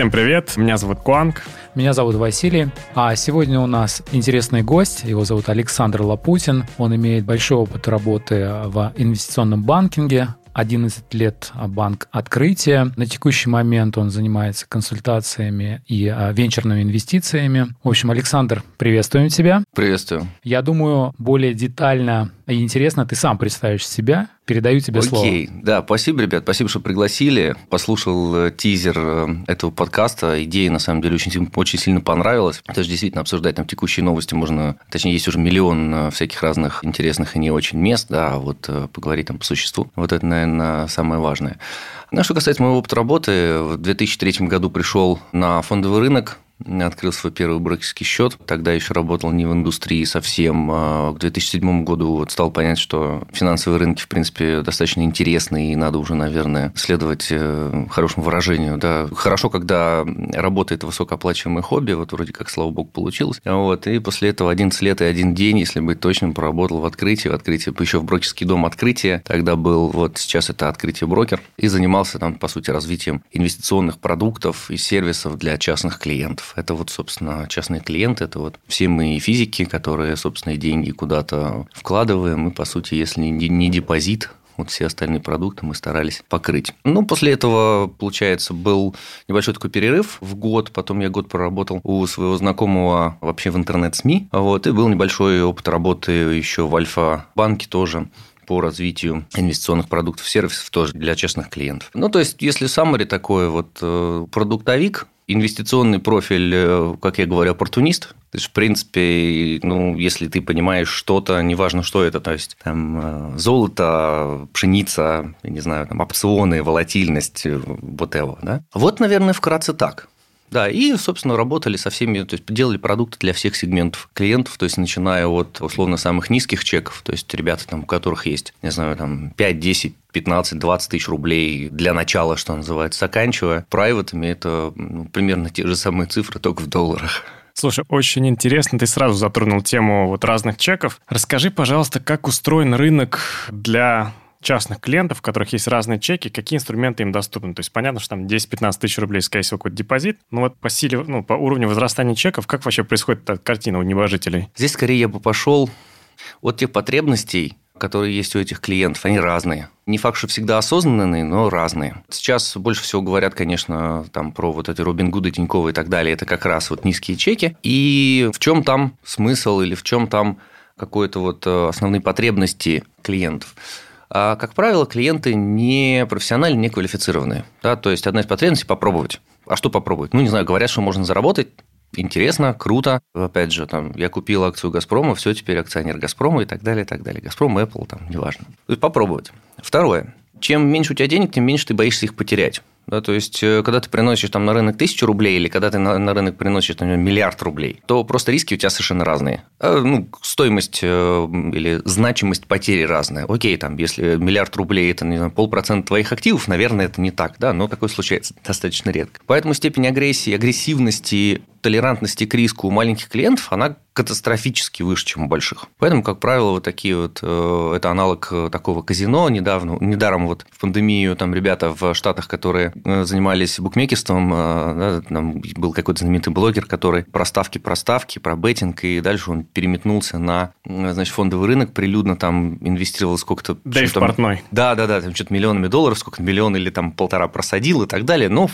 Всем привет, меня зовут Куанг. Меня зовут Василий, а сегодня у нас интересный гость, его зовут Александр Лапутин. Он имеет большой опыт работы в инвестиционном банкинге, 11 лет банк открытия. На текущий момент он занимается консультациями и а, венчурными инвестициями. В общем, Александр, приветствуем тебя. Приветствую. Я думаю, более детально и интересно ты сам представишь себя. Передаю тебе Окей. слово. Окей, да, спасибо, ребят, спасибо, что пригласили. Послушал э, тизер э, этого подкаста. Идея, на самом деле, очень, очень сильно понравилась. То есть, действительно, обсуждать там текущие новости можно... Точнее, есть уже миллион э, всяких разных интересных и не очень мест, да, а вот поговорить там по существу. Вот это, наверное, самое важное. Ну, что касается моего опыта работы, в 2003 году пришел на фондовый рынок, открыл свой первый брокерский счет. Тогда еще работал не в индустрии совсем. А к 2007 году вот стал понять, что финансовые рынки, в принципе, достаточно интересны, и надо уже, наверное, следовать э, хорошему выражению. Да. Хорошо, когда работает высокооплачиваемое хобби, вот вроде как, слава богу, получилось. Вот. И после этого 11 лет и один день, если быть точным, поработал в открытии, в открытии, еще в брокерский дом открытия. Тогда был, вот сейчас это открытие брокер, и занимался там, по сути, развитием инвестиционных продуктов и сервисов для частных клиентов. Это вот, собственно, частные клиенты, это вот все мы физики, которые, собственно, деньги куда-то вкладываем, и, по сути, если не депозит, вот все остальные продукты мы старались покрыть. Ну, после этого, получается, был небольшой такой перерыв в год, потом я год проработал у своего знакомого вообще в интернет-СМИ, вот, и был небольшой опыт работы еще в Альфа-банке тоже по развитию инвестиционных продуктов, сервисов тоже для частных клиентов. Ну, то есть, если summary такой вот э, продуктовик, инвестиционный профиль, э, как я говорю, оппортунист. То есть, в принципе, ну, если ты понимаешь что-то, неважно, что это, то есть, там, э, золото, пшеница, я не знаю, там, опционы, волатильность, э, whatever, да? Вот, наверное, вкратце так. Да, и, собственно, работали со всеми, то есть делали продукты для всех сегментов клиентов, то есть начиная от условно самых низких чеков, то есть ребята, там, у которых есть, не знаю, там 5, 10, 15, 20 тысяч рублей для начала, что называется, заканчивая прайватами, это ну, примерно те же самые цифры, только в долларах. Слушай, очень интересно, ты сразу затронул тему вот разных чеков. Расскажи, пожалуйста, как устроен рынок для частных клиентов, у которых есть разные чеки, какие инструменты им доступны. То есть понятно, что там 10-15 тысяч рублей, скорее всего, какой-то депозит, но вот по силе, ну, по уровню возрастания чеков, как вообще происходит эта картина у небожителей? Здесь скорее я бы пошел от тех потребностей, которые есть у этих клиентов, они разные. Не факт, что всегда осознанные, но разные. Сейчас больше всего говорят, конечно, там про вот эти Робин Гуды, Тиньковы и так далее. Это как раз вот низкие чеки. И в чем там смысл или в чем там какие-то вот э, основные потребности клиентов? А, как правило, клиенты не профессиональные, не квалифицированные. Да? То есть, одна из потребностей – попробовать. А что попробовать? Ну, не знаю, говорят, что можно заработать, интересно, круто. Опять же, там, я купил акцию «Газпрома», все, теперь акционер «Газпрома» и так далее, и так далее. «Газпром», Apple, там, неважно. То есть, попробовать. Второе. Чем меньше у тебя денег, тем меньше ты боишься их потерять. Да, то есть, э, когда ты приносишь там, на рынок тысячу рублей или когда ты на, на рынок приносишь там, миллиард рублей, то просто риски у тебя совершенно разные. А, ну, стоимость э, или значимость потери разная. Окей, там, если миллиард рублей – это не знаю, полпроцента твоих активов, наверное, это не так, да, но такое случается достаточно редко. Поэтому степень агрессии, агрессивности толерантности к риску у маленьких клиентов, она катастрофически выше, чем у больших. Поэтому, как правило, вот такие вот, э, это аналог э, такого казино недавно. Недаром вот в пандемию там ребята в Штатах, которые э, занимались букмекерством, да, там был какой-то знаменитый блогер, который про ставки, про ставки, про беттинг, и дальше он переметнулся на значит, фондовый рынок, прилюдно там инвестировал сколько-то... Дэйв Портной. Да, да, да, там что-то миллионами долларов, сколько миллион или там полтора просадил и так далее, но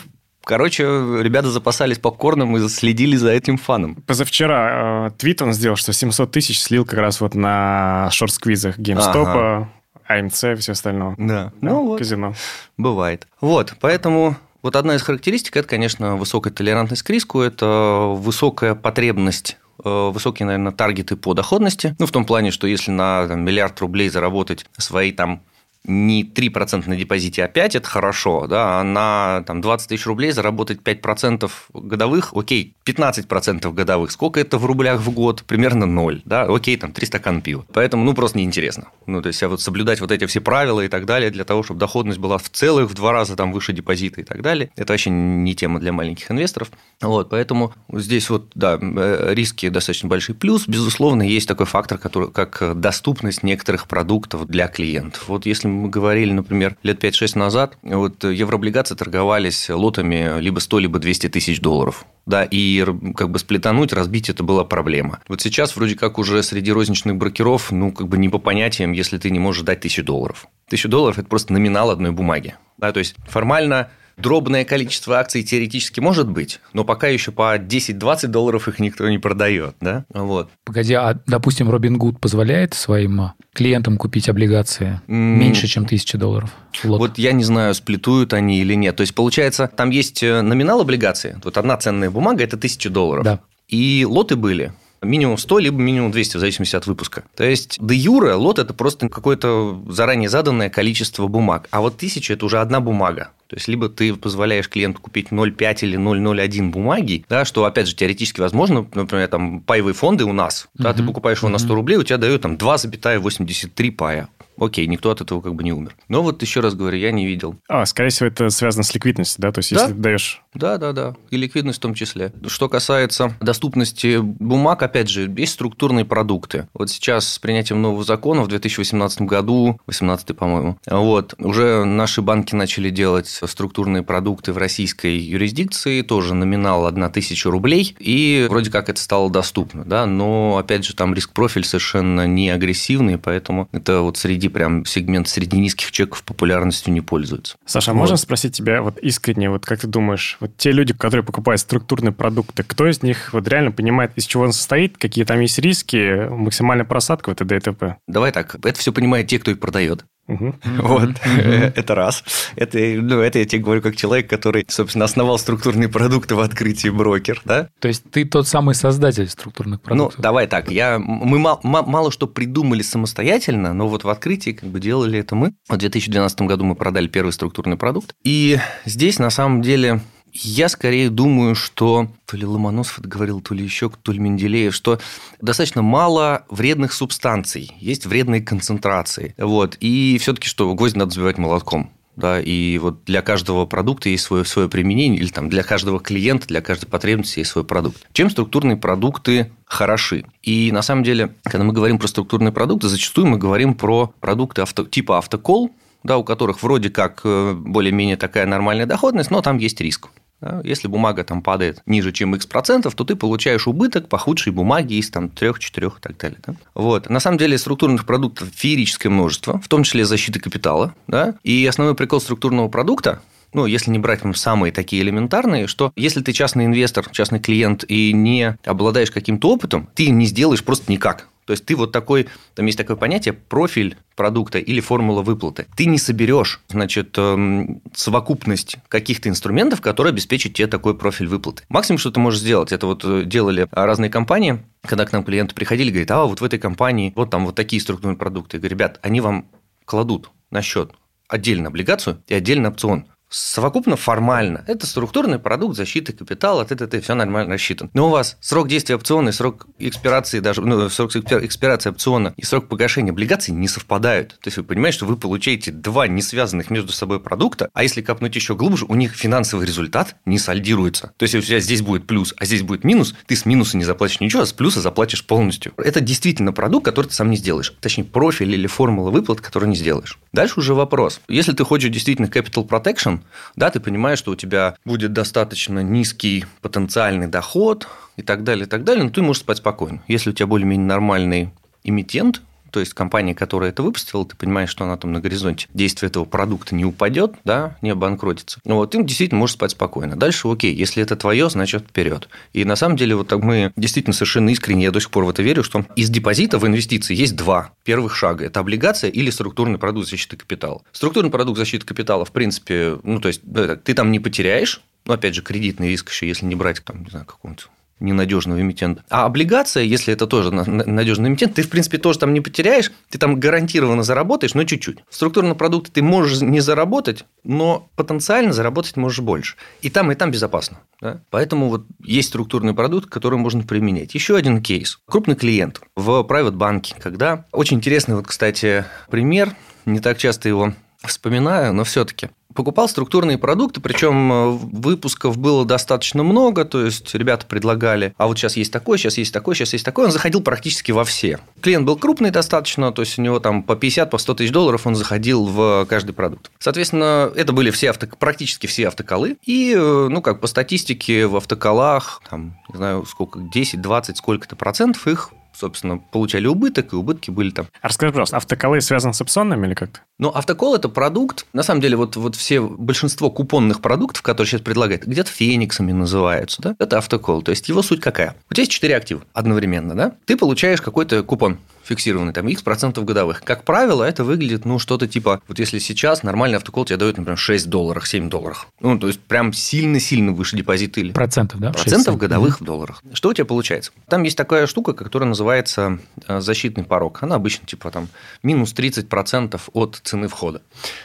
Короче, ребята запасались попкорном и следили за этим фаном. Позавчера э, твит он сделал, что 700 тысяч слил как раз вот на шорт-сквизах GameStop, ага. AMC и все остальное. Да, ну вот. Казино. Бывает. Вот, поэтому вот одна из характеристик – это, конечно, высокая толерантность к риску, это высокая потребность э, высокие, наверное, таргеты по доходности. Ну, в том плане, что если на там, миллиард рублей заработать свои там не 3% на депозите, а 5% – это хорошо, да, а на там, 20 тысяч рублей заработать 5% годовых, окей, 15% годовых, сколько это в рублях в год? Примерно 0, да, окей, там 3 стакана пива. Поэтому, ну, просто неинтересно. Ну, то есть, а вот соблюдать вот эти все правила и так далее для того, чтобы доходность была в целых в два раза там выше депозита и так далее, это вообще не тема для маленьких инвесторов. Вот, поэтому здесь вот, да, э, риски достаточно большие. Плюс, безусловно, есть такой фактор, который, как доступность некоторых продуктов для клиентов. Вот если мы говорили, например, лет 5-6 назад, вот еврооблигации торговались лотами либо 100, либо 200 тысяч долларов да, и как бы сплетануть, разбить это была проблема. Вот сейчас вроде как уже среди розничных брокеров, ну, как бы не по понятиям, если ты не можешь дать тысячу долларов. Тысячу долларов – это просто номинал одной бумаги. Да, то есть формально Дробное количество акций теоретически может быть, но пока еще по 10-20 долларов их никто не продает, да? Вот. Погоди, а, допустим, Робин Гуд позволяет своим а, клиентам купить облигации mm. меньше, чем 1000 долларов? Лот. Вот я не знаю, сплетуют они или нет. То есть, получается, там есть э, номинал облигации. Вот одна ценная бумага – это 1000 долларов. Да. И лоты были минимум 100, либо минимум 200, в зависимости от выпуска. То есть, де юре лот – это просто какое-то заранее заданное количество бумаг. А вот 1000 – это уже одна бумага. То есть, либо ты позволяешь клиенту купить 0,5 или 0,01 бумаги, да, что, опять же, теоретически возможно, например, там паевые фонды у нас, uh-huh. да, ты покупаешь его uh-huh. на 100 рублей, у тебя дают там 2,83 пая. Окей, никто от этого как бы не умер. Но вот еще раз говорю, я не видел. А, скорее всего, это связано с ликвидностью, да? То есть, да? если ты даешь... Да, да, да. И ликвидность в том числе. Что касается доступности бумаг, опять же, есть структурные продукты. Вот сейчас с принятием нового закона в 2018 году, 18 по-моему, вот, уже наши банки начали делать структурные продукты в российской юрисдикции, тоже номинал 1000 рублей, и вроде как это стало доступно, да, но, опять же, там риск-профиль совершенно не агрессивный, поэтому это вот среди прям сегмент среди низких чеков популярностью не пользуется. Саша, а вот. можно спросить тебя вот искренне, вот как ты думаешь, вот те люди, которые покупают структурные продукты, кто из них вот реально понимает, из чего он состоит, какие там есть риски, максимальная просадка в это ДТП? Давай так, это все понимают те, кто их продает. Вот, это раз. Это, ну, это я тебе говорю как человек, который, собственно, основал структурные продукты в открытии брокер, да? То есть ты тот самый создатель структурных ну, продуктов? Ну, давай так, я, мы мало, мало что придумали самостоятельно, но вот в открытии как бы делали это мы. В 2012 году мы продали первый структурный продукт. И здесь, на самом деле, я скорее думаю, что то ли Ломоносов это говорил, то ли еще, то ли Менделеев, что достаточно мало вредных субстанций, есть вредные концентрации. Вот. И все-таки что, гвоздь надо забивать молотком да, и вот для каждого продукта есть свое, свое применение, или там для каждого клиента, для каждой потребности есть свой продукт. Чем структурные продукты хороши? И на самом деле, когда мы говорим про структурные продукты, зачастую мы говорим про продукты авто, типа автокол, да, у которых вроде как э, более-менее такая нормальная доходность, но там есть риск. Да? Если бумага там падает ниже, чем x процентов, то ты получаешь убыток по худшей бумаге из там 3-4 и так далее. Да? Вот. На самом деле структурных продуктов феерическое множество, в том числе защиты капитала. Да? И основной прикол структурного продукта ну, если не брать самые такие элементарные, что если ты частный инвестор, частный клиент и не обладаешь каким-то опытом, ты не сделаешь просто никак. То есть ты вот такой, там есть такое понятие профиль продукта или формула выплаты. Ты не соберешь, значит, эм, совокупность каких-то инструментов, которые обеспечат тебе такой профиль выплаты. Максимум, что ты можешь сделать, это вот э, делали разные компании, когда к нам клиенты приходили, говорят, а вот в этой компании вот там вот такие структурные продукты. Я говорю, ребят, они вам кладут на счет отдельно облигацию и отдельно опцион совокупно формально. Это структурный продукт защиты капитала, т т т все нормально рассчитано. Но у вас срок действия опциона и срок экспирации даже, ну, срок экспирации опциона и срок погашения облигаций не совпадают. То есть вы понимаете, что вы получаете два не связанных между собой продукта, а если копнуть еще глубже, у них финансовый результат не сольдируется. То есть если у тебя здесь будет плюс, а здесь будет минус, ты с минуса не заплатишь ничего, а с плюса заплатишь полностью. Это действительно продукт, который ты сам не сделаешь. Точнее, профиль или формула выплат, который не сделаешь. Дальше уже вопрос. Если ты хочешь действительно capital protection, да, ты понимаешь, что у тебя будет достаточно низкий потенциальный доход и так далее, и так далее, но ты можешь спать спокойно. Если у тебя более-менее нормальный эмитент, то есть компания, которая это выпустила, ты понимаешь, что она там на горизонте действия этого продукта не упадет, да, не обанкротится. Ну вот, ты действительно можешь спать спокойно. Дальше, окей, если это твое, значит вперед. И на самом деле вот так мы действительно совершенно искренне, я до сих пор в это верю, что из депозита в инвестиции есть два первых шага. Это облигация или структурный продукт защиты капитала. Структурный продукт защиты капитала, в принципе, ну то есть ты там не потеряешь, но опять же, кредитный риск еще, если не брать там, не знаю, какого-нибудь ненадежного эмитента. А облигация, если это тоже надежный эмитент, ты, в принципе, тоже там не потеряешь, ты там гарантированно заработаешь, но чуть-чуть. В структурном продукте ты можешь не заработать, но потенциально заработать можешь больше. И там, и там безопасно. Да? Поэтому вот есть структурный продукт, который можно применять. Еще один кейс. Крупный клиент в private банке, когда... Очень интересный, вот, кстати, пример, не так часто его вспоминаю, но все-таки покупал структурные продукты, причем э, выпусков было достаточно много, то есть ребята предлагали, а вот сейчас есть такой, сейчас есть такой, сейчас есть такой, он заходил практически во все. Клиент был крупный достаточно, то есть у него там по 50, по 100 тысяч долларов он заходил в каждый продукт. Соответственно, это были все авто, практически все автоколы, и, э, ну, как по статистике в автоколах, там, не знаю, сколько, 10, 20, сколько-то процентов их собственно, получали убыток, и убытки были там. А расскажи, пожалуйста, автоколы связаны с опционами или как-то? Ну, автокол – это продукт, на самом деле, вот, вот все, большинство купонных продуктов, которые сейчас предлагают, где-то фениксами называются, да, это автокол. То есть, его суть какая? У тебя есть четыре актива одновременно, да? Ты получаешь какой-то купон, фиксированный, там, x процентов годовых. Как правило, это выглядит, ну, что-то типа, вот если сейчас нормальный автокол тебе дает, например, 6 долларов, 7 долларов. Ну, то есть, прям сильно-сильно выше депозита или... Процентов, да? Процентов 6, годовых mm-hmm. в долларах. Что у тебя получается? Там есть такая штука, которая называется э, защитный порог. Она обычно типа там минус 30% от цены входа.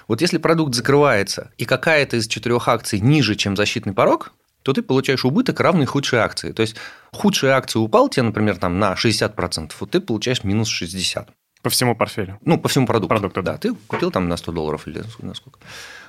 Вот если продукт закрывается, и какая-то из четырех акций ниже, чем защитный порог, то ты получаешь убыток, равный худшей акции. То есть, худшая акция упала тебе, например, там, на 60%, вот ты получаешь минус 60%. По всему портфелю? Ну, по всему продукту. Продукту. Да, ты купил там на 100 долларов или на сколько.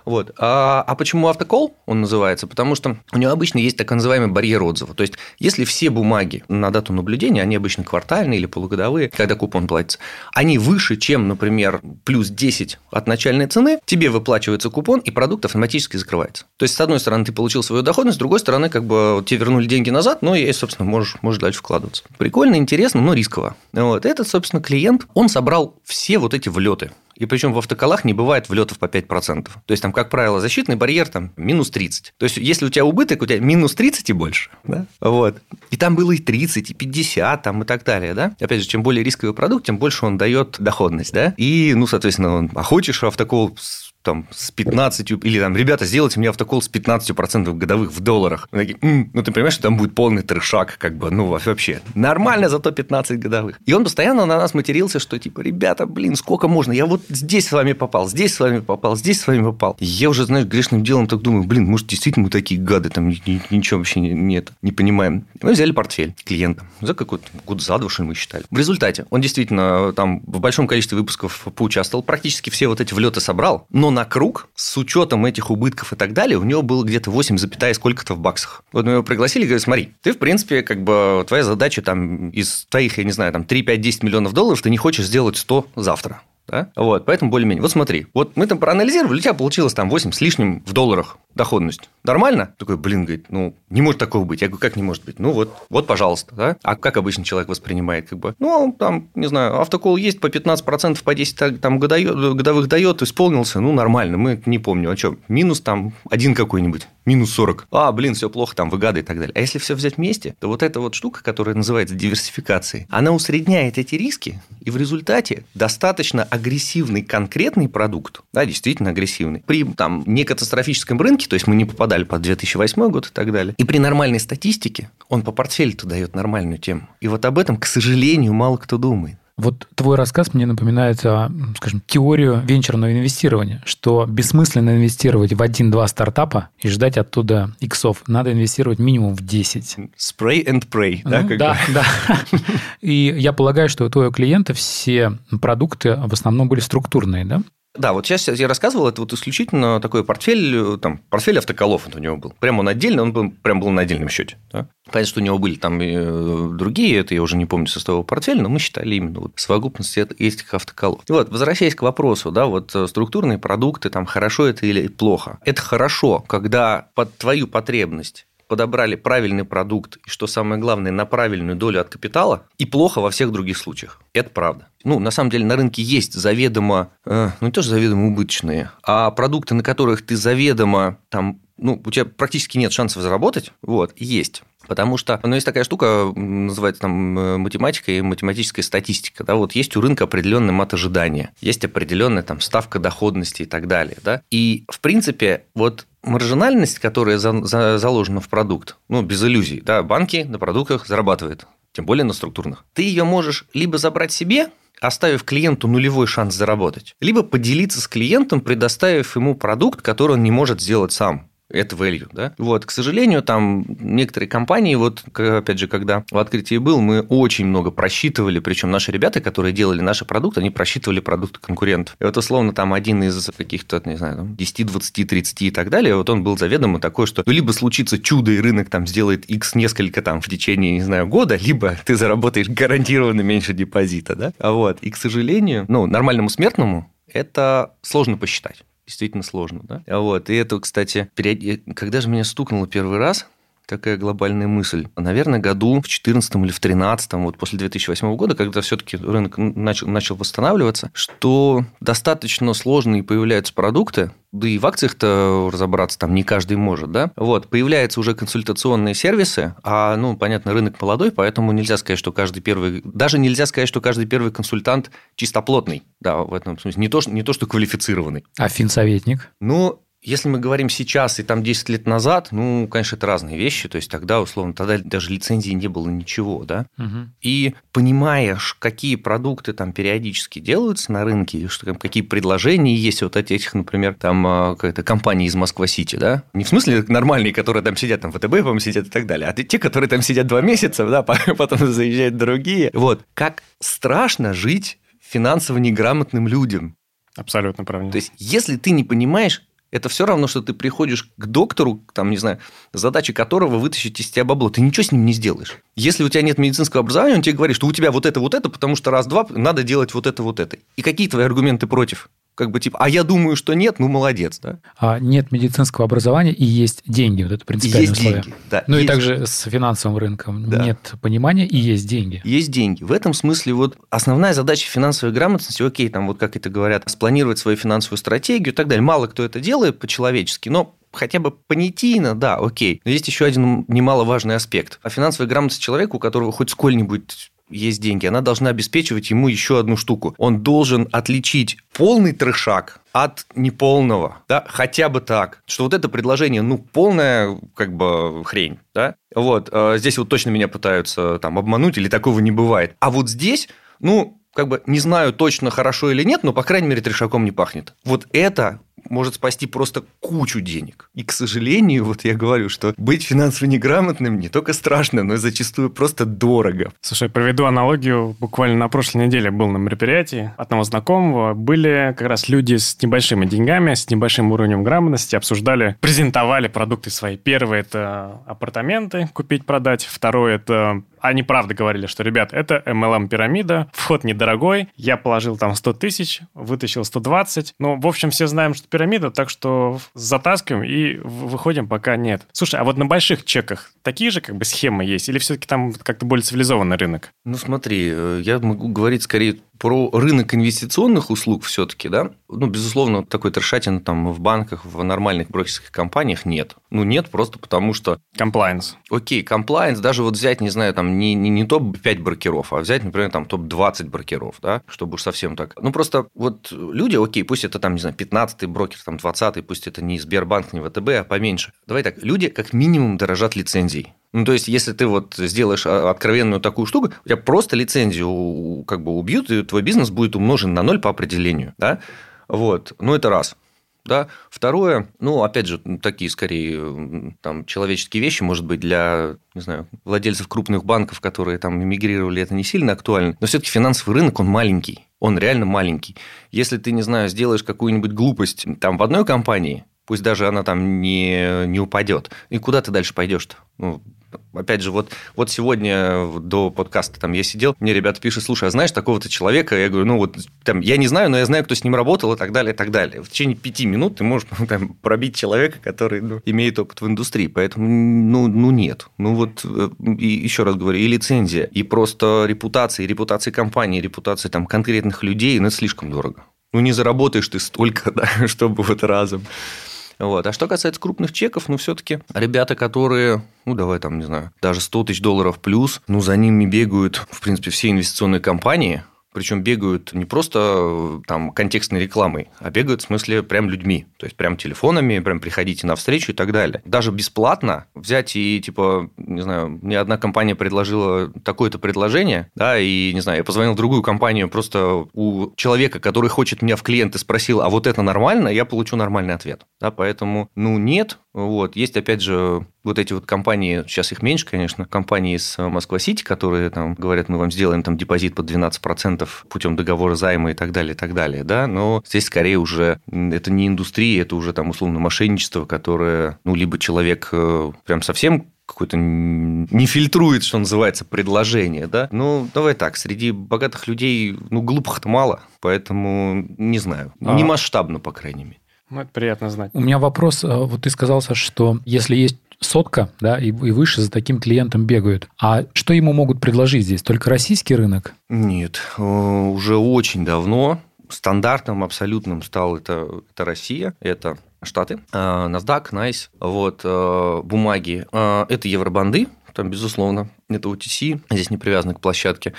Вот. А, а почему автокол он называется? Потому что у него обычно есть так называемый барьер отзыва. То есть, если все бумаги на дату наблюдения, они обычно квартальные или полугодовые, когда купон платится, они выше, чем, например, плюс 10 от начальной цены, тебе выплачивается купон, и продукт автоматически закрывается. То есть, с одной стороны, ты получил свою доходность, с другой стороны, как бы тебе вернули деньги назад, но и, собственно, можешь, можешь дальше вкладываться. Прикольно, интересно, но рисково. Вот. Этот, собственно, клиент, он собрал все вот эти влеты. И причем в автоколах не бывает влетов по 5%. То есть, там, как правило, защитный барьер там минус 30. То есть, если у тебя убыток, у тебя минус 30 и больше. Да? Вот. И там было и 30, и 50, там, и так далее. Да? Опять же, чем более рисковый продукт, тем больше он дает доходность. Да? И, ну, соответственно, он, а хочешь автокол там, с 15, или там, ребята, сделайте мне автокол с 15% годовых в долларах. Такие, М, ну, ты понимаешь, что там будет полный трешак, как бы, ну, вообще. Нормально, зато 15 годовых. И он постоянно на нас матерился, что, типа, ребята, блин, сколько можно? Я вот здесь с вами попал, здесь с вами попал, здесь с вами попал. Я уже, знаешь, грешным делом так думаю, блин, может, действительно мы такие гады, там ничего вообще нет, не понимаем. Мы взяли портфель клиента за какой-то год за два, что мы считали. В результате он действительно там в большом количестве выпусков поучаствовал, практически все вот эти влеты собрал, но на круг, с учетом этих убытков и так далее, у него было где-то 8, сколько-то в баксах. Вот мы его пригласили и говорят, смотри, ты, в принципе, как бы твоя задача там из твоих, я не знаю, там 3, 5, 10 миллионов долларов, ты не хочешь сделать 100 завтра. Да? Вот, поэтому более-менее. Вот смотри, вот мы там проанализировали, у тебя получилось там 8 с лишним в долларах доходность. Нормально? Такой, блин, говорит, ну, не может такого быть. Я говорю, как не может быть? Ну, вот, вот, пожалуйста, да? А как обычно человек воспринимает, как бы? Ну, там, не знаю, автокол есть по 15%, по 10 там годовых дает, исполнился, ну, нормально. Мы не помню, а что, минус там один какой-нибудь, минус 40. А, блин, все плохо, там, выгады и так далее. А если все взять вместе, то вот эта вот штука, которая называется диверсификацией, она усредняет эти риски, и в результате достаточно агрессивный конкретный продукт, да, действительно агрессивный, при там некатастрофическом рынке то есть мы не попадали под 2008 год и так далее. И при нормальной статистике он по портфелю-то дает нормальную тему. И вот об этом, к сожалению, мало кто думает. Вот твой рассказ мне напоминает, скажем, теорию венчурного инвестирования, что бессмысленно инвестировать в один-два стартапа и ждать оттуда иксов. Надо инвестировать минимум в 10. Spray and pray, да? Как да, бы? да. И я полагаю, что у твоего клиента все продукты в основном были структурные, да? Да, вот сейчас я рассказывал, это вот исключительно такой портфель, там, портфель автоколов вот у него был. Прямо он отдельно, он был, прям был на отдельном счете. Да? Понятно, что у него были там и э, другие, это я уже не помню составного портфеля, но мы считали именно вот совокупность этих автоколов. Вот, возвращаясь к вопросу, да, вот э, структурные продукты, там, хорошо это или плохо. Это хорошо, когда под твою потребность подобрали правильный продукт и, что самое главное, на правильную долю от капитала, и плохо во всех других случаях. Это правда. Ну, на самом деле, на рынке есть заведомо, э, ну, не то, что заведомо убыточные, а продукты, на которых ты заведомо там ну, у тебя практически нет шансов заработать, вот, есть. Потому что, ну, есть такая штука, называется там э, математика и математическая статистика, да, вот есть у рынка определенный мат ожидания, есть определенная там ставка доходности и так далее, да, и, в принципе, вот маржинальность, которая за, за, заложена в продукт, ну, без иллюзий, да, банки на продуктах зарабатывают, тем более на структурных. Ты ее можешь либо забрать себе, оставив клиенту нулевой шанс заработать, либо поделиться с клиентом, предоставив ему продукт, который он не может сделать сам. Это value, да. Вот, к сожалению, там некоторые компании, вот, опять же, когда в открытии был, мы очень много просчитывали, причем наши ребята, которые делали наши продукты, они просчитывали продукты конкурентов. И вот, условно, там один из каких-то, не знаю, 10, 20, 30 и так далее, вот он был заведомо такой, что либо случится чудо, и рынок там сделает X несколько там в течение, не знаю, года, либо ты заработаешь гарантированно меньше депозита, да. А вот, и, к сожалению, ну, нормальному смертному это сложно посчитать действительно сложно, да? Вот, и это, кстати, когда же меня стукнуло первый раз, такая глобальная мысль. Наверное, году в 2014 или в 2013, вот после 2008 года, когда все-таки рынок начал, начал восстанавливаться, что достаточно сложные появляются продукты, да и в акциях-то разобраться там не каждый может, да? Вот, появляются уже консультационные сервисы, а, ну, понятно, рынок молодой, поэтому нельзя сказать, что каждый первый, даже нельзя сказать, что каждый первый консультант чистоплотный, да, в этом смысле, не то, не то что квалифицированный. А финсоветник? Ну, если мы говорим сейчас и там 10 лет назад, ну, конечно, это разные вещи. То есть тогда, условно, тогда даже лицензии не было ничего, да. Угу. И понимаешь, какие продукты там периодически делаются на рынке, что там какие предложения есть вот от этих, например, там а, какая-то компания из Москва-Сити, да. Не в смысле нормальные, которые там сидят, там ВТБ, по-моему, сидят и так далее, а те, которые там сидят два месяца, да, потом заезжают другие. Вот. Как страшно жить финансово неграмотным людям. Абсолютно правильно. То есть, если ты не понимаешь, это все равно, что ты приходишь к доктору, там, не знаю, задача которого вытащить из тебя бабло. Ты ничего с ним не сделаешь. Если у тебя нет медицинского образования, он тебе говорит, что у тебя вот это, вот это, потому что раз-два надо делать вот это, вот это. И какие твои аргументы против? Как бы типа, а я думаю, что нет, ну молодец, да? А нет медицинского образования и есть деньги, вот это принципиальное есть условие. Деньги, да. Ну есть... и также с финансовым рынком да. нет понимания и есть деньги. Есть деньги. В этом смысле вот основная задача финансовой грамотности, окей, там вот как это говорят, спланировать свою финансовую стратегию и так далее. Мало кто это делает по-человечески, но хотя бы понятийно, да, окей. Но есть еще один немаловажный аспект. А финансовая грамотность человека, у которого хоть сколь-нибудь есть деньги, она должна обеспечивать ему еще одну штуку. Он должен отличить полный трешак от неполного, да, хотя бы так, что вот это предложение, ну, полная, как бы, хрень, да, вот, э, здесь вот точно меня пытаются там обмануть, или такого не бывает, а вот здесь, ну, как бы не знаю точно хорошо или нет, но, по крайней мере, трешаком не пахнет. Вот это может спасти просто кучу денег. И, к сожалению, вот я говорю, что быть финансово неграмотным не только страшно, но и зачастую просто дорого. Слушай, проведу аналогию. Буквально на прошлой неделе был на мероприятии одного знакомого. Были как раз люди с небольшими деньгами, с небольшим уровнем грамотности, обсуждали, презентовали продукты свои. Первый – это апартаменты купить, продать. Второй – это они правда говорили, что, ребят, это MLM-пирамида, вход недорогой, я положил там 100 тысяч, вытащил 120. Ну, в общем, все знаем, что пирамида, так что затаскиваем и выходим, пока нет. Слушай, а вот на больших чеках такие же как бы схемы есть? Или все-таки там как-то более цивилизованный рынок? Ну, смотри, э, я могу говорить скорее про рынок инвестиционных услуг все-таки, да, ну, безусловно, такой трешатин там в банках, в нормальных брокерских компаниях нет. Ну, нет просто потому, что... Compliance. Окей, compliance, даже вот взять, не знаю, там не, не, не топ-5 брокеров, а взять, например, там топ-20 брокеров, да, чтобы уж совсем так. Ну, просто вот люди, окей, пусть это там, не знаю, 15-й брокер, там 20-й, пусть это не Сбербанк, не ВТБ, а поменьше. Давай так, люди как минимум дорожат лицензией. Ну, то есть, если ты вот сделаешь а, откровенную такую штуку, у тебя просто лицензию как бы убьют, и твой бизнес будет умножен на ноль по определению, да? Вот, ну, это раз. Да. Второе, ну, опять же, такие скорее там, человеческие вещи, может быть, для, не знаю, владельцев крупных банков, которые там эмигрировали, это не сильно актуально. Но все-таки финансовый рынок, он маленький. Он реально маленький. Если ты, не знаю, сделаешь какую-нибудь глупость там в одной компании, пусть даже она там не, не упадет, и куда ты дальше пойдешь-то? Ну, Опять же, вот, вот сегодня до подкаста там я сидел, мне ребята пишут, слушай, а знаешь такого-то человека? Я говорю, ну вот там, я не знаю, но я знаю, кто с ним работал и так далее, и так далее. В течение пяти минут ты можешь там, пробить человека, который ну, имеет опыт в индустрии. Поэтому, ну, ну нет. Ну вот, э, и еще раз говорю, и лицензия, и просто репутация, и репутация компании, и репутация там конкретных людей, ну это слишком дорого. Ну не заработаешь ты столько, да, чтобы вот разом. Вот. А что касается крупных чеков, ну, все-таки ребята, которые, ну, давай там, не знаю, даже 100 тысяч долларов плюс, ну, за ними бегают, в принципе, все инвестиционные компании, причем бегают не просто э, там контекстной рекламой, а бегают в смысле прям людьми. То есть прям телефонами, прям приходите на встречу и так далее. Даже бесплатно взять и типа, не знаю, мне одна компания предложила такое-то предложение, да, и не знаю, я позвонил в другую компанию просто у человека, который хочет меня в клиенты, спросил, а вот это нормально, я получу нормальный ответ. Да, поэтому, ну, нет, Вот. Есть, опять же, вот эти вот компании, сейчас их меньше, конечно, компании из Москва-Сити, которые там говорят, мы вам сделаем там депозит под 12% путем договора займа и так далее, и так далее, да, но здесь скорее уже это не индустрия, это уже там условно мошенничество, которое, ну, либо человек э, прям совсем какой-то не фильтрует, что называется, предложение, да? Ну, давай так, среди богатых людей, ну, глупых-то мало, поэтому не знаю, а... не масштабно, по крайней мере. Ну, это приятно знать. У меня вопрос, э, вот ты сказал, что если есть сотка, да, и, и выше за таким клиентом бегают. А что ему могут предложить здесь? Только российский рынок? Нет, э, уже очень давно стандартным абсолютным стал это, это Россия, это Штаты, э, NASDAQ, NICE, вот, бумаги, это евробанды, там, безусловно, это OTC, здесь не привязаны к площадке.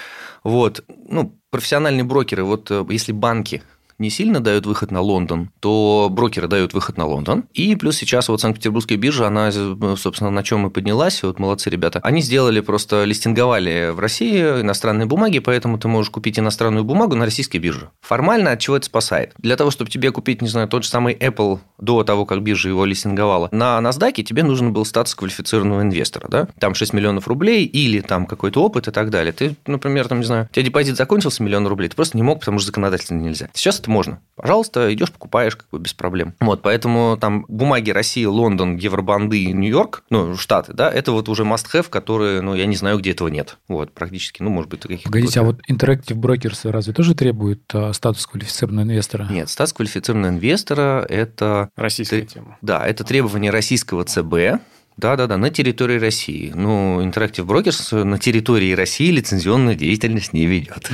Вот, ну, профессиональные брокеры, вот если банки не сильно дают выход на Лондон, то брокеры дают выход на Лондон. И плюс сейчас вот Санкт-Петербургская биржа, она, собственно, на чем и поднялась, вот молодцы ребята. Они сделали просто, листинговали в России иностранные бумаги, поэтому ты можешь купить иностранную бумагу на российской бирже. Формально от чего это спасает? Для того, чтобы тебе купить, не знаю, тот же самый Apple до того, как биржа его листинговала, на NASDAQ тебе нужен был статус квалифицированного инвестора, да? Там 6 миллионов рублей или там какой-то опыт и так далее. Ты, например, там, не знаю, у тебя депозит закончился миллион рублей, ты просто не мог, потому что законодательно нельзя. Сейчас это можно. Пожалуйста, идешь, покупаешь как бы без проблем. Вот, поэтому там бумаги России, Лондон, Евробанды, Нью-Йорк, ну, Штаты, да, это вот уже must-have, которые, ну, я не знаю, где этого нет. Вот, практически, ну, может быть, каких-то... Погодите, а вот Interactive Brokers разве тоже требует а, статус квалифицированного инвестора? Нет, статус квалифицированного инвестора – это... Российская тема. Да, это требование российского ЦБ, да-да-да, на территории России. Ну, Interactive Brokers на территории России лицензионную деятельность не ведет.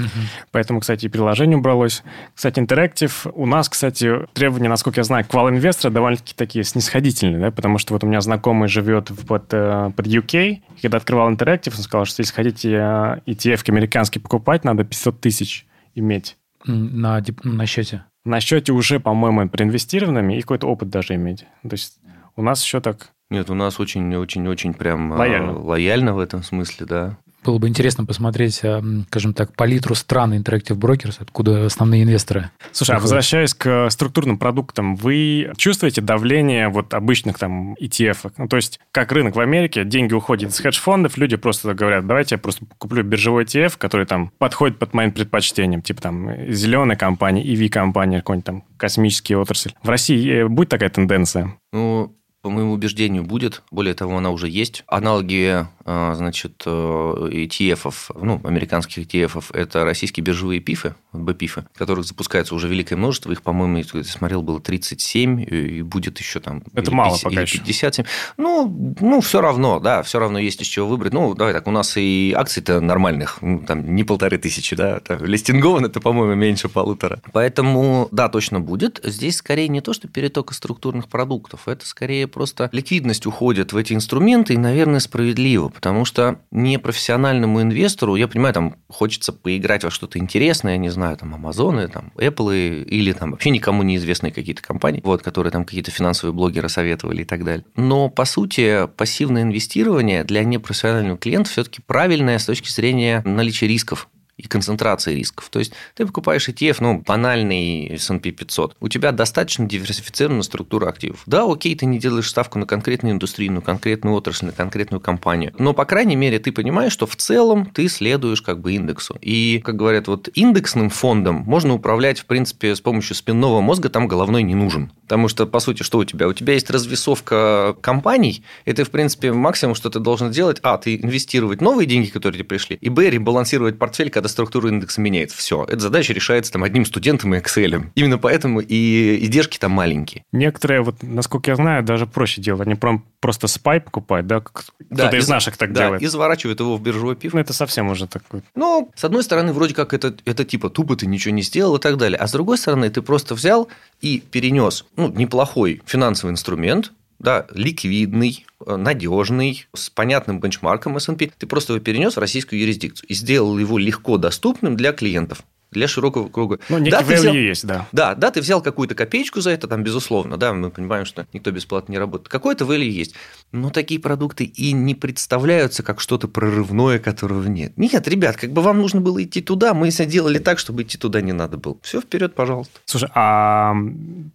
Поэтому, кстати, и приложение убралось. Кстати, Interactive у нас, кстати, требования, насколько я знаю, к инвестора довольно-таки такие снисходительные, да, потому что вот у меня знакомый живет под, э, под UK, и когда открывал Interactive, он сказал, что если хотите э, ETF американский покупать, надо 500 тысяч иметь. На, на счете? На счете уже, по-моему, проинвестированными и какой-то опыт даже иметь. То есть у нас еще так нет, у нас очень-очень-очень прям а, лояльно. лояльно в этом смысле, да. Было бы интересно посмотреть, а, скажем так, палитру стран Interactive Brokers, откуда основные инвесторы. Слушай, а возвращаясь к структурным продуктам, вы чувствуете давление вот обычных там ETF? Ну, то есть, как рынок в Америке, деньги уходят из хедж-фондов, люди просто говорят, давайте я просто куплю биржевой ETF, который там подходит под моим предпочтениям, типа там зеленая компания, EV-компания, какой-нибудь там космический отрасль. В России э, будет такая тенденция? Ну, по моему убеждению, будет. Более того, она уже есть. Аналоги, значит, э, ETF, ну, американских ETF, это российские биржевые пифы, БПИФы, которых запускается уже великое множество. Их, по-моему, я смотрел, было 37, и будет еще там... Это мало 50, пока или 57. Ну, ну, все равно, да, все равно есть из чего выбрать. Ну, давай так, у нас и акций-то нормальных, ну, там, не полторы тысячи, да, листингован это, по-моему, меньше полутора. Поэтому, да, точно будет. Здесь скорее не то, что переток из структурных продуктов, это скорее просто ликвидность уходит в эти инструменты, и, наверное, справедливо, потому что непрофессиональному инвестору, я понимаю, там хочется поиграть во что-то интересное, я не знаю, там Амазоны, там Apple или там вообще никому неизвестные какие-то компании, вот, которые там какие-то финансовые блогеры советовали и так далее. Но, по сути, пассивное инвестирование для непрофессионального клиента все-таки правильное с точки зрения наличия рисков и концентрации рисков. То есть ты покупаешь ETF, ну, банальный S&P 500. У тебя достаточно диверсифицированная структура активов. Да, окей, ты не делаешь ставку на конкретную индустрию, на конкретную отрасль, на конкретную компанию. Но, по крайней мере, ты понимаешь, что в целом ты следуешь как бы индексу. И, как говорят, вот индексным фондом можно управлять, в принципе, с помощью спинного мозга, там головной не нужен. Потому что, по сути, что у тебя? У тебя есть развесовка компаний, и ты, в принципе, максимум, что ты должен делать, а, ты инвестировать новые деньги, которые тебе пришли, и, б, ребалансировать портфель, когда структура индекса меняется. Все. Эта задача решается там одним студентом и Excel. Именно поэтому и издержки там маленькие. Некоторые, вот, насколько я знаю, даже проще делать. Они прям просто спай покупают, да? Кто-то да, из, из наших так да, делает. и заворачивают его в биржевой пив. Ну, это совсем уже такой... Ну, с одной стороны, вроде как это, это типа тупо ты ничего не сделал и так далее. А с другой стороны, ты просто взял и перенес ну, неплохой финансовый инструмент, да, ликвидный, э, надежный, с понятным бенчмарком S&P, ты просто его перенес в российскую юрисдикцию и сделал его легко доступным для клиентов. Для широкого круга. Ну, да, value взял, есть, да. Да, да, ты взял какую-то копеечку за это, там, безусловно, да, мы понимаем, что никто бесплатно не работает. Какой-то value есть. Но такие продукты и не представляются как что-то прорывное, которого нет. Нет, ребят, как бы вам нужно было идти туда, мы сделали так, чтобы идти туда не надо было. Все, вперед, пожалуйста. Слушай, а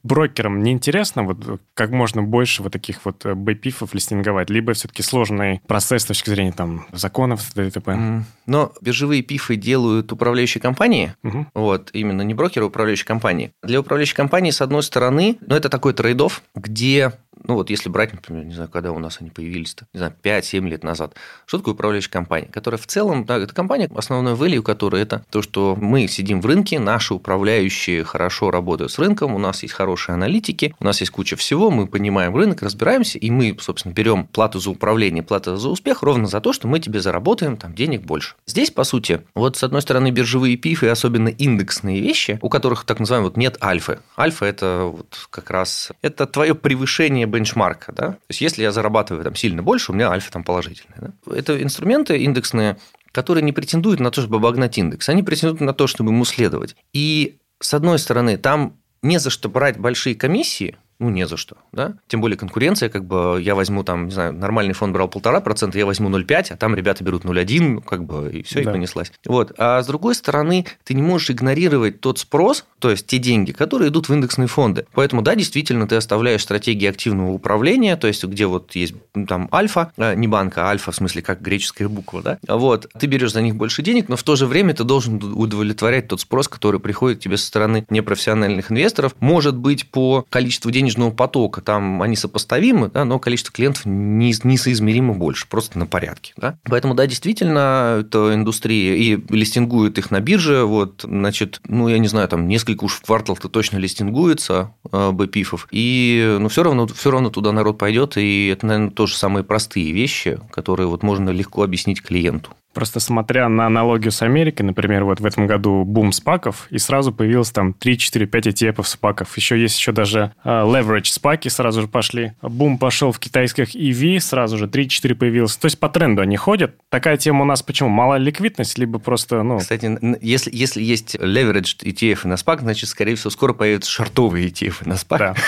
брокерам не интересно вот как можно больше вот таких вот бэпифов листинговать? Либо все-таки сложный процесс с точки зрения там законов, т.д. Но биржевые пифы делают управляющие компании, угу. вот, именно не брокеры, а управляющие компании. Для управляющей компании, с одной стороны, ну, это такой трейдов, где ну вот если брать, например, не знаю, когда у нас они появились-то, не знаю, 5-7 лет назад, что такое управляющая компания? Которая в целом, да, это компания, основной value которой это то, что мы сидим в рынке, наши управляющие хорошо работают с рынком, у нас есть хорошие аналитики, у нас есть куча всего, мы понимаем рынок, разбираемся, и мы, собственно, берем плату за управление, плату за успех ровно за то, что мы тебе заработаем там денег больше. Здесь, по сути, вот с одной стороны биржевые пифы, особенно индексные вещи, у которых так называемый вот нет альфы. Альфа – это вот как раз это твое превышение бенчмарка. Да? То есть, если я зарабатываю там сильно больше, у меня альфа там положительная. Да? Это инструменты индексные, которые не претендуют на то, чтобы обогнать индекс, они претендуют на то, чтобы ему следовать. И, с одной стороны, там не за что брать большие комиссии, ну, не за что, да. Тем более конкуренция, как бы я возьму там, не знаю, нормальный фонд брал полтора процента, я возьму 0,5, а там ребята берут 0,1, ну, как бы, и все, да. и понеслась. Вот. А с другой стороны, ты не можешь игнорировать тот спрос, то есть те деньги, которые идут в индексные фонды. Поэтому, да, действительно, ты оставляешь стратегии активного управления, то есть где вот есть ну, там альфа, а, не банка, а альфа в смысле как греческая буква, да, вот, ты берешь за них больше денег, но в то же время ты должен удовлетворять тот спрос, который приходит тебе со стороны непрофессиональных инвесторов, может быть, по количеству денежного потока, там они сопоставимы, да, но количество клиентов не, несоизмеримо больше, просто на порядке. Да? Поэтому, да, действительно, это индустрия, и листингуют их на бирже, вот, значит, ну, я не знаю, там несколько уж в квартал-то точно листингуется э, БПИФов, и, ну, все равно, все равно туда народ пойдет, и это, наверное, тоже самые простые вещи, которые вот можно легко объяснить клиенту. Просто смотря на аналогию с Америкой, например, вот в этом году бум спаков, и сразу появилось там 3, 4, 5 ETF спаков. Еще есть еще даже uh, leverage спаки сразу же пошли. Бум пошел в китайских EV, сразу же 3-4 появилось. То есть по тренду они ходят. Такая тема у нас почему? Малая ликвидность, либо просто, ну... Кстати, если, если есть leverage ETF на спак, значит, скорее всего, скоро появятся шартовые ETF на спак. Да.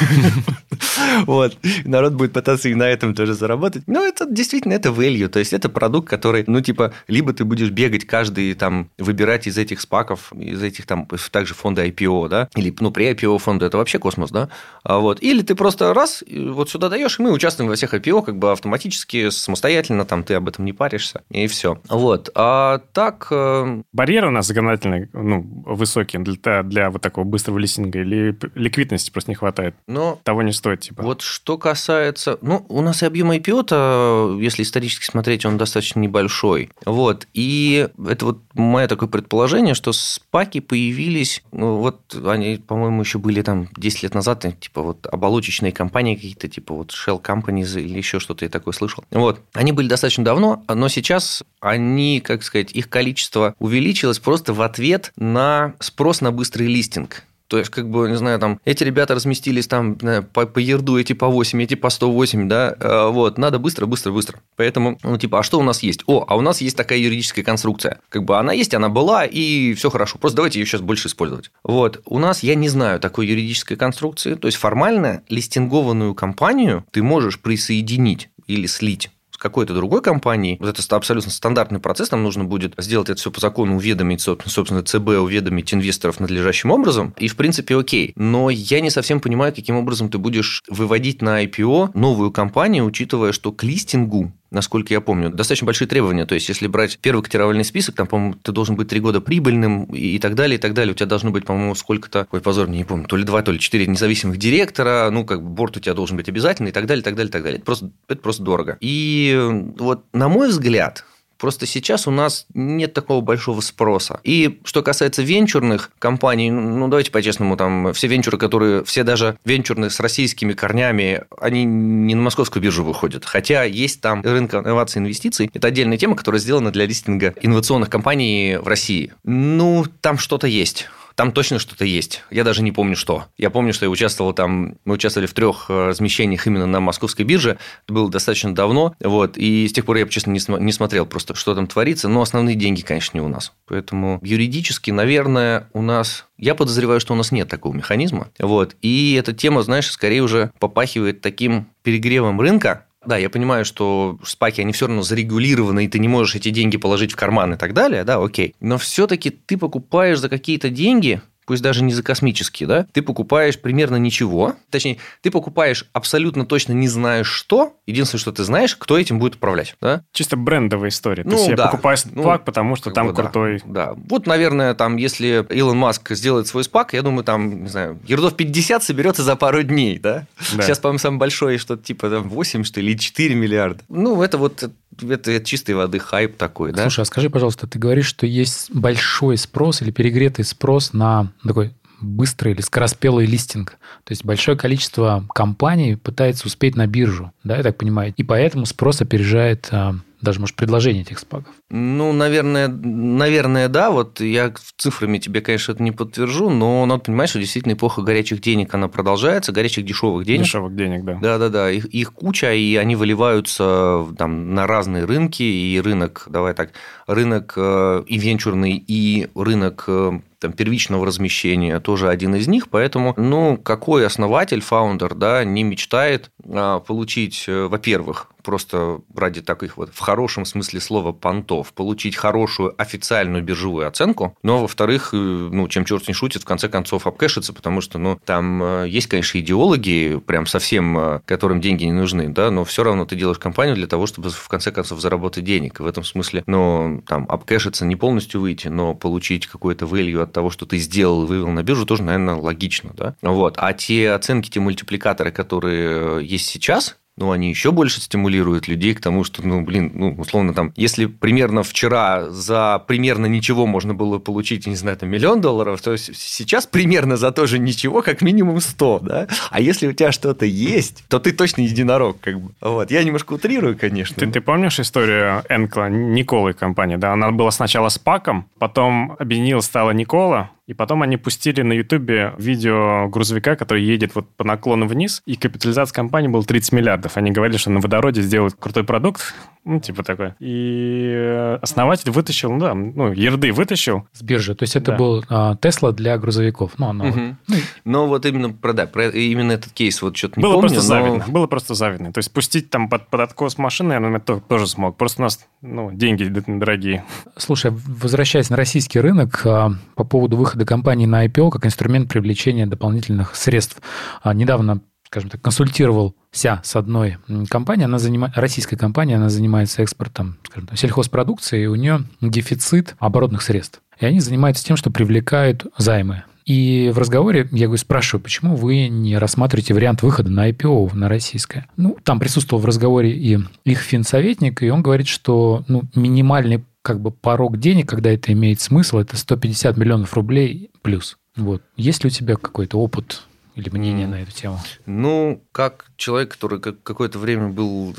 Вот. Народ будет пытаться и на этом тоже заработать. Но это действительно, это value. То есть, это продукт, который, ну, типа, либо ты будешь бегать каждый, там, выбирать из этих спаков, из этих, там, также фонда IPO, да, или, ну, при IPO фонда, это вообще космос, да, а вот, или ты просто раз, вот сюда даешь, и мы участвуем во всех IPO, как бы автоматически, самостоятельно, там, ты об этом не паришься, и все. Вот, а так... Э, Барьеры у нас законодательные, ну, высокие для, для вот такого быстрого листинга, или ликвидности просто не хватает? Но Того не стоит, типа. Вот что касается... Ну, у нас и объем IPO-то, если исторически смотреть, он достаточно небольшой. Вот, вот. И это вот мое такое предположение, что спаки появились, ну, вот они, по-моему, еще были там 10 лет назад, типа вот оболочечные компании какие-то, типа вот Shell Companies или еще что-то я такое слышал. Вот. Они были достаточно давно, но сейчас они, как сказать, их количество увеличилось просто в ответ на спрос на быстрый листинг. То есть, как бы, не знаю, там, эти ребята разместились там по, по ерду, эти по 8, эти по 108, да, э, вот, надо быстро, быстро, быстро. Поэтому, ну, типа, а что у нас есть? О, а у нас есть такая юридическая конструкция. Как бы она есть, она была, и все хорошо. Просто давайте ее сейчас больше использовать. Вот, у нас, я не знаю такой юридической конструкции. То есть, формально листингованную компанию ты можешь присоединить или слить какой-то другой компанией. Вот это абсолютно стандартный процесс. Нам нужно будет сделать это все по закону, уведомить, собственно, ЦБ, уведомить инвесторов надлежащим образом. И, в принципе, окей. Но я не совсем понимаю, каким образом ты будешь выводить на IPO новую компанию, учитывая, что к листингу насколько я помню, достаточно большие требования. То есть, если брать первый котировальный список, там, по-моему, ты должен быть три года прибыльным и так далее, и так далее. У тебя должно быть, по-моему, сколько-то, ой, позор, не помню, то ли два, то ли четыре независимых директора, ну, как бы борт у тебя должен быть обязательно и так далее, и так далее, и так далее. Это просто, это просто дорого. И вот, на мой взгляд, Просто сейчас у нас нет такого большого спроса. И что касается венчурных компаний, ну давайте по-честному, там все венчуры, которые, все даже венчурные с российскими корнями, они не на московскую биржу выходят. Хотя есть там рынок инноваций и инвестиций. Это отдельная тема, которая сделана для листинга инновационных компаний в России. Ну, там что-то есть там точно что-то есть. Я даже не помню, что. Я помню, что я участвовал там, мы участвовали в трех э, размещениях именно на московской бирже. Это было достаточно давно. Вот, и с тех пор я, честно, не смотрел просто, что там творится. Но основные деньги, конечно, не у нас. Поэтому юридически, наверное, у нас я подозреваю, что у нас нет такого механизма. Вот. И эта тема, знаешь, скорее уже попахивает таким перегревом рынка, да, я понимаю, что спаки, они все равно зарегулированы, и ты не можешь эти деньги положить в карман и так далее, да, окей. Но все-таки ты покупаешь за какие-то деньги пусть даже не за космические, да, ты покупаешь примерно ничего, точнее, ты покупаешь абсолютно точно не знаешь что, единственное, что ты знаешь, кто этим будет управлять, да. Чисто брендовая история. Ну, То есть да. я покупаю спак, ну, потому что там бы, крутой... Да, да. Вот, наверное, там, если Илон Маск сделает свой спак, я думаю, там, не знаю, ердов 50 соберется за пару дней, да. да. Сейчас, по-моему, самый большой что-то типа там 8, что ли, или 4 миллиарда. Ну, это вот это, это чистой воды хайп такой, да? Слушай, а скажи, пожалуйста, ты говоришь, что есть большой спрос или перегретый спрос на такой быстрый или скороспелый листинг. То есть большое количество компаний пытается успеть на биржу, да, я так понимаю. И поэтому спрос опережает а, даже, может, предложение этих спаков? Ну, наверное, наверное, да. Вот я цифрами тебе, конечно, это не подтвержу, но надо понимать, что действительно эпоха горячих денег, она продолжается, горячих дешевых денег. Дешевых денег, да. Да-да-да, их, их куча, и они выливаются там, на разные рынки, и рынок, давай так, рынок э, и венчурный, и рынок э, там, первичного размещения тоже один из них, поэтому, ну, какой основатель, фаундер, да, не мечтает а, получить, э, во-первых, просто ради таких вот, в хорошем смысле слова, понтов, получить хорошую официальную биржевую оценку, но, во-вторых, э, ну, чем черт не шутит, в конце концов обкэшится, потому что, ну, там э, есть, конечно, идеологи, прям совсем, которым деньги не нужны, да, но все равно ты делаешь компанию для того, чтобы, в конце концов, заработать денег. И в этом смысле, ну, там, обкэшиться не полностью выйти, но получить какое-то value от того, что ты сделал и вывел на биржу, тоже, наверное, логично. Да? Вот. А те оценки, те мультипликаторы, которые есть сейчас, ну, они еще больше стимулируют людей к тому, что, ну, блин, ну, условно, там, если примерно вчера за примерно ничего можно было получить, не знаю, там, миллион долларов, то сейчас примерно за тоже ничего как минимум 100, да? А если у тебя что-то есть, то ты точно единорог, как бы. Вот. Я немножко утрирую, конечно. Ты, ты помнишь историю Энкла, Николы компании, да? Она была сначала с Паком, потом объединилась, стала Никола, и потом они пустили на Ютубе видео грузовика, который едет вот по наклону вниз, и капитализация компании была 30 миллиардов. Они говорили, что на водороде сделают крутой продукт, ну, типа такой. И э, основатель вытащил, ну да, ну, ерды вытащил. С биржи. То есть это да. был Тесла для грузовиков. Ну, оно... угу. ну, но вот именно, про, да, про, именно этот кейс вот что-то не было помню. Просто но... завидно. Было просто завидно. То есть пустить там под, под откос машины, наверное, тоже, тоже смог. Просто у нас ну, деньги дорогие. Слушай, возвращаясь на российский рынок, а, по поводу выхода компании на IPO как инструмент привлечения дополнительных средств. А, недавно скажем так, консультировался с одной компанией, она занимает, российской компанией, она занимается экспортом скажем так, сельхозпродукции, и у нее дефицит оборотных средств. И они занимаются тем, что привлекают займы. И в разговоре я говорю, спрашиваю, почему вы не рассматриваете вариант выхода на IPO на российское? Ну, там присутствовал в разговоре и их финсоветник, и он говорит, что ну, минимальный как бы порог денег, когда это имеет смысл, это 150 миллионов рублей плюс. Вот. Есть ли у тебя какой-то опыт или мнение на эту тему? Ну, как человек, который какое-то время был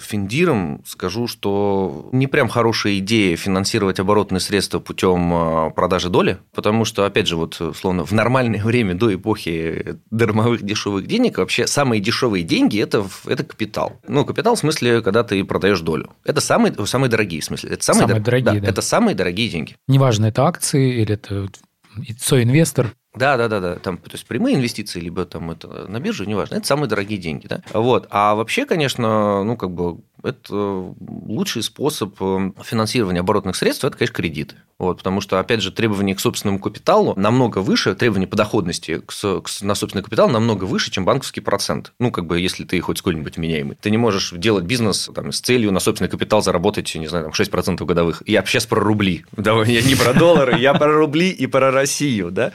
финдиром, скажу, что не прям хорошая идея финансировать оборотные средства путем а, продажи доли, потому что, опять же, вот, условно, в нормальное время до эпохи дармовых дешевых денег вообще самые дешевые деньги это, – это капитал. Ну, капитал в смысле, когда ты продаешь долю. Это самые, самые дорогие, в смысле. Это самые, самые дорогие, да, да. Это самые дорогие деньги. Неважно, это акции или это соинвестор. Да, да, да, да. Там, то есть прямые инвестиции, либо там это на бирже, неважно. Это самые дорогие деньги, да. Вот. А вообще, конечно, ну, как бы это лучший способ э, финансирования оборотных средств, это, конечно, кредиты. Вот, потому что, опять же, требования к собственному капиталу намного выше, требования по доходности к, к, на собственный капитал намного выше, чем банковский процент. Ну, как бы, если ты хоть сколько-нибудь меняемый. Ты не можешь делать бизнес там, с целью на собственный капитал заработать, не знаю, там, 6% годовых. Я сейчас про рубли. Давай, я не про доллары, я про рубли и про Россию, да.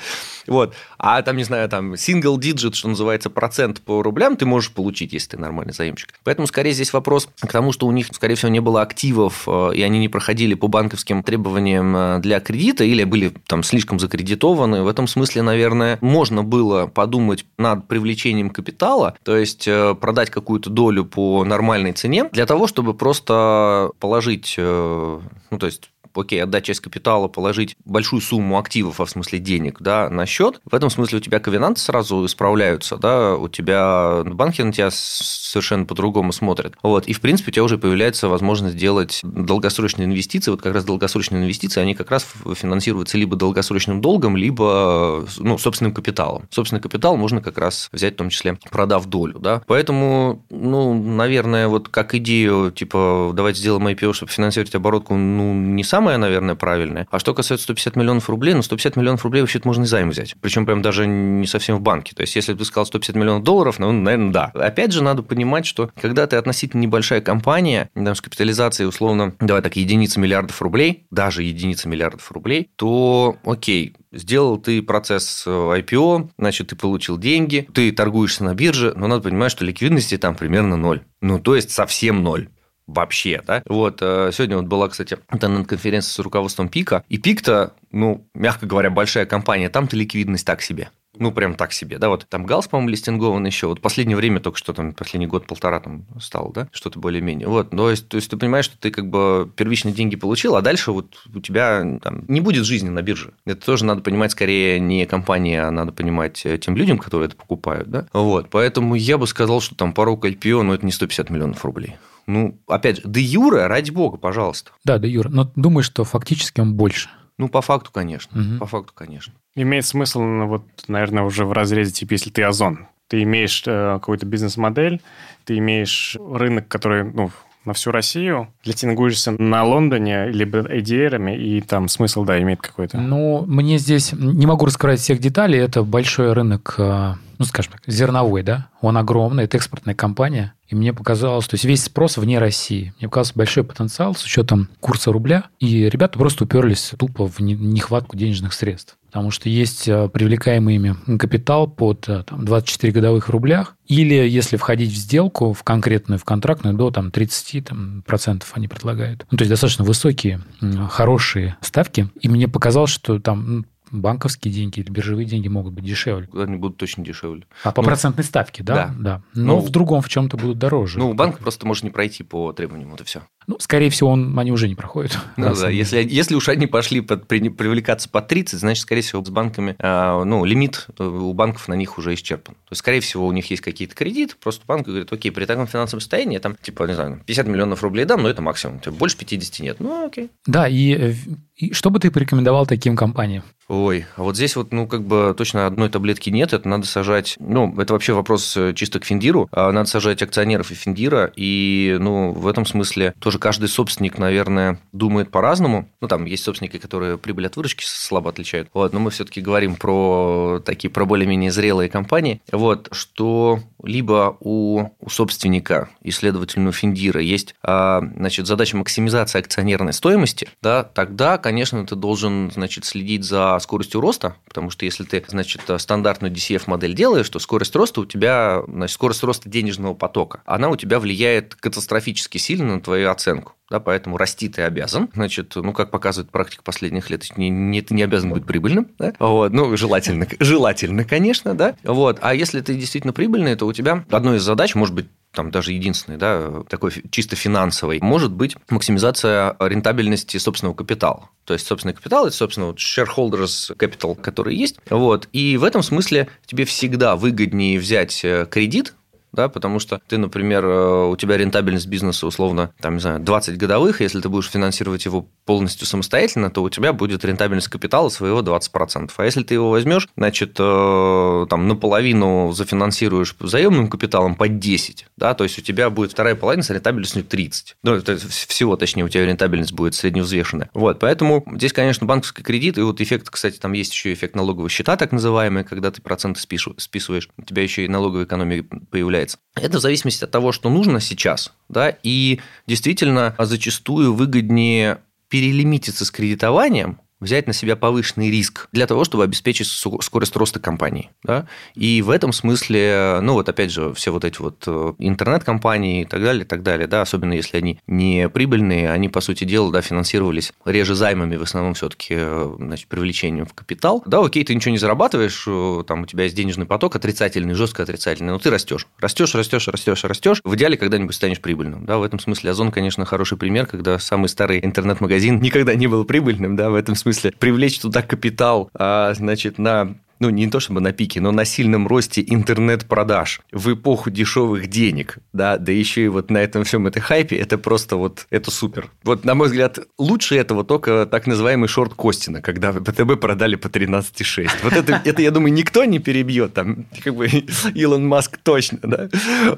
Вот. А там, не знаю, там single digit, что называется, процент по рублям ты можешь получить, если ты нормальный заемщик. Поэтому, скорее, здесь вопрос к тому, что у них, скорее всего, не было активов, э, и они не проходили по банковским требованиям э, для кредита, или были там слишком закредитованы. В этом смысле, наверное, можно было подумать над привлечением капитала, то есть э, продать какую-то долю по нормальной цене, для того, чтобы просто положить, ну, то есть окей, отдать часть капитала, положить большую сумму активов, а в смысле денег, да, на счет, в этом смысле у тебя ковенанты сразу исправляются, да, у тебя банки на тебя совершенно по-другому смотрят. Вот, и, в принципе, у тебя уже появляется возможность делать долгосрочные инвестиции. Вот как раз долгосрочные инвестиции, они как раз финансируются либо долгосрочным долгом, либо ну, собственным капиталом. Собственный капитал можно как раз взять, в том числе, продав долю. Да? Поэтому, ну, наверное, вот как идею, типа, давайте сделаем IPO, чтобы финансировать оборотку, ну, не самое, наверное, правильное. А что касается 150 миллионов рублей, ну, 150 миллионов рублей вообще-то можно и займ взять. Причем прям даже не совсем в банке. То есть, если бы ты сказал 150 миллионов долларов, ну, наверное, да. Опять же, надо понимать, что когда ты относительно небольшая компания, там, с капитализацией, условно, давай так, единицы миллиардов рублей, даже единицы миллиардов рублей, то окей, сделал ты процесс э, IPO, значит, ты получил деньги, ты торгуешься на бирже, но надо понимать, что ликвидности там примерно ноль. Ну, то есть совсем ноль вообще, да. Вот, э, сегодня вот была, кстати, интернет-конференция с руководством Пика, и Пик-то, ну, мягко говоря, большая компания, там-то ликвидность так себе ну, прям так себе, да, вот там Галс, по-моему, листингован еще, вот последнее время только что там, последний год-полтора там стал, да, что-то более-менее, вот, то есть, то есть ты понимаешь, что ты как бы первичные деньги получил, а дальше вот у тебя там не будет жизни на бирже. Это тоже надо понимать скорее не компания, а надо понимать э, тем людям, которые это покупают, да, вот, поэтому я бы сказал, что там порог IPO, ну, это не 150 миллионов рублей. Ну, опять же, де юра, ради бога, пожалуйста. Да, де юра, но думаю, что фактически он больше. Ну, по факту, конечно. Угу. По факту, конечно. Имеет смысл, ну, вот, наверное, уже в разрезе, типа, если ты Озон, ты имеешь э, какую-то бизнес-модель, ты имеешь рынок, который, ну, на всю Россию, или ты торгуешься на Лондоне, либо ADR, и там смысл, да, имеет какой-то? Ну, мне здесь не могу раскрывать всех деталей. Это большой рынок, э, ну, скажем так, зерновой, да? Он огромный, это экспортная компания. И мне показалось, то есть весь спрос вне России. Мне показался большой потенциал с учетом курса рубля. И ребята просто уперлись тупо в нехватку денежных средств потому что есть э, привлекаемый ими капитал под э, там, 24 годовых рублях, или если входить в сделку, в конкретную, в контрактную, до там, 30 там, процентов они предлагают. Ну, то есть достаточно высокие, хорошие ставки. И мне показалось, что там банковские деньги или биржевые деньги могут быть дешевле. Они будут точно дешевле. А по ну, процентной ставке, да? Да. да. Но ну, в другом в чем-то будут дороже. Ну, банк просто может не пройти по требованиям, вот и все. Ну, скорее всего, он, они уже не проходят. Ну да, если, если уж они пошли под, при, привлекаться по 30, значит, скорее всего, с банками, а, ну, лимит э, у банков на них уже исчерпан. То есть, скорее всего, у них есть какие-то кредиты, просто банк говорит, окей, при таком финансовом состоянии, там, типа, не знаю, 50 миллионов рублей дам, но это максимум. Больше 50 нет. Ну, окей. Да, и, э, и что бы ты порекомендовал таким компаниям? Ой, а вот здесь вот, ну, как бы точно одной таблетки нет, это надо сажать, ну, это вообще вопрос э, чисто к Финдиру, а надо сажать акционеров и Финдира, и, ну, в этом смысле тоже каждый собственник, наверное, думает по-разному. Ну, там есть собственники, которые прибыль от выручки слабо отличают, вот, но мы все-таки говорим про такие, про более-менее зрелые компании, вот, что либо у, у собственника и, следовательно, у Финдира есть, а, значит, задача максимизации акционерной стоимости, да, тогда, конечно, ты должен, значит, следить за скоростью роста, потому что если ты, значит, стандартную DCF-модель делаешь, то скорость роста у тебя, значит, скорость роста денежного потока, она у тебя влияет катастрофически сильно на твою оценку. Да, поэтому расти ты обязан. Значит, ну, как показывает практика последних лет, не, не, ты не обязан быть прибыльным. Да? Вот, ну, желательно, желательно, конечно, да. Вот. А если ты действительно прибыльный, то у тебя одной из задач может быть там даже единственный, да, такой чисто финансовый, может быть максимизация рентабельности собственного капитала. То есть собственный капитал – это, собственно, вот shareholders capital, который есть. Вот. И в этом смысле тебе всегда выгоднее взять э, кредит, да, потому что ты, например, э, у тебя рентабельность бизнеса условно, там, не знаю, 20 годовых, если ты будешь финансировать его полностью самостоятельно, то у тебя будет рентабельность капитала своего 20%. А если ты его возьмешь, значит, э, там, наполовину зафинансируешь заемным капиталом под 10, да, то есть у тебя будет вторая половина с рентабельностью 30. Ну, это всего, точнее, у тебя рентабельность будет средневзвешенная. Вот, поэтому здесь, конечно, банковский кредит, и вот эффект, кстати, там есть еще эффект налогового счета, так называемый, когда ты проценты списываешь, у тебя еще и налоговая экономия появляется является. Это в зависимости от того, что нужно сейчас, да, и действительно зачастую выгоднее перелимититься с кредитованием, взять на себя повышенный риск для того, чтобы обеспечить скорость роста компании. Да? И в этом смысле, ну вот опять же, все вот эти вот э, интернет-компании и так далее, и так далее, да, особенно если они не прибыльные, они, по сути дела, да, финансировались реже займами, в основном все-таки э, значит, привлечением в капитал. Да, окей, ты ничего не зарабатываешь, э, там у тебя есть денежный поток отрицательный, жестко отрицательный, но ты растешь. Растешь, растешь, растешь, растешь. В идеале когда-нибудь станешь прибыльным. Да, в этом смысле Озон, конечно, хороший пример, когда самый старый интернет-магазин никогда не был прибыльным, да, в этом смысле привлечь туда капитал, а, значит, на ну, не то чтобы на пике, но на сильном росте интернет-продаж в эпоху дешевых денег, да, да еще и вот на этом всем это хайпе, это просто вот, это супер. Вот, на мой взгляд, лучше этого только так называемый шорт Костина, когда ВТБ продали по 13,6. Вот это, это, я думаю, никто не перебьет, там, как бы, Илон Маск точно, да.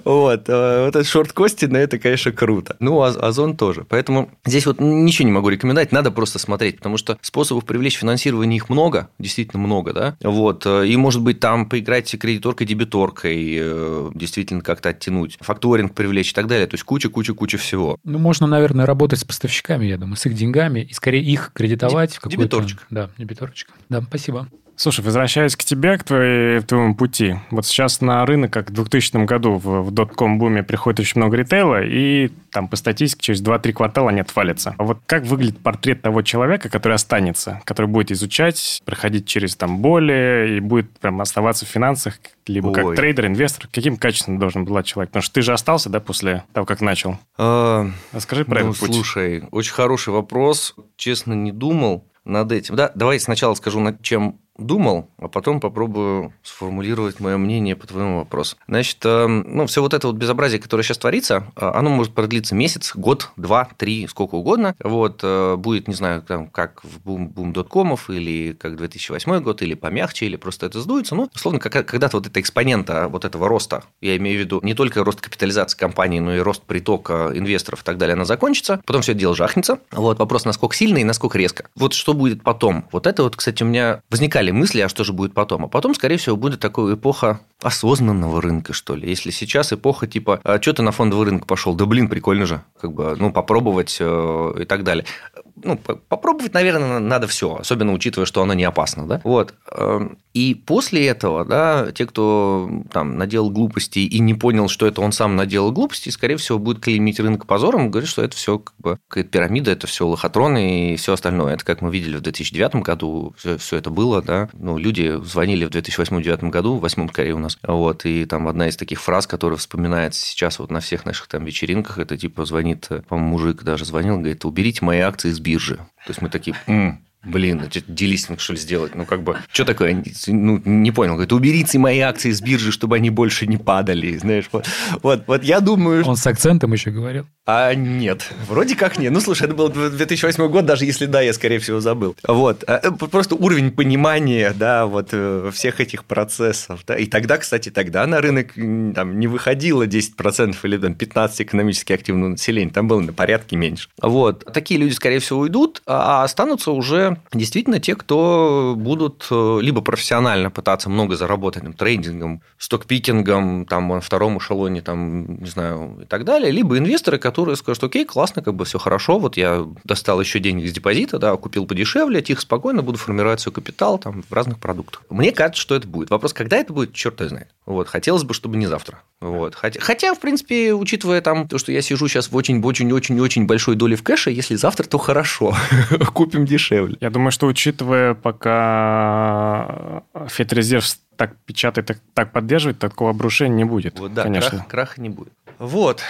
Вот, а вот этот шорт Костина, это, конечно, круто. Ну, а Озон тоже. Поэтому здесь вот ничего не могу рекомендовать, надо просто смотреть, потому что способов привлечь финансирование их много, действительно много, да. Вот, вот. Э, и, может быть, там поиграть кредиторкой-дебиторкой, э, действительно как-то оттянуть, факторинг привлечь и так далее. То есть куча-куча-куча всего. Ну, можно, наверное, работать с поставщиками, я думаю, с их деньгами, и скорее их кредитовать. Деб- в дебиторчик. Да, дебиторчик. Да, спасибо. Слушай, возвращаясь к тебе, к твоей, твоему пути. Вот сейчас на рынок, как в 2000 году в, в дотком-буме приходит очень много ритейла, и там по статистике через 2-3 квартала они отвалятся. А вот как выглядит портрет того человека, который останется, который будет изучать, проходить через там боли и будет прям оставаться в финансах, либо Ой. как трейдер, инвестор? Каким качеством должен был человек? Потому что ты же остался, да, после того, как начал? А, Расскажи про ну, этот путь. Слушай, очень хороший вопрос. Честно, не думал над этим. Да, давай сначала скажу, над чем думал, а потом попробую сформулировать мое мнение по твоему вопросу. Значит, эм, ну, все вот это вот безобразие, которое сейчас творится, э, оно может продлиться месяц, год, два, три, сколько угодно. Вот, э, будет, не знаю, там, как в бум, бум доткомов, или как 2008 год, или помягче, или просто это сдуется. Ну, условно, когда-то вот эта экспонента вот этого роста, я имею в виду не только рост капитализации компании, но и рост притока инвесторов и так далее, она закончится, потом все это дело жахнется. Вот, вопрос, насколько сильно и насколько резко. Вот что будет потом? Вот это вот, кстати, у меня возникали возникали мысли, а что же будет потом? А потом, скорее всего, будет такая эпоха осознанного рынка, что ли. Если сейчас эпоха типа, а что ты на фондовый рынок пошел? Да блин, прикольно же. Как бы, ну, попробовать э, и так далее ну, попробовать, наверное, надо все, особенно учитывая, что оно не опасно, да. Вот. Эм, и после этого, да, те, кто там наделал глупости и не понял, что это он сам наделал глупости, скорее всего, будет клеймить рынок позором и говорить, что это все как бы какая-то пирамида, это все лохотроны и все остальное. Это как мы видели в 2009 году, все, все это было, да. Ну, люди звонили в 2008-2009 году, в восьмом скорее у нас, вот, и там одна из таких фраз, которая вспоминается сейчас вот на всех наших там вечеринках, это типа звонит, по-моему, мужик даже звонил, говорит, уберите мои акции с биржи. То есть мы такие, М, Блин, делистинг что ли сделать? Ну, как бы, что такое? Ну, не понял. Говорит, уберите мои акции с биржи, чтобы они больше не падали. Знаешь, вот, вот, вот я думаю... Он с акцентом еще говорил. А нет, вроде как нет. Ну, слушай, это был 2008 год, даже если да, я, скорее всего, забыл. Вот. А, э, просто уровень понимания, да, вот э, всех этих процессов. Да. И тогда, кстати, тогда на рынок там не выходило 10% или там, 15% экономически активного населения. Там было на порядке меньше. Вот. Такие люди, скорее всего, уйдут, а останутся уже действительно те, кто будут э, либо профессионально пытаться много заработать там, трейдингом, стокпикингом, там, на втором эшелоне, там, не знаю, и так далее, либо инвесторы, которые скажут, окей, классно, как бы все хорошо, вот я достал еще денег из депозита, да, купил подешевле, тихо, спокойно буду формировать свой капитал там, в разных продуктах. Мне кажется, что это будет. Вопрос, когда это будет, черт его знает. Вот, хотелось бы, чтобы не завтра. Вот. Хотя, хотя, в принципе, учитывая там то, что я сижу сейчас в очень-очень-очень-очень большой доле в кэше, если завтра, то хорошо, купим дешевле. Я думаю, что учитывая, пока Федрезерв так печатает, так, так поддерживает, такого обрушения не будет. Вот да, конечно. Крах, краха не будет. Вот.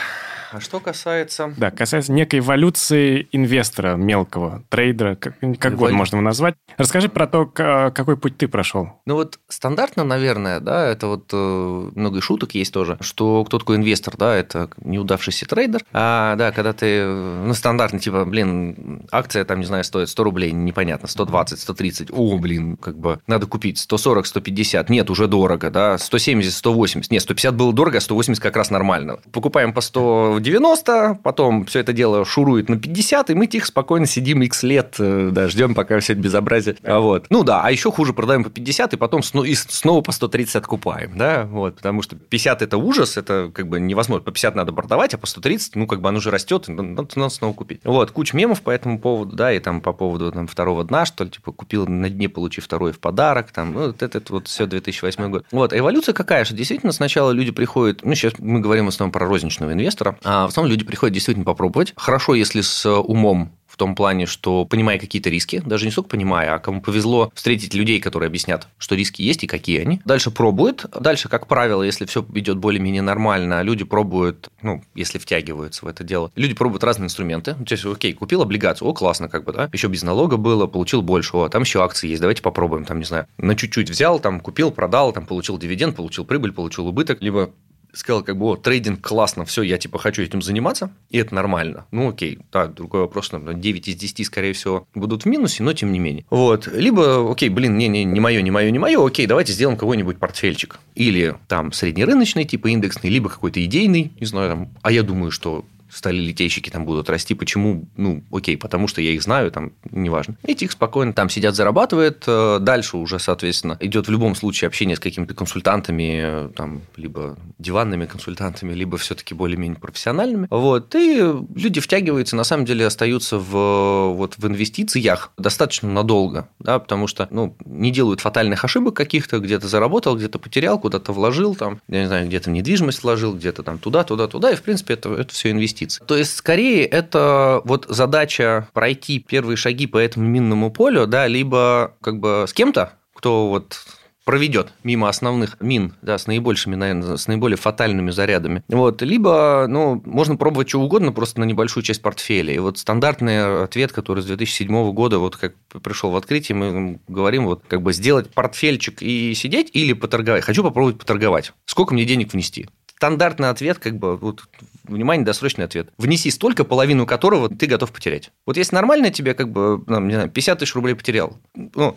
А что касается... Да, касается некой эволюции инвестора мелкого, трейдера, как, как Эволю... можно его назвать. Расскажи про то, какой путь ты прошел. Ну вот стандартно, наверное, да, это вот э, много шуток есть тоже, что кто такой инвестор, да, это неудавшийся трейдер. А, да, когда ты, ну, стандартно, типа, блин, акция там, не знаю, стоит 100 рублей, непонятно, 120, 130, о, блин, как бы надо купить 140, 150, нет, уже дорого, да, 170, 180, нет, 150 было дорого, а 180 как раз нормально. Покупаем по 100 в 90, потом все это дело шурует на 50, и мы тихо, спокойно сидим x лет, э, да, ждем, пока все это безобразие. А вот. Ну да, а еще хуже продаем по 50, и потом снова, и снова по 130 откупаем, да, вот, потому что 50 это ужас, это как бы невозможно, по 50 надо продавать, а по 130, ну, как бы оно уже растет, надо, надо снова купить. Вот, куча мемов по этому поводу, да, и там по поводу там, второго дна, что ли, типа, купил на дне, получив второй в подарок, там, ну, вот это вот все 2008 год. Вот, эволюция какая, что действительно сначала люди приходят, ну, сейчас мы говорим в основном про розничного инвестора, в основном люди приходят действительно попробовать. Хорошо, если с умом в том плане, что понимая какие-то риски, даже не столько понимая, а кому повезло встретить людей, которые объяснят, что риски есть и какие они. Дальше пробует. Дальше, как правило, если все идет более-менее нормально, люди пробуют, ну, если втягиваются в это дело, люди пробуют разные инструменты. То есть, окей, купил облигацию, о, классно, как бы, да, еще без налога было, получил больше, о, там еще акции есть, давайте попробуем, там, не знаю, на чуть-чуть взял, там, купил, продал, там, получил дивиденд, получил прибыль, получил убыток, либо сказал, как бы, о, трейдинг классно, все, я типа хочу этим заниматься, и это нормально. Ну, окей, так, другой вопрос, что 9 из 10, скорее всего, будут в минусе, но тем не менее. Вот. Либо, окей, блин, не, не, не мое, не мое, не мое, окей, давайте сделаем какой-нибудь портфельчик. Или там среднерыночный, типа индексный, либо какой-то идейный, не знаю, там, а я думаю, что стали литейщики там будут расти. Почему? Ну, окей, потому что я их знаю, там, неважно. Эти их спокойно там сидят, зарабатывают. Э, дальше уже, соответственно, идет в любом случае общение с какими-то консультантами, э, там, либо диванными консультантами, либо все-таки более-менее профессиональными. Вот. И люди втягиваются, на самом деле, остаются в, вот, в инвестициях достаточно надолго, да, потому что, ну, не делают фатальных ошибок каких-то, где-то заработал, где-то потерял, куда-то вложил, там, я не знаю, где-то недвижимость вложил, где-то там туда, туда, туда, и, в принципе, это, это все инвестиции инвестиций. То есть, скорее, это вот задача пройти первые шаги по этому минному полю, да, либо как бы с кем-то, кто вот проведет мимо основных мин, да, с наибольшими, наверное, с наиболее фатальными зарядами. Вот. Либо, ну, можно пробовать что угодно, просто на небольшую часть портфеля. И вот стандартный ответ, который с 2007 года, вот как пришел в открытие, мы говорим, вот как бы сделать портфельчик и сидеть или поторговать. Хочу попробовать поторговать. Сколько мне денег внести? Стандартный ответ, как бы, вот, внимание, досрочный ответ. Внеси столько, половину которого ты готов потерять. Вот если нормально тебе, как бы, ну, не знаю, 50 тысяч рублей потерял, ну,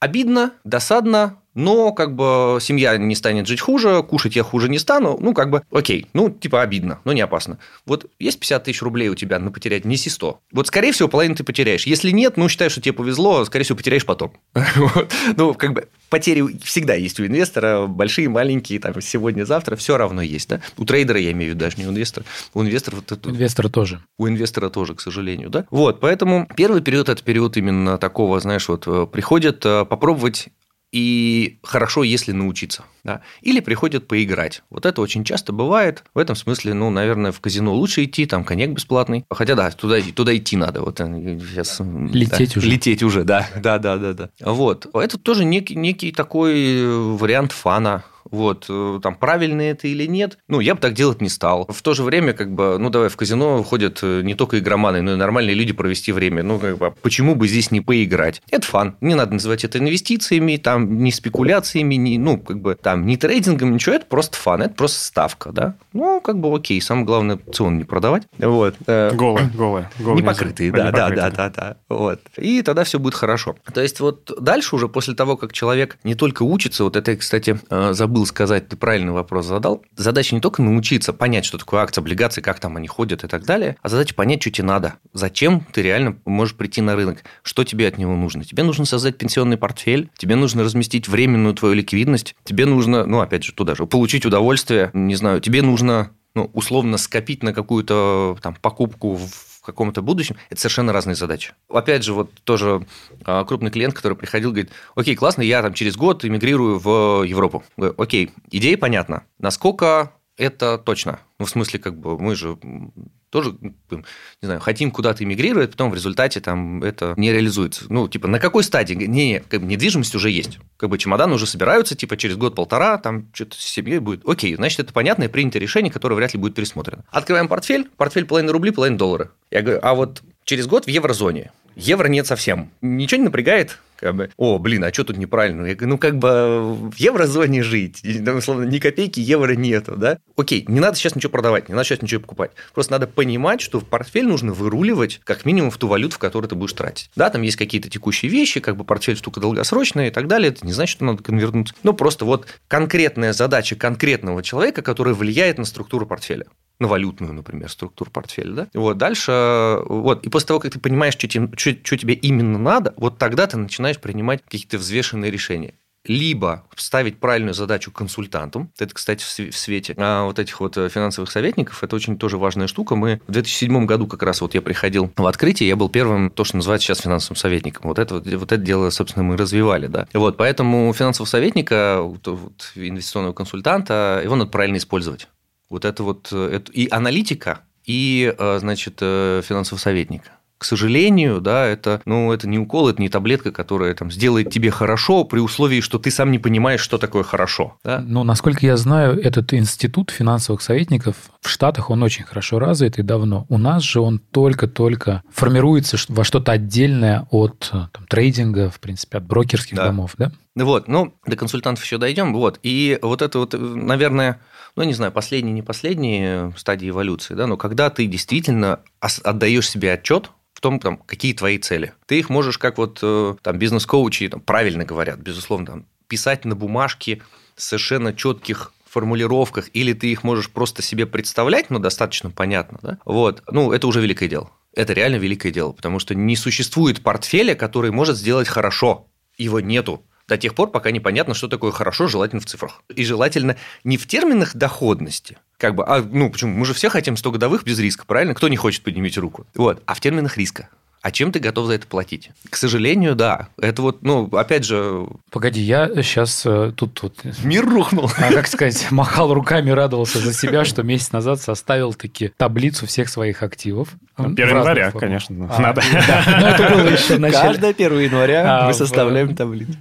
обидно, досадно, но как бы семья не станет жить хуже, кушать я хуже не стану, ну, как бы, окей, ну, типа обидно, но не опасно. Вот есть 50 тысяч рублей у тебя на потерять, неси 100. Вот, скорее всего, половину ты потеряешь. Если нет, ну, считай, что тебе повезло, скорее всего, потеряешь потом. Ну, как бы, потери всегда есть у инвестора, большие, маленькие, там, сегодня-завтра, все равно есть, да? У трейдера, я имею в виду, даже не у инвестора, у инвестора... У инвестора тоже. У инвестора тоже, к сожалению, да? Вот, поэтому первый период – это период именно такого, знаешь, вот, э, приходит э, попробовать и хорошо, если научиться. Да? Или приходят поиграть. Вот это очень часто бывает. В этом смысле, ну, наверное, в казино лучше идти, там коньяк бесплатный. Хотя, да, туда, туда идти надо. Вот э, сейчас... Лететь да, уже. Лететь уже, да. Да, да, да, да. Вот. Это тоже некий, некий такой вариант фана вот, э, там, правильно это или нет, ну, я бы так делать не стал. В то же время, как бы, ну, давай, в казино ходят э, не только игроманы, но и нормальные люди провести время. Ну, как бы, почему бы здесь не поиграть? Это фан. Не надо называть это инвестициями, там, не спекуляциями, не, ну, как бы, там, не трейдингом, ничего, это просто фан, это просто ставка, да? Ну, как бы, окей, самое главное, опцион не продавать. Вот. Голые, голые. Не покрытые, да, да, да, да, да. Вот. И тогда все будет хорошо. То есть, вот дальше уже, после того, как человек не только учится, вот это, кстати, э, забыл забыл сказать, ты правильный вопрос задал. Задача не только научиться понять, что такое акции, облигации, как там они ходят и так далее, а задача понять, что тебе надо. Зачем ты реально можешь прийти на рынок? Что тебе от него нужно? Тебе нужно создать пенсионный портфель, тебе нужно разместить временную твою ликвидность, тебе нужно, ну, опять же, туда же, получить удовольствие, не знаю, тебе нужно ну, условно скопить на какую-то там покупку в каком-то будущем, это совершенно разные задачи. Опять же, вот тоже а, крупный клиент, который приходил, говорит, окей, классно, я там через год эмигрирую в Европу. Говорю, окей, идея понятна. Насколько это точно? Ну, в смысле, как бы мы же тоже, не знаю, хотим куда-то эмигрировать, потом в результате там это не реализуется. Ну, типа, на какой стадии? Не, не как бы недвижимость уже есть. Как бы чемоданы уже собираются, типа, через год-полтора, там что-то с семьей будет. Окей, значит, это понятное принятое решение, которое вряд ли будет пересмотрено. Открываем портфель, портфель половина рублей, половина доллара. Я говорю, а вот через год в еврозоне. Евро нет совсем. Ничего не напрягает, бы, о, блин, а что тут неправильно? Я говорю, ну, как бы в еврозоне жить, ну, условно, ни копейки евро нету, да? Окей, не надо сейчас ничего продавать, не надо сейчас ничего покупать. Просто надо понимать, что в портфель нужно выруливать как минимум в ту валюту, в которую ты будешь тратить. Да, там есть какие-то текущие вещи, как бы портфель штука долгосрочная и так далее, это не значит, что надо конвертнуть. Ну, просто вот конкретная задача конкретного человека, которая влияет на структуру портфеля. На валютную, например, структуру портфеля, да? Вот, дальше, вот, и после того, как ты понимаешь, что тебе, что, что тебе именно надо, вот тогда ты начинаешь принимать какие-то взвешенные решения либо ставить правильную задачу консультантам. Это, кстати, в свете а вот этих вот э, финансовых советников, это очень тоже важная штука. Мы в 2007 году как раз вот я приходил в открытие, я был первым, то, что называется сейчас финансовым советником. Вот это, вот это дело, собственно, мы развивали, да. Вот, поэтому финансового советника, вот, инвестиционного консультанта, его надо правильно использовать. Вот это вот, э, это, и аналитика, и, э, значит, финансового советника к сожалению, да, это, ну, это не укол, это не таблетка, которая там сделает тебе хорошо при условии, что ты сам не понимаешь, что такое хорошо. Да? Ну, насколько я знаю, этот институт финансовых советников в Штатах, он очень хорошо развит и давно. У нас же он только-только формируется во что-то отдельное от там, трейдинга, в принципе, от брокерских да. домов, да? Вот, ну, до консультантов еще дойдем. Вот, и вот это вот, наверное, ну, не знаю, последние, не последние стадии эволюции, да, но когда ты действительно отдаешь себе отчет том, там, какие твои цели. Ты их можешь, как вот э, там бизнес-коучи там, правильно говорят, безусловно, там, писать на бумажке совершенно четких формулировках, или ты их можешь просто себе представлять, но достаточно понятно, да? Вот, ну, это уже великое дело. Это реально великое дело, потому что не существует портфеля, который может сделать хорошо. Его нету до тех пор, пока непонятно, что такое хорошо, желательно в цифрах. И желательно не в терминах доходности, как бы, а, ну, почему? Мы же все хотим 100 годовых без риска, правильно? Кто не хочет, поднимите руку. Вот. А в терминах риска. А чем ты готов за это платить? К сожалению, да. Это вот, ну, опять же... Погоди, я сейчас э, тут вот... Мир рухнул. А, как сказать, махал руками, радовался за себя, что месяц назад составил таки таблицу всех своих активов. 1 января, формах. конечно, а, надо. Да, но это было еще в начале. Каждое 1 января а, мы составляем таблицу.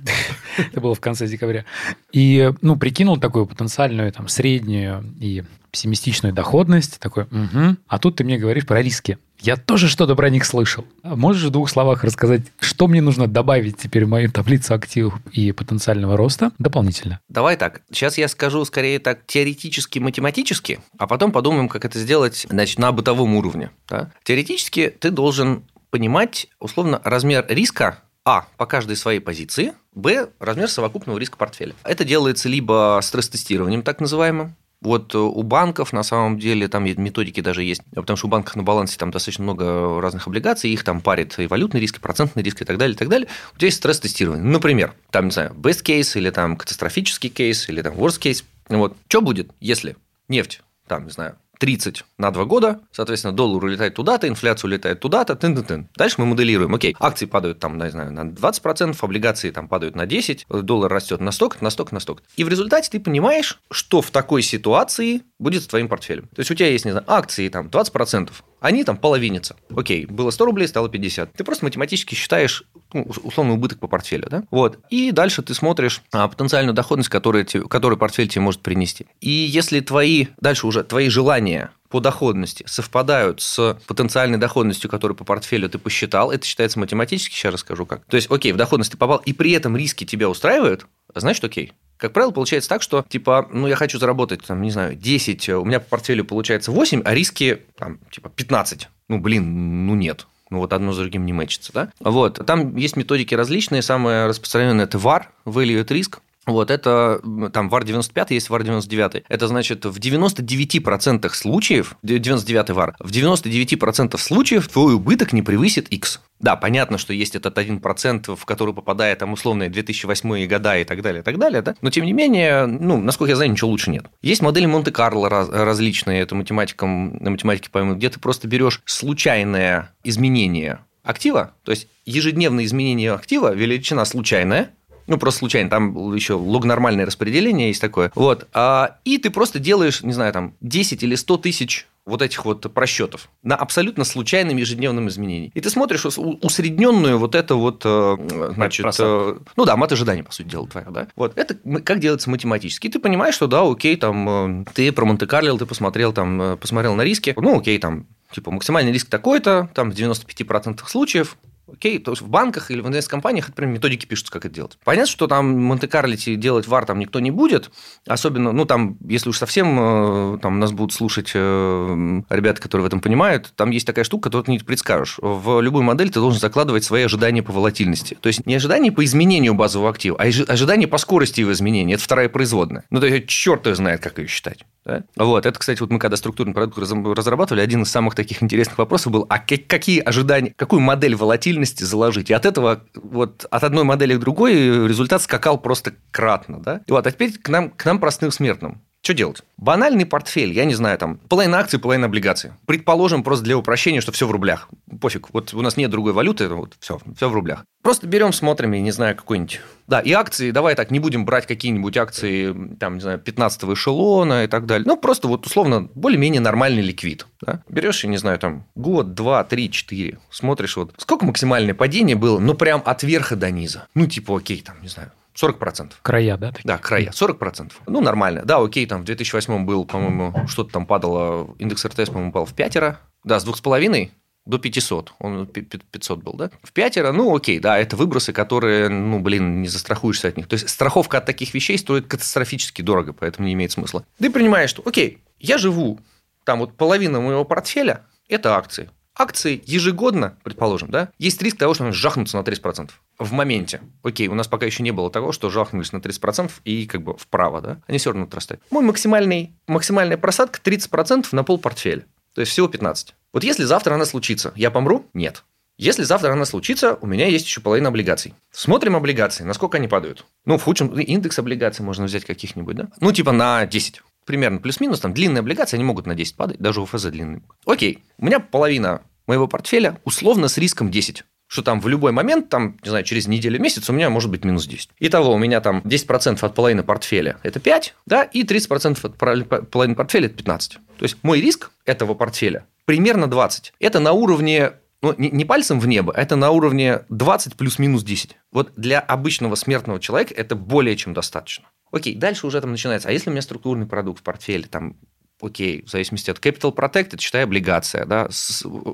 Это было в конце декабря. И, ну, прикинул такую потенциальную, там, среднюю и пессимистичную доходность, такой, угу. а тут ты мне говоришь про риски. Я тоже что-то про них слышал. Можешь в двух словах рассказать, что мне нужно добавить теперь в мою таблицу активов и потенциального роста дополнительно? Давай так. Сейчас я скажу скорее так теоретически, математически, а потом подумаем, как это сделать значит, на бытовом уровне. Да? Теоретически ты должен понимать, условно, размер риска а. По каждой своей позиции. Б. Размер совокупного риска портфеля. Это делается либо стресс-тестированием, так называемым, вот э, у банков на самом деле там методики даже есть, потому что у банков на балансе там достаточно много разных облигаций, их там парит и валютный риск, и процентный риск и так далее, и так далее. У тебя есть стресс-тестирование. Например, там, не знаю, best case или там катастрофический кейс или там worst case. Вот. Что будет, если нефть, там, не знаю, 30 на 2 года, соответственно, доллар улетает туда-то, инфляция улетает туда-то, тын -тын -тын. Дальше мы моделируем, окей, акции падают там, не знаю, на 20%, облигации там падают на 10%, доллар растет на столько, на столько, на столько. И в результате ты понимаешь, что в такой ситуации будет с твоим портфелем. То есть у тебя есть, не знаю, акции там 20%, они там половинятся. Окей, было 100 рублей, стало 50. Ты просто математически считаешь ну, условный убыток по портфелю, да? Вот. И дальше ты смотришь а, потенциальную доходность, которую, которую портфель тебе может принести. И если твои, дальше уже твои желания по доходности совпадают с потенциальной доходностью, которую по портфелю ты посчитал, это считается математически, сейчас расскажу как. То есть, окей, в доходность ты попал, и при этом риски тебя устраивают, значит, окей. Как правило, получается так, что, типа, ну, я хочу заработать, там, не знаю, 10, у меня по портфелю получается 8, а риски, там, типа, 15. Ну, блин, ну, нет. Ну, вот одно за другим не мэчится, да? Вот. Там есть методики различные. Самое распространенное – это VAR, Value at Risk. Вот это, там, VAR 95 есть VAR 99. Это значит, в 99% случаев, 99 VAR, в 99% случаев твой убыток не превысит X. Да, понятно, что есть этот 1%, в который попадает там условные 2008 года и так далее, и так далее, да? но тем не менее, ну, насколько я знаю, ничего лучше нет. Есть модели Монте-Карло раз, различные, это математикам, на математике поймут, где ты просто берешь случайное изменение актива, то есть ежедневное изменение актива, величина случайная, ну, просто случайно, там еще лог-нормальное распределение есть такое. Вот. А, и ты просто делаешь, не знаю, там 10 или 100 тысяч вот этих вот просчетов на абсолютно случайном ежедневном изменении. И ты смотришь усредненную вот это вот, э, значит, э, ну да, мат ожидания, по сути дела, твоя, да. Вот, это как делается математически. И ты понимаешь, что да, окей, там, э, ты про Монте-Карло, ты посмотрел там, посмотрел на риски, ну, окей, там, типа, максимальный риск такой-то, там, в 95% случаев Окей, то есть в банках или в инвест-компаниях, это прям методики пишутся, как это делать. Понятно, что там Монте-Карлите делать вар там никто не будет, особенно, ну, там, если уж совсем э, там нас будут слушать э, ребята, которые в этом понимают, там есть такая штука, которую ты не предскажешь. В любую модель ты должен закладывать свои ожидания по волатильности. То есть не ожидания по изменению базового актива, а ожидания по скорости его изменения. Это вторая производная. Ну, то есть черт его знает, как ее считать. Да? Вот, это, кстати, вот мы когда структурный продукт разрабатывали, один из самых таких интересных вопросов был, а какие ожидания, какую модель волатильности заложить? И от этого, вот от одной модели к другой результат скакал просто кратно. Да? И вот, а теперь к нам, к нам простым смертным. Что делать? Банальный портфель, я не знаю, там, половина акций, половина облигаций. Предположим, просто для упрощения, что все в рублях. Пофиг, вот у нас нет другой валюты, вот все, все в рублях. Просто берем, смотрим, я не знаю, какой-нибудь... Да, и акции, давай так, не будем брать какие-нибудь акции, там, не знаю, 15 эшелона и так далее. Ну, просто вот условно более-менее нормальный ликвид. Да? Берешь, я не знаю, там, год, два, три, четыре, смотришь, вот сколько максимальное падение было, ну, прям от верха до низа. Ну, типа, окей, там, не знаю, 40%. Края, да? Такие? Да, края, 40%. Ну, нормально. Да, окей, там в 2008 был, по-моему, что-то там падало, индекс РТС, по-моему, упал в пятеро. Да, с двух с половиной до 500. Он 500 был, да? В пятеро, ну, окей, да, это выбросы, которые, ну, блин, не застрахуешься от них. То есть, страховка от таких вещей стоит катастрофически дорого, поэтому не имеет смысла. Ты понимаешь, что, окей, я живу, там вот половина моего портфеля – это акции акции ежегодно, предположим, да, есть риск того, что они жахнутся на 30% в моменте. Окей, у нас пока еще не было того, что жахнулись на 30% и как бы вправо, да, они все равно отрастают. Мой максимальный, максимальная просадка 30% на пол портфеля, то есть всего 15. Вот если завтра она случится, я помру? Нет. Если завтра она случится, у меня есть еще половина облигаций. Смотрим облигации, насколько они падают. Ну, в худшем индекс облигаций можно взять каких-нибудь, да? Ну, типа на 10 примерно плюс-минус, там длинные облигации, они могут на 10 падать, даже у ФЗ длинные. Окей, у меня половина моего портфеля условно с риском 10 что там в любой момент, там, не знаю, через неделю, месяц у меня может быть минус 10. Итого у меня там 10% от половины портфеля – это 5, да, и 30% от половины портфеля – это 15. То есть мой риск этого портфеля примерно 20. Это на уровне ну, не, не пальцем в небо, это на уровне 20 плюс-минус 10. Вот для обычного смертного человека это более чем достаточно. Окей, дальше уже там начинается. А если у меня структурный продукт в портфеле, там, окей, в зависимости от Capital Protected, считай облигация, да,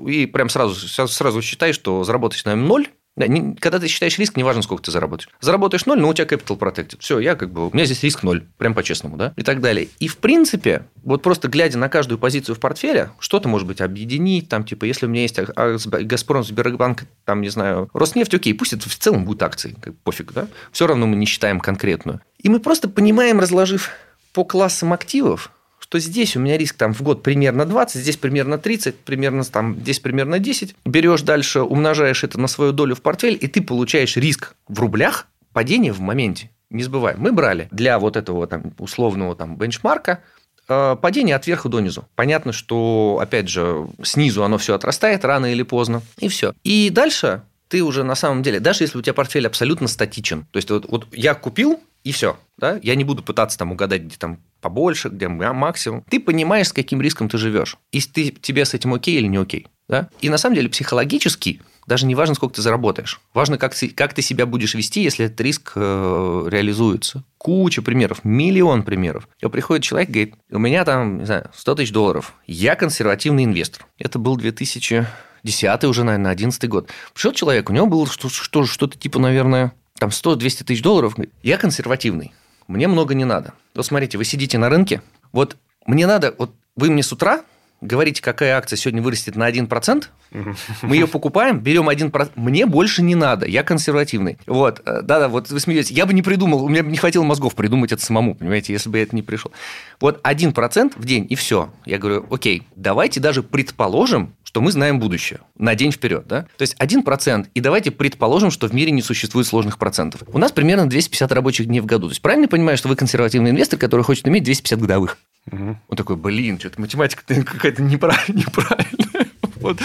и прям сразу, сразу считай, что заработать, наверное, ноль, да, не, когда ты считаешь риск, неважно, сколько ты заработаешь. Заработаешь ноль, но у тебя capital protected. Все, я как бы, у меня здесь риск ноль, прям по-честному, да, и так далее. И в принципе, вот просто глядя на каждую позицию в портфеле, что-то может быть объединить, там, типа, если у меня есть Газпром, Сбербанк, там, не знаю, Роснефть, окей, пусть это в целом будут акции, как, пофиг, да, все равно мы не считаем конкретную. И мы просто понимаем, разложив по классам активов, что здесь у меня риск там в год примерно 20, здесь примерно 30, примерно там, здесь примерно 10. Берешь дальше, умножаешь это на свою долю в портфель, и ты получаешь риск в рублях падения в моменте. Не забывай, мы брали для вот этого там условного там бенчмарка э, падение от верха до низу. Понятно, что, опять же, снизу оно все отрастает рано или поздно, и все. И дальше ты уже на самом деле, даже если у тебя портфель абсолютно статичен, то есть вот, вот я купил, и все, да, я не буду пытаться там угадать, где там побольше, где максимум. Ты понимаешь, с каким риском ты живешь. И ты, тебе с этим окей или не окей. Да? И на самом деле психологически даже не важно, сколько ты заработаешь. Важно, как ты, как ты себя будешь вести, если этот риск э, реализуется. Куча примеров, миллион примеров. И приходит человек, говорит, у меня там, не знаю, 100 тысяч долларов. Я консервативный инвестор. Это был 2010 уже, наверное, 11 год. Пришел человек, у него было что, что, что-то типа, наверное, там 100-200 тысяч долларов. Я консервативный мне много не надо. Вот смотрите, вы сидите на рынке, вот мне надо, вот вы мне с утра говорите, какая акция сегодня вырастет на 1%, мы ее покупаем, берем 1%, мне больше не надо, я консервативный. Вот, э, да-да, вот вы смеетесь, я бы не придумал, у меня бы не хватило мозгов придумать это самому, понимаете, если бы я это не пришел. Вот 1% в день, и все. Я говорю, окей, давайте даже предположим, что мы знаем будущее на день вперед. Да? То есть 1%, и давайте предположим, что в мире не существует сложных процентов. У нас примерно 250 рабочих дней в году. То есть правильно понимаю, что вы консервативный инвестор, который хочет иметь 250 годовых? Угу. Он такой, блин, что-то математика какая-то неправильная. неправильная. Вот.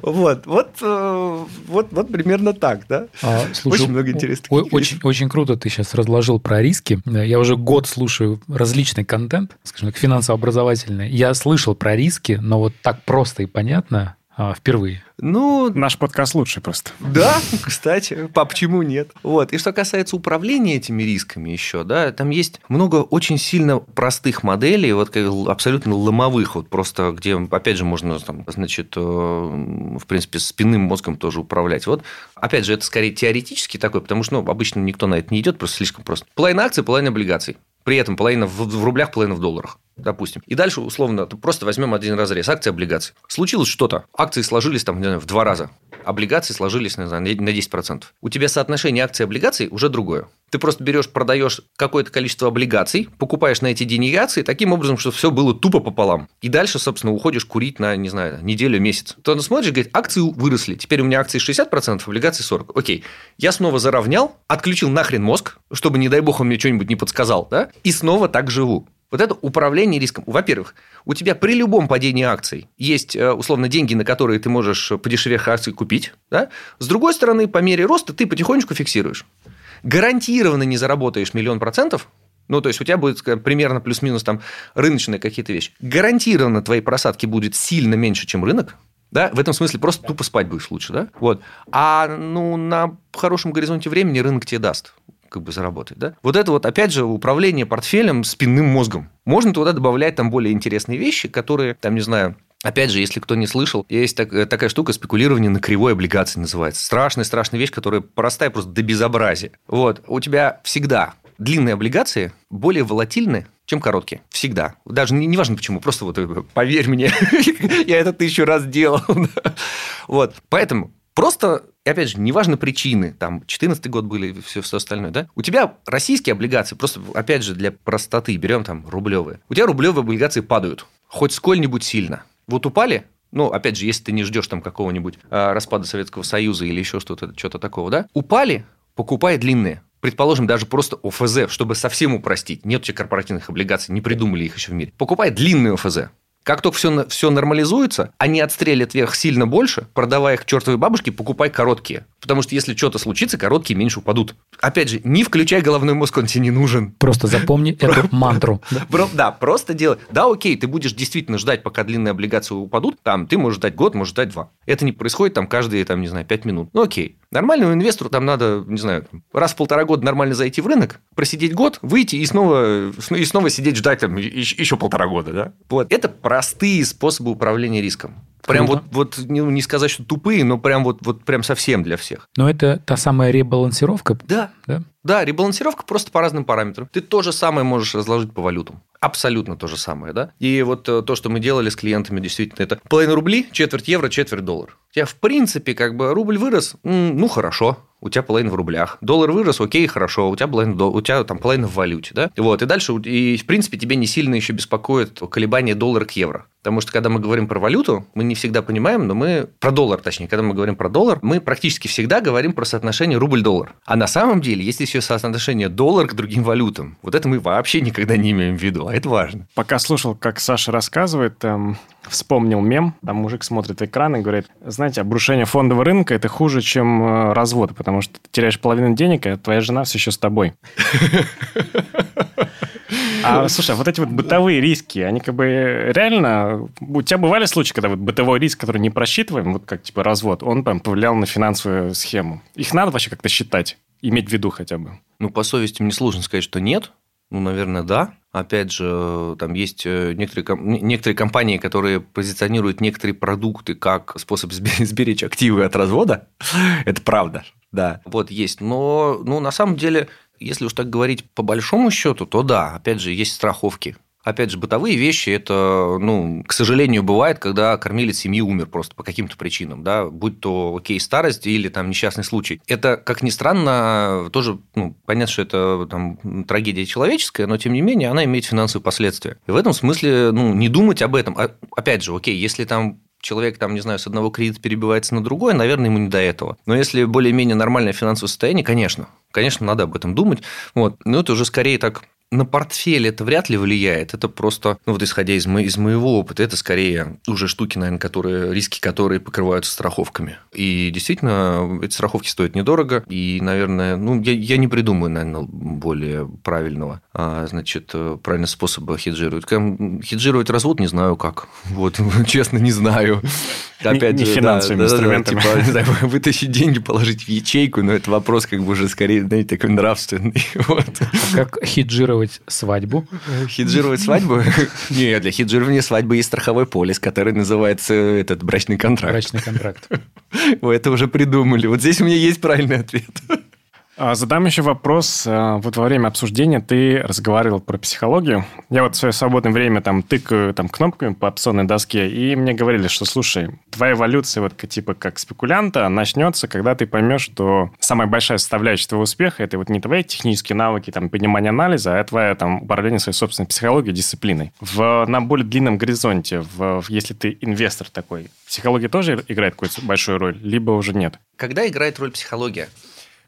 Вот, вот, э, вот, вот примерно так, да. А, слушай, очень много интересных. Очень, очень круто ты сейчас разложил про риски. Я уже год слушаю различный контент, скажем так, финансово-образовательный. Я слышал про риски, но вот так просто и понятно а, впервые. Ну, наш подкаст лучший просто. Да, кстати, по почему нет? Вот. И что касается управления этими рисками еще, да, там есть много очень сильно простых моделей, вот как абсолютно ломовых, вот просто где, опять же, можно, там, значит, э, в принципе, спинным мозгом тоже управлять. Вот, опять же, это скорее теоретически такой, потому что, ну, обычно никто на это не идет, просто слишком просто. Половина акций, половина облигаций. При этом половина в рублях, половина в долларах допустим. И дальше, условно, просто возьмем один разрез акции облигаций. Случилось что-то. Акции сложились там, не знаю, в два раза. Облигации сложились, не знаю, на 10%. У тебя соотношение акций и облигаций уже другое. Ты просто берешь, продаешь какое-то количество облигаций, покупаешь на эти деньги акции таким образом, чтобы все было тупо пополам. И дальше, собственно, уходишь курить на, не знаю, неделю, месяц. То смотришь, говорит, акции выросли. Теперь у меня акции 60%, облигации 40%. Окей. Я снова заровнял, отключил нахрен мозг, чтобы, не дай бог, он мне что-нибудь не подсказал, да, и снова так живу. Вот это управление риском. Во-первых, у тебя при любом падении акций есть, э, условно, деньги, на которые ты можешь подешевев акции купить. Да? С другой стороны, по мере роста ты потихонечку фиксируешь. Гарантированно не заработаешь миллион процентов, ну, то есть у тебя будет примерно плюс-минус там рыночные какие-то вещи. Гарантированно твои просадки будут сильно меньше, чем рынок. Да? В этом смысле просто тупо спать будешь лучше. Да? Вот. А ну, на хорошем горизонте времени рынок тебе даст как бы заработать. Да? Вот это вот, опять же, управление портфелем спинным мозгом. Можно туда добавлять там более интересные вещи, которые, там, не знаю, Опять же, если кто не слышал, есть так, такая штука спекулирование на кривой облигации называется. Страшная, страшная вещь, которая простая просто до безобразия. Вот. У тебя всегда длинные облигации более волатильны, чем короткие. Всегда. Даже не, не важно почему, просто вот поверь мне, я это тысячу раз делал. Вот. Поэтому просто и опять же, неважно причины, там, 14 год были, все, все остальное, да? У тебя российские облигации, просто, опять же, для простоты, берем там рублевые. У тебя рублевые облигации падают, хоть сколь-нибудь сильно. Вот упали, ну, опять же, если ты не ждешь там какого-нибудь э, распада Советского Союза или еще что-то, что-то такого, да? Упали, покупай длинные. Предположим, даже просто ОФЗ, чтобы совсем упростить. Нет у тебя корпоративных облигаций, не придумали их еще в мире. Покупай длинные ОФЗ. Как только все, все нормализуется, они отстрелят вверх сильно больше, продавая их чертовой бабушке, покупай короткие. Потому что если что-то случится, короткие меньше упадут. Опять же, не включай головной мозг, он тебе не нужен. Просто запомни эту мантру. Да, просто делай. Да, окей, ты будешь действительно ждать, пока длинные облигации упадут. Там ты можешь ждать год, можешь ждать два. Это не происходит там каждые, там, не знаю, пять минут. Ну, окей. Нормальному инвестору там надо, не знаю, раз в полтора года нормально зайти в рынок, просидеть год, выйти и снова, и снова сидеть ждать там еще полтора года. Да? Вот. Это простые способы управления риском. Прям вот, вот не, не сказать, что тупые, но прям вот, вот прям совсем для всех. Но это та самая ребалансировка? Да. Да, да ребалансировка просто по разным параметрам. Ты то же самое можешь разложить по валютам. Абсолютно то же самое, да? И вот э, то, что мы делали с клиентами, действительно, это половина рублей, четверть евро, четверть доллар. У тебя, в принципе, как бы рубль вырос, ну, хорошо, у тебя половина в рублях. Доллар вырос, окей, хорошо, у тебя половина, у тебя там половина в валюте, да? Вот, и дальше, и в принципе, тебе не сильно еще беспокоит колебание доллара к евро. Потому что, когда мы говорим про валюту, мы не всегда понимаем, но мы... Про доллар, точнее, когда мы говорим про доллар, мы практически всегда говорим про соотношение рубль-доллар. А на самом деле, есть еще соотношение доллар к другим валютам. Вот это мы вообще никогда не имеем в виду, а это важно. Пока слушал, как Саша рассказывает, эм, вспомнил мем, там мужик смотрит экран и говорит, знаете, обрушение фондового рынка – это хуже, чем э, развод, потому что ты теряешь половину денег, а твоя жена все еще с тобой. А, слушай, а вот эти вот бытовые риски, они как бы реально... У тебя бывали случаи, когда вот бытовой риск, который не просчитываем, вот как типа развод, он прям повлиял на финансовую схему? Их надо вообще как-то считать, иметь в виду хотя бы? Ну, по совести мне сложно сказать, что нет. Ну, наверное, да. Опять же, там есть э, некоторые, некоторые компании, которые позиционируют некоторые продукты как способ сберечь активы от развода. Это правда, да. Вот есть. Но ну, на самом деле если уж так говорить по большому счету, то да, опять же, есть страховки. Опять же, бытовые вещи, это, ну, к сожалению, бывает, когда кормилец семьи умер просто по каким-то причинам, да, будь то, окей, старость или там несчастный случай. Это, как ни странно, тоже, ну, понятно, что это там трагедия человеческая, но, тем не менее, она имеет финансовые последствия. И в этом смысле, ну, не думать об этом. А, опять же, окей, если там человек, там, не знаю, с одного кредита перебивается на другой, наверное, ему не до этого. Но если более-менее нормальное финансовое состояние, конечно, конечно, надо об этом думать. Вот. Но это уже скорее так на портфель это вряд ли влияет. Это просто, ну вот исходя из, мо- из моего опыта, это скорее уже штуки, наверное, которые, риски которые покрываются страховками. И действительно, эти страховки стоят недорого. И, наверное, ну, я, я не придумаю, наверное, более правильного, а, значит, правильного способа хеджировать. Хеджировать развод не знаю как. Вот, честно, не знаю. Опять не, не финансовыми да, инструментами. Да, да, типа, знаю, вытащить деньги, положить в ячейку, но это вопрос как бы уже скорее, знаете, такой нравственный. Вот. А как хеджировать свадьбу? Хеджировать свадьбу? Нет, для хеджирования свадьбы есть страховой полис, который называется этот брачный контракт. Брачный контракт. Вы это уже придумали. Вот здесь у меня есть правильный ответ. А, задам еще вопрос. А, вот во время обсуждения ты разговаривал про психологию. Я вот в свое свободное время там тыкаю там, кнопками по опционной доске, и мне говорили, что, слушай, твоя эволюция вот типа как спекулянта начнется, когда ты поймешь, что самая большая составляющая твоего успеха – это вот не твои технические навыки, там, понимание анализа, а твоя там управление своей собственной психологией, дисциплиной. В, на более длинном горизонте, в, если ты инвестор такой, психология тоже играет какую-то большую роль, либо уже нет? Когда играет роль психология?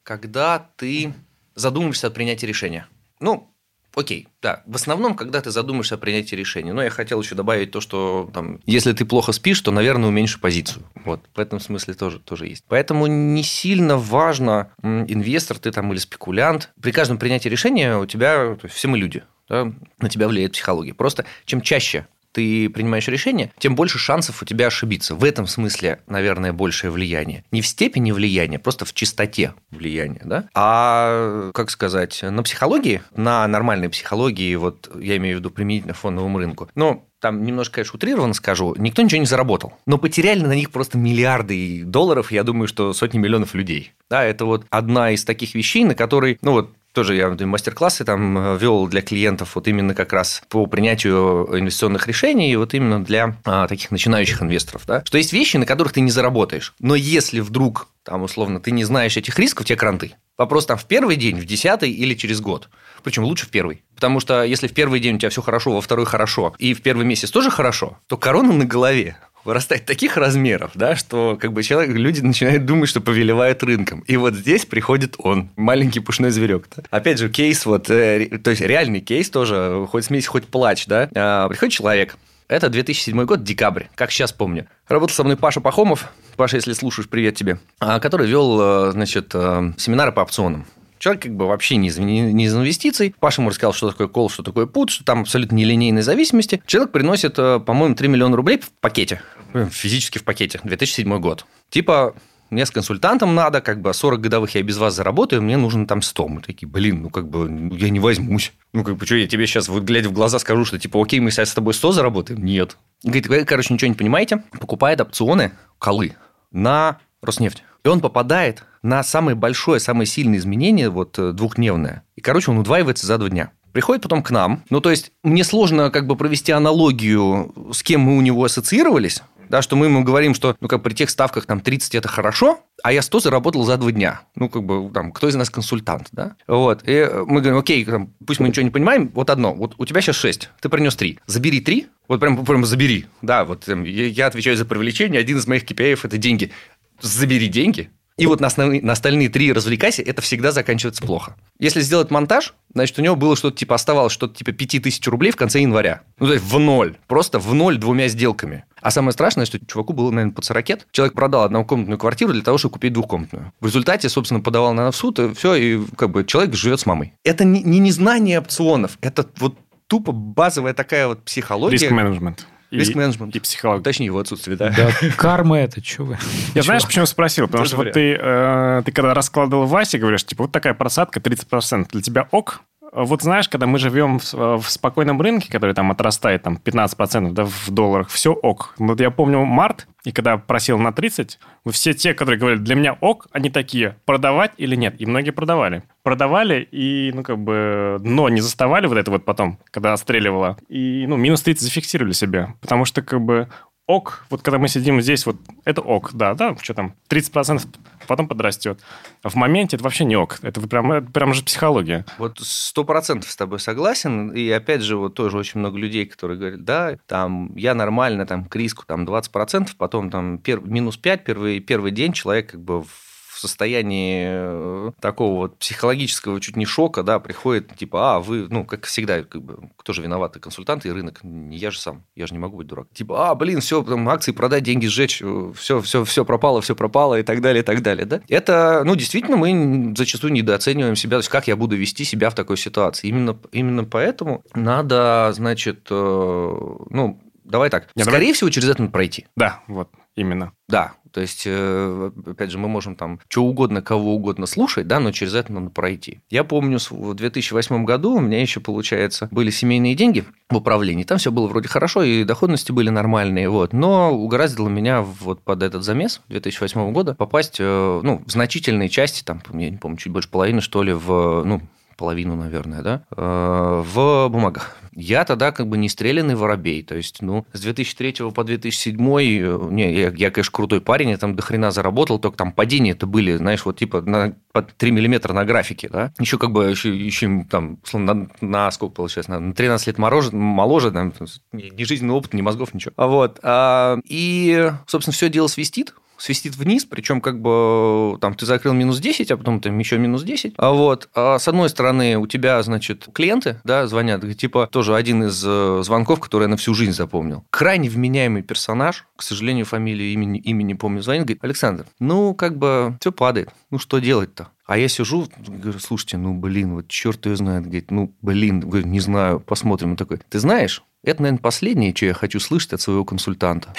Когда ты задумываешься о принятии решения. Ну, Окей, да. В основном, когда ты задумаешься о принятии решения. Но я хотел еще добавить то, что там, если ты плохо спишь, то, наверное, уменьши позицию. Вот. В этом смысле тоже, тоже есть. Поэтому не сильно важно, инвестор ты там или спекулянт. При каждом принятии решения у тебя, то есть все мы люди, да, на тебя влияет психология. Просто чем чаще ты принимаешь решение, тем больше шансов у тебя ошибиться. В этом смысле, наверное, большее влияние. Не в степени влияния, просто в чистоте влияния, да? А, как сказать, на психологии, на нормальной психологии, вот я имею в виду применительно фондовому рынку, ну, там немножко, конечно, утрированно скажу, никто ничего не заработал. Но потеряли на них просто миллиарды долларов, я думаю, что сотни миллионов людей. Да, это вот одна из таких вещей, на которой, ну вот, тоже я мастер-классы там э, вел для клиентов вот именно как раз по принятию инвестиционных решений, вот именно для а, таких начинающих инвесторов, да, что есть вещи, на которых ты не заработаешь. Но если вдруг, там, условно, ты не знаешь этих рисков, тебе кранты. Вопрос там в первый день, в десятый или через год. Причем лучше в первый. Потому что если в первый день у тебя все хорошо, во второй хорошо, и в первый месяц тоже хорошо, то корона на голове вырастает таких размеров, да, что как бы человек, люди начинают думать, что повелевают рынком. И вот здесь приходит он, маленький пушной зверек. Да? Опять же, кейс вот, э, то есть реальный кейс тоже, хоть смесь, хоть плач, да. А, приходит человек, это 2007 год, декабрь, как сейчас помню. Работал со мной Паша Пахомов. Паша, если слушаешь, привет тебе. А, который вел, э, значит, э, семинары по опционам. Человек как бы вообще не из, не, из инвестиций. Паша ему рассказал, что такое кол, что такое пут, что там абсолютно нелинейной зависимости. Человек приносит, по-моему, 3 миллиона рублей в пакете физически в пакете, 2007 год. Типа, мне с консультантом надо, как бы 40 годовых я без вас заработаю, мне нужно там 100. Мы такие, блин, ну как бы ну, я не возьмусь. Ну как бы, что я тебе сейчас, вот глядя в глаза, скажу, что типа, окей, мы сейчас с тобой 100 заработаем? Нет. Говорит, вы, короче, ничего не понимаете, покупает опционы, колы на Роснефть. И он попадает на самое большое, самое сильное изменение, вот э, двухдневное. И, короче, он удваивается за два дня. Приходит потом к нам. Ну, то есть, мне сложно как бы провести аналогию, с кем мы у него ассоциировались, да, что мы ему говорим, что, ну, как при тех ставках там 30 это хорошо, а я 100 заработал за два дня. Ну, как бы, там, кто из нас консультант, да? Вот. И мы говорим, окей, там, пусть мы ничего не понимаем, вот одно, вот у тебя сейчас 6, ты принес 3, забери 3, вот прям, прям забери. Да, вот там, я отвечаю за привлечение, один из моих KPI – это деньги. Забери деньги, и вот на, основные, на остальные три развлекайся, это всегда заканчивается плохо. Если сделать монтаж, значит, у него было что-то типа, оставалось что-то типа 5000 рублей в конце января. Ну, то есть в ноль. Просто в ноль двумя сделками. А самое страшное, что чуваку было, наверное, под 40. Человек продал однокомнатную квартиру для того, чтобы купить двухкомнатную. В результате, собственно, подавал на суд, и все, и как бы человек живет с мамой. Это не, не незнание опционов, это вот тупо базовая такая вот психология. Риск-менеджмент. Риск-менеджмент. И психология. Точнее, его отсутствие, да. Да, карма это, что вы? Я знаешь, почему спросил? Потому что вот ты, э, ты когда раскладывал Васе, говоришь, типа, вот такая просадка 30%. Для тебя ок? Вот знаешь, когда мы живем в, в спокойном рынке, который там отрастает там 15% да, в долларах, все ок. Вот я помню март, и когда просил на 30, все те, которые говорили, для меня ок, они такие, продавать или нет? И многие продавали. Продавали и, ну, как бы, но не заставали вот это вот потом, когда отстреливало. И, ну, минус 30 зафиксировали себе. Потому что, как бы, ок, вот когда мы сидим здесь, вот это ок, да, да, что там, 30% потом подрастет. А в моменте это вообще не ок. Это прям, это прям же психология. Вот сто процентов с тобой согласен. И опять же, вот тоже очень много людей, которые говорят, да, там, я нормально, там, к риску там 20%, потом там пер, минус 5, первый, первый день человек как бы в в состоянии э, такого вот психологического чуть не шока, да, приходит, типа, а, вы, ну, как всегда, как бы, кто же виноват, и консультанты, и рынок, не я же сам, я же не могу быть дурак. Типа, а, блин, все, там, акции продать, деньги сжечь, все, все, все пропало, все пропало, и так далее, и так далее, да. Это, ну, действительно, мы зачастую недооцениваем себя, то есть, как я буду вести себя в такой ситуации. Именно, именно поэтому надо, значит, ну, давай так. Не, Скорее давай... всего, через это надо пройти. Да, вот, именно. Да, то есть, э, опять же, мы можем там что угодно, кого угодно слушать, да, но через это надо пройти. Я помню, в 2008 году у меня еще, получается, были семейные деньги в управлении. Там все было вроде хорошо, и доходности были нормальные, вот. Но угораздило меня вот под этот замес 2008 года попасть, э, ну, в значительные части, там, я не помню, чуть больше половины, что ли, в, ну, половину, наверное, да, э, в бумагах. Я тогда как бы не стрелянный воробей. То есть, ну, с 2003 по 2007, э, не, я, я, конечно, крутой парень, я там до хрена заработал, только там падения это были, знаешь, вот типа на, под 3 миллиметра на графике, да. Еще как бы, еще, еще там, на, на сколько получается, на 13 лет моложе, моложе там, ни жизненного опыта, ни мозгов, ничего. А вот, а, и, собственно, все дело свистит, свистит вниз, причем как бы там ты закрыл минус 10, а потом там еще минус 10. А вот, а с одной стороны у тебя, значит, клиенты, да, звонят, типа тоже один из э, звонков, который я на всю жизнь запомнил. Крайне вменяемый персонаж, к сожалению, фамилию, имени, имени помню, звонит, говорит, Александр, ну, как бы все падает, ну, что делать-то? А я сижу, говорю, слушайте, ну, блин, вот черт ее знает. Говорит, ну, блин, говорю, не знаю, посмотрим. Он такой, ты знаешь, это, наверное, последнее, что я хочу слышать от своего консультанта.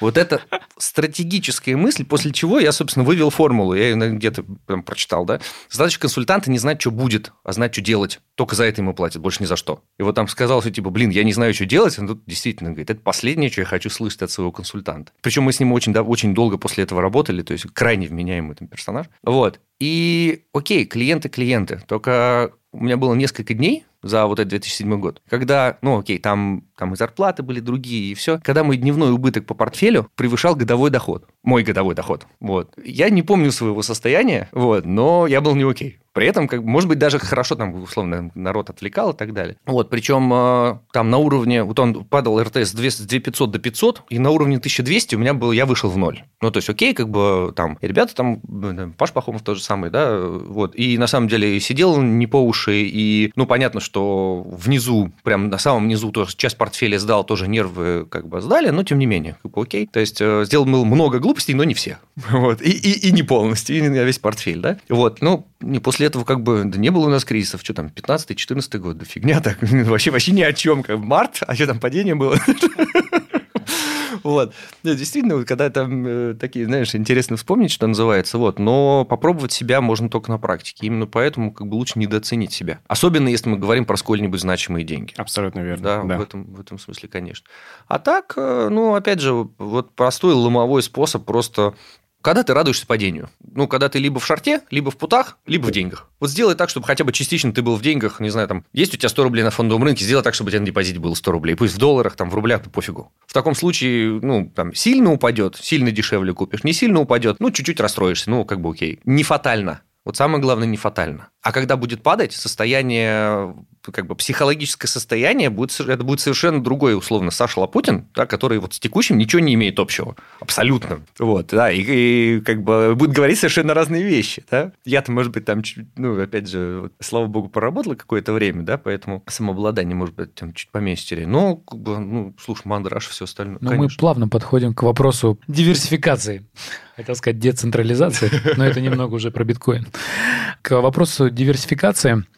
Вот это стратегическая мысль, после чего я, собственно, вывел формулу. Я ее где-то прям прочитал, да. Задача консультанта не знать, что будет, а знать, что делать. Только за это ему платят, больше ни за что. И вот там сказал, что типа, блин, я не знаю, что делать. Он тут действительно говорит, это последнее, что я хочу слышать от своего консультанта. Причем мы с ним очень, да, очень долго после этого работали, то есть крайне вменяемый там персонаж. Вот. И окей, клиенты, клиенты. Только у меня было несколько дней, за вот этот 2007 год. Когда, ну окей, там, там и зарплаты были другие, и все. Когда мой дневной убыток по портфелю превышал годовой доход. Мой годовой доход. Вот. Я не помню своего состояния, вот, но я был не окей. При этом, как, может быть, даже хорошо там, условно, народ отвлекал и так далее. Вот, причем э, там на уровне, вот он падал РТС с 2500 до 500, и на уровне 1200 у меня был, я вышел в ноль. Ну, то есть, окей, как бы там, и ребята там, Паш Пахомов тот же самый, да, вот, и на самом деле сидел не по уши, и, ну, понятно, что внизу, прям на самом низу тоже часть портфеля сдал, тоже нервы как бы сдали, но тем не менее, как бы окей. То есть, э, сделал много глупостей, но не все. Вот, и, и, и не полностью, и весь портфель, да. Вот, ну, не после этого как бы да не было у нас кризисов. Что там, 15-14 год, да фигня так. вообще, вообще ни о чем. Как март, а что там падение было? Вот. Да, действительно, когда там э, такие, знаешь, интересно вспомнить, что называется, вот. Но попробовать себя можно только на практике. Именно поэтому как бы лучше недооценить себя. Особенно, если мы говорим про сколь-нибудь значимые деньги. Абсолютно верно. Да, да. В, этом, в этом смысле, конечно. А так, э, ну, опять же, вот простой ломовой способ просто когда ты радуешься падению? Ну, когда ты либо в шарте, либо в путах, либо в деньгах. Вот сделай так, чтобы хотя бы частично ты был в деньгах, не знаю, там, есть у тебя 100 рублей на фондовом рынке, сделай так, чтобы у тебя на депозите было 100 рублей. Пусть в долларах, там, в рублях, то пофигу. В таком случае, ну, там, сильно упадет, сильно дешевле купишь, не сильно упадет, ну, чуть-чуть расстроишься, ну, как бы окей. Не фатально. Вот самое главное, не фатально. А когда будет падать, состояние как бы психологическое состояние будет, это будет совершенно другой, условно, Саша Лапутин, да, который вот с текущим ничего не имеет общего. Абсолютно. Вот, да, и, и как бы будет говорить совершенно разные вещи, да. Я-то, может быть, там, ну, опять же, вот, слава богу, поработал какое-то время, да, поэтому самообладание, может быть, там чуть поменьше теряю. Но, как бы, ну, слушай, мандраж, все остальное, Но мы плавно подходим к вопросу диверсификации. Хотел сказать децентрализации, но это немного уже про биткоин. К вопросу диверсификации –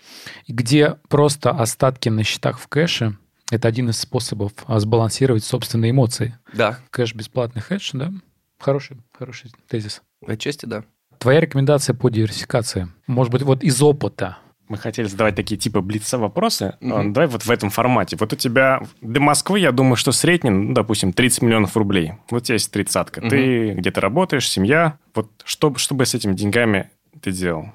где просто остатки на счетах в кэше – это один из способов а, сбалансировать собственные эмоции. Да. Кэш бесплатный хедж, да? Хороший, хороший тезис. Отчасти да. Твоя рекомендация по диверсификации? Может быть, вот из опыта мы хотели задавать такие типа блица вопросы. Mm-hmm. Давай вот в этом формате. Вот у тебя до Москвы, я думаю, что средний, ну, допустим, 30 миллионов рублей. Вот у тебя есть тридцатка. Mm-hmm. Ты где-то работаешь, семья. Вот что, что бы с этими деньгами ты делал?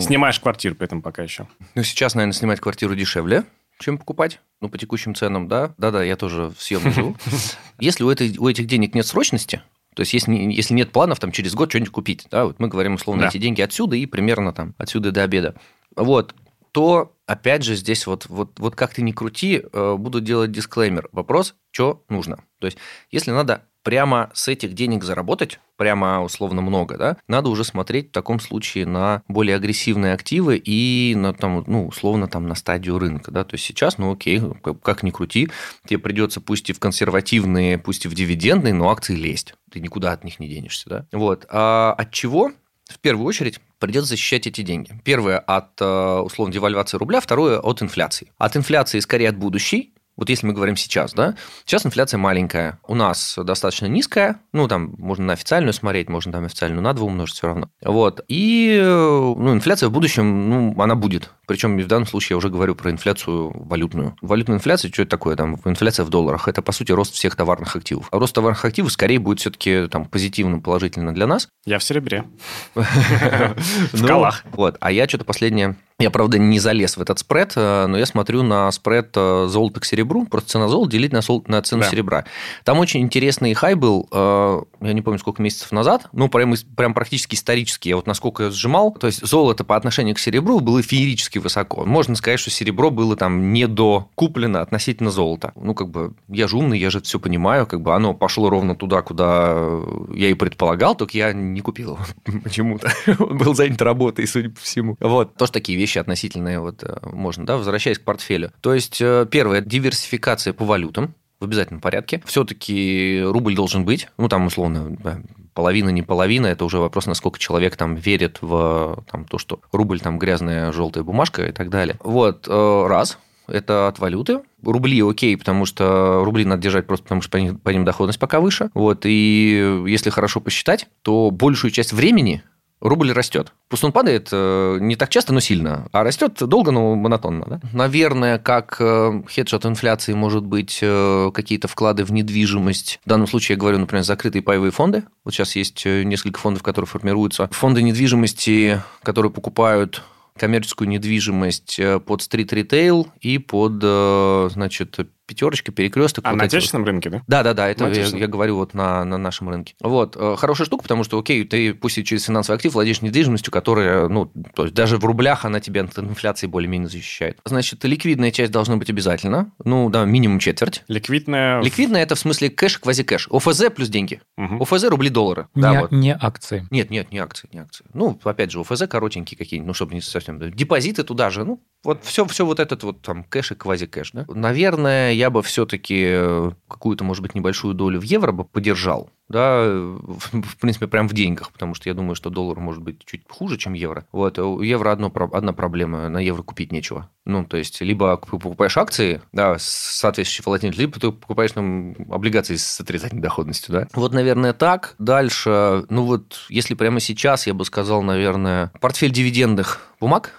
Снимаешь квартиру при этом пока еще. Ну, сейчас, наверное, снимать квартиру дешевле, чем покупать. Ну, по текущим ценам, да. Да-да, я тоже в съемном живу. Если у, этой, у этих денег нет срочности, то есть, если, если нет планов там через год что-нибудь купить, да, вот мы говорим условно да. эти деньги отсюда и примерно там отсюда до обеда, вот, то опять же здесь вот, вот, вот как ты ни крути, э, буду делать дисклеймер. Вопрос, что нужно. То есть, если надо прямо с этих денег заработать, прямо условно много, да, надо уже смотреть в таком случае на более агрессивные активы и на там, ну, условно там на стадию рынка, да, то есть сейчас, ну, окей, как ни крути, тебе придется пусть и в консервативные, пусть и в дивидендные, но акции лезть, ты никуда от них не денешься, да. Вот, а от чего? В первую очередь придется защищать эти деньги. Первое от, э, условно, девальвации рубля, второе от инфляции. От инфляции скорее от будущей, вот если мы говорим сейчас, да, сейчас инфляция маленькая, у нас достаточно низкая, ну, там можно на официальную смотреть, можно там официальную на 2 умножить все равно. Вот. И ну, инфляция в будущем, ну, она будет. Причем в данном случае я уже говорю про инфляцию валютную. Валютная инфляция, что это такое? Там, инфляция в долларах. Это, по сути, рост всех товарных активов. А рост товарных активов скорее будет все-таки там, позитивным, положительным для нас. Я в серебре. В колах. Вот. А я что-то последнее я, правда, не залез в этот спред, э, но я смотрю на спред э, золота к серебру, просто цена золота делить на, сол... на цену да. серебра. Там очень интересный хай был, э, я не помню, сколько месяцев назад, ну, прям, прям практически исторический. Я вот насколько я сжимал, то есть золото по отношению к серебру было феерически высоко. Можно сказать, что серебро было там недокуплено относительно золота. Ну, как бы, я же умный, я же все понимаю, как бы оно пошло ровно туда, куда я и предполагал, только я не купил почему-то. Был занят работой, судя по всему. Вот. Тоже такие вещи вещи относительные вот э, можно, да, возвращаясь к портфелю. То есть, э, первое, диверсификация по валютам в обязательном порядке. Все-таки рубль должен быть, ну, там, условно, половина, не половина, это уже вопрос, насколько человек там верит в там, то, что рубль там грязная желтая бумажка и так далее. Вот, э, раз, это от валюты. Рубли окей, потому что рубли надо держать просто потому, что по ним, по ним доходность пока выше. Вот, и если хорошо посчитать, то большую часть времени рубль растет. Просто он падает э, не так часто, но сильно, а растет долго, но монотонно. Да? Наверное, как э, хедж от инфляции может быть э, какие-то вклады в недвижимость. В данном случае я говорю, например, закрытые паевые фонды. Вот сейчас есть несколько фондов, которые формируются. Фонды недвижимости, которые покупают коммерческую недвижимость под стрит-ритейл и под, значит, пятерочка, перекресток. А вот на отечественном вот. рынке, да? Да, да, да, это я, я говорю вот на, на нашем рынке. Вот, э, хорошая штука, потому что, окей, ты пусть и через финансовый актив владеешь недвижимостью, которая, ну, то есть даже в рублях она тебя от инфляции более-менее защищает. Значит, ликвидная часть должна быть обязательно, ну, да, минимум четверть. Ликвидная? Ликвидная – это в смысле кэш, квази-кэш. ОФЗ плюс деньги. Угу. ОФЗ – рубли, доллары. Не, да, вот. не акции. Нет, нет, не акции, не акции. Ну, опять же, ОФЗ коротенькие какие-нибудь, ну, чтобы не совсем... Депозиты туда же, ну, вот все, все вот этот вот там кэш и квази-кэш, да. Наверное, я бы все-таки все какую-то, может быть, небольшую долю в евро бы поддержал, да, в принципе, прям в деньгах, потому что я думаю, что доллар может быть чуть хуже, чем евро. Вот, у евро одно, одна проблема, на евро купить нечего. Ну, то есть, либо покупаешь акции, да, с соответствующей либо ты покупаешь там облигации с отрицательной доходностью, да. Вот, наверное, так. Дальше, ну вот, если прямо сейчас, я бы сказал, наверное, портфель дивидендных бумаг,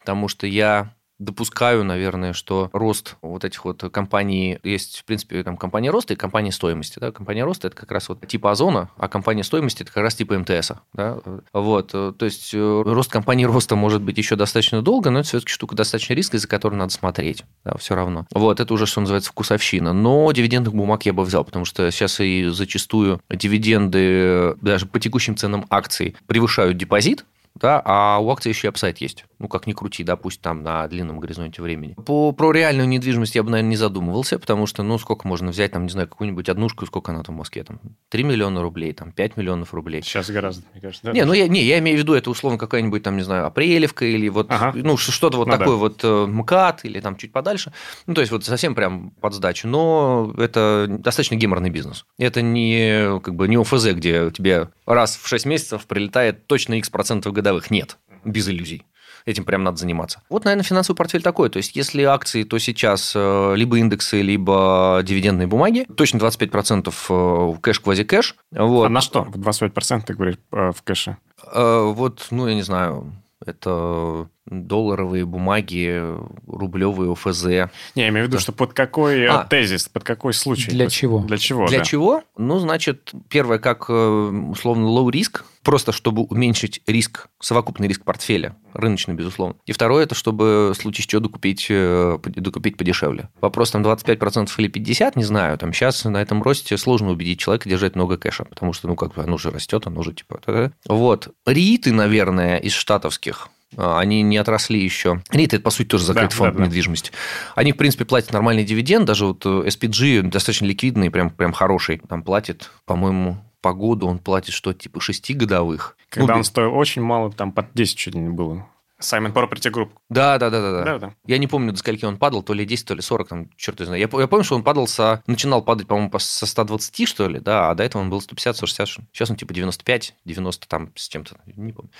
потому что я допускаю, наверное, что рост вот этих вот компаний, есть, в принципе, там компания роста и компания стоимости. Да? Компания роста – это как раз вот типа Озона, а компания стоимости – это как раз типа МТС. Да? Вот, то есть э, рост компании роста может быть еще достаточно долго, но это все-таки штука достаточно риска, за которой надо смотреть. Да, все равно. Вот, это уже, что называется, вкусовщина. Но дивидендных бумаг я бы взял, потому что сейчас и зачастую дивиденды даже по текущим ценам акций превышают депозит, да, а у акции еще и апсайд есть. Ну, как ни крути, да, пусть там на длинном горизонте времени. По, про реальную недвижимость я бы, наверное, не задумывался, потому что, ну, сколько можно взять, там, не знаю, какую-нибудь однушку, сколько она там в Москве, там, 3 миллиона рублей, там, 5 миллионов рублей. Сейчас гораздо, мне кажется, да? Не, ну, я, не, я имею в виду, это условно какая-нибудь, там, не знаю, Апрелевка или вот, ага. ну, что-то вот ну, такое да. вот э, МКАД или там чуть подальше. Ну, то есть, вот совсем прям под сдачу, но это достаточно геморный бизнес. Это не, как бы, не ОФЗ, где тебе раз в 6 месяцев прилетает точно X процентов годовых. Нет без иллюзий. Этим прям надо заниматься. Вот, наверное, финансовый портфель такой. То есть, если акции, то сейчас э, либо индексы, либо дивидендные бумаги. Точно 25% э, кэш, квази-кэш. Вот. А на что? 25% ты говоришь э, в кэше? Вот, ну, я не знаю, это долларовые бумаги, рублевые ОФЗ. Не, я имею в виду, что под какой а, тезис, под какой случай? Для чего? Для чего, Для да. чего? Ну, значит, первое, как условно low риск, просто чтобы уменьшить риск, совокупный риск портфеля, рыночный, безусловно. И второе, это чтобы в случае чего докупить, э, докупить подешевле. Вопрос там 25% или 50%, не знаю. Там сейчас на этом росте сложно убедить человека держать много кэша, потому что, ну, как бы, оно же растет, оно же типа... Вот. рииты, наверное, из штатовских, они не отросли еще. РИТ – это, по сути, тоже закрытый да, фонд да, да. недвижимости. Они, в принципе, платят нормальный дивиденд, даже вот SPG достаточно ликвидный, прям, прям хороший. Там платит, по-моему, по году он платит что-то типа 6 годовых. Когда Ну, он стоил очень мало, там под 10 чуть ли не было. Simon Property Group. Да, да, да, да, да. Я не помню, до скольки он падал, то ли 10, то ли 40, там, черт знает. Я, я помню, что он падал со... Начинал падать, по-моему, по- со 120, что ли, да, а до этого он был 150, 160. что ли. Сейчас он типа 95, 90 там с чем-то, не помню.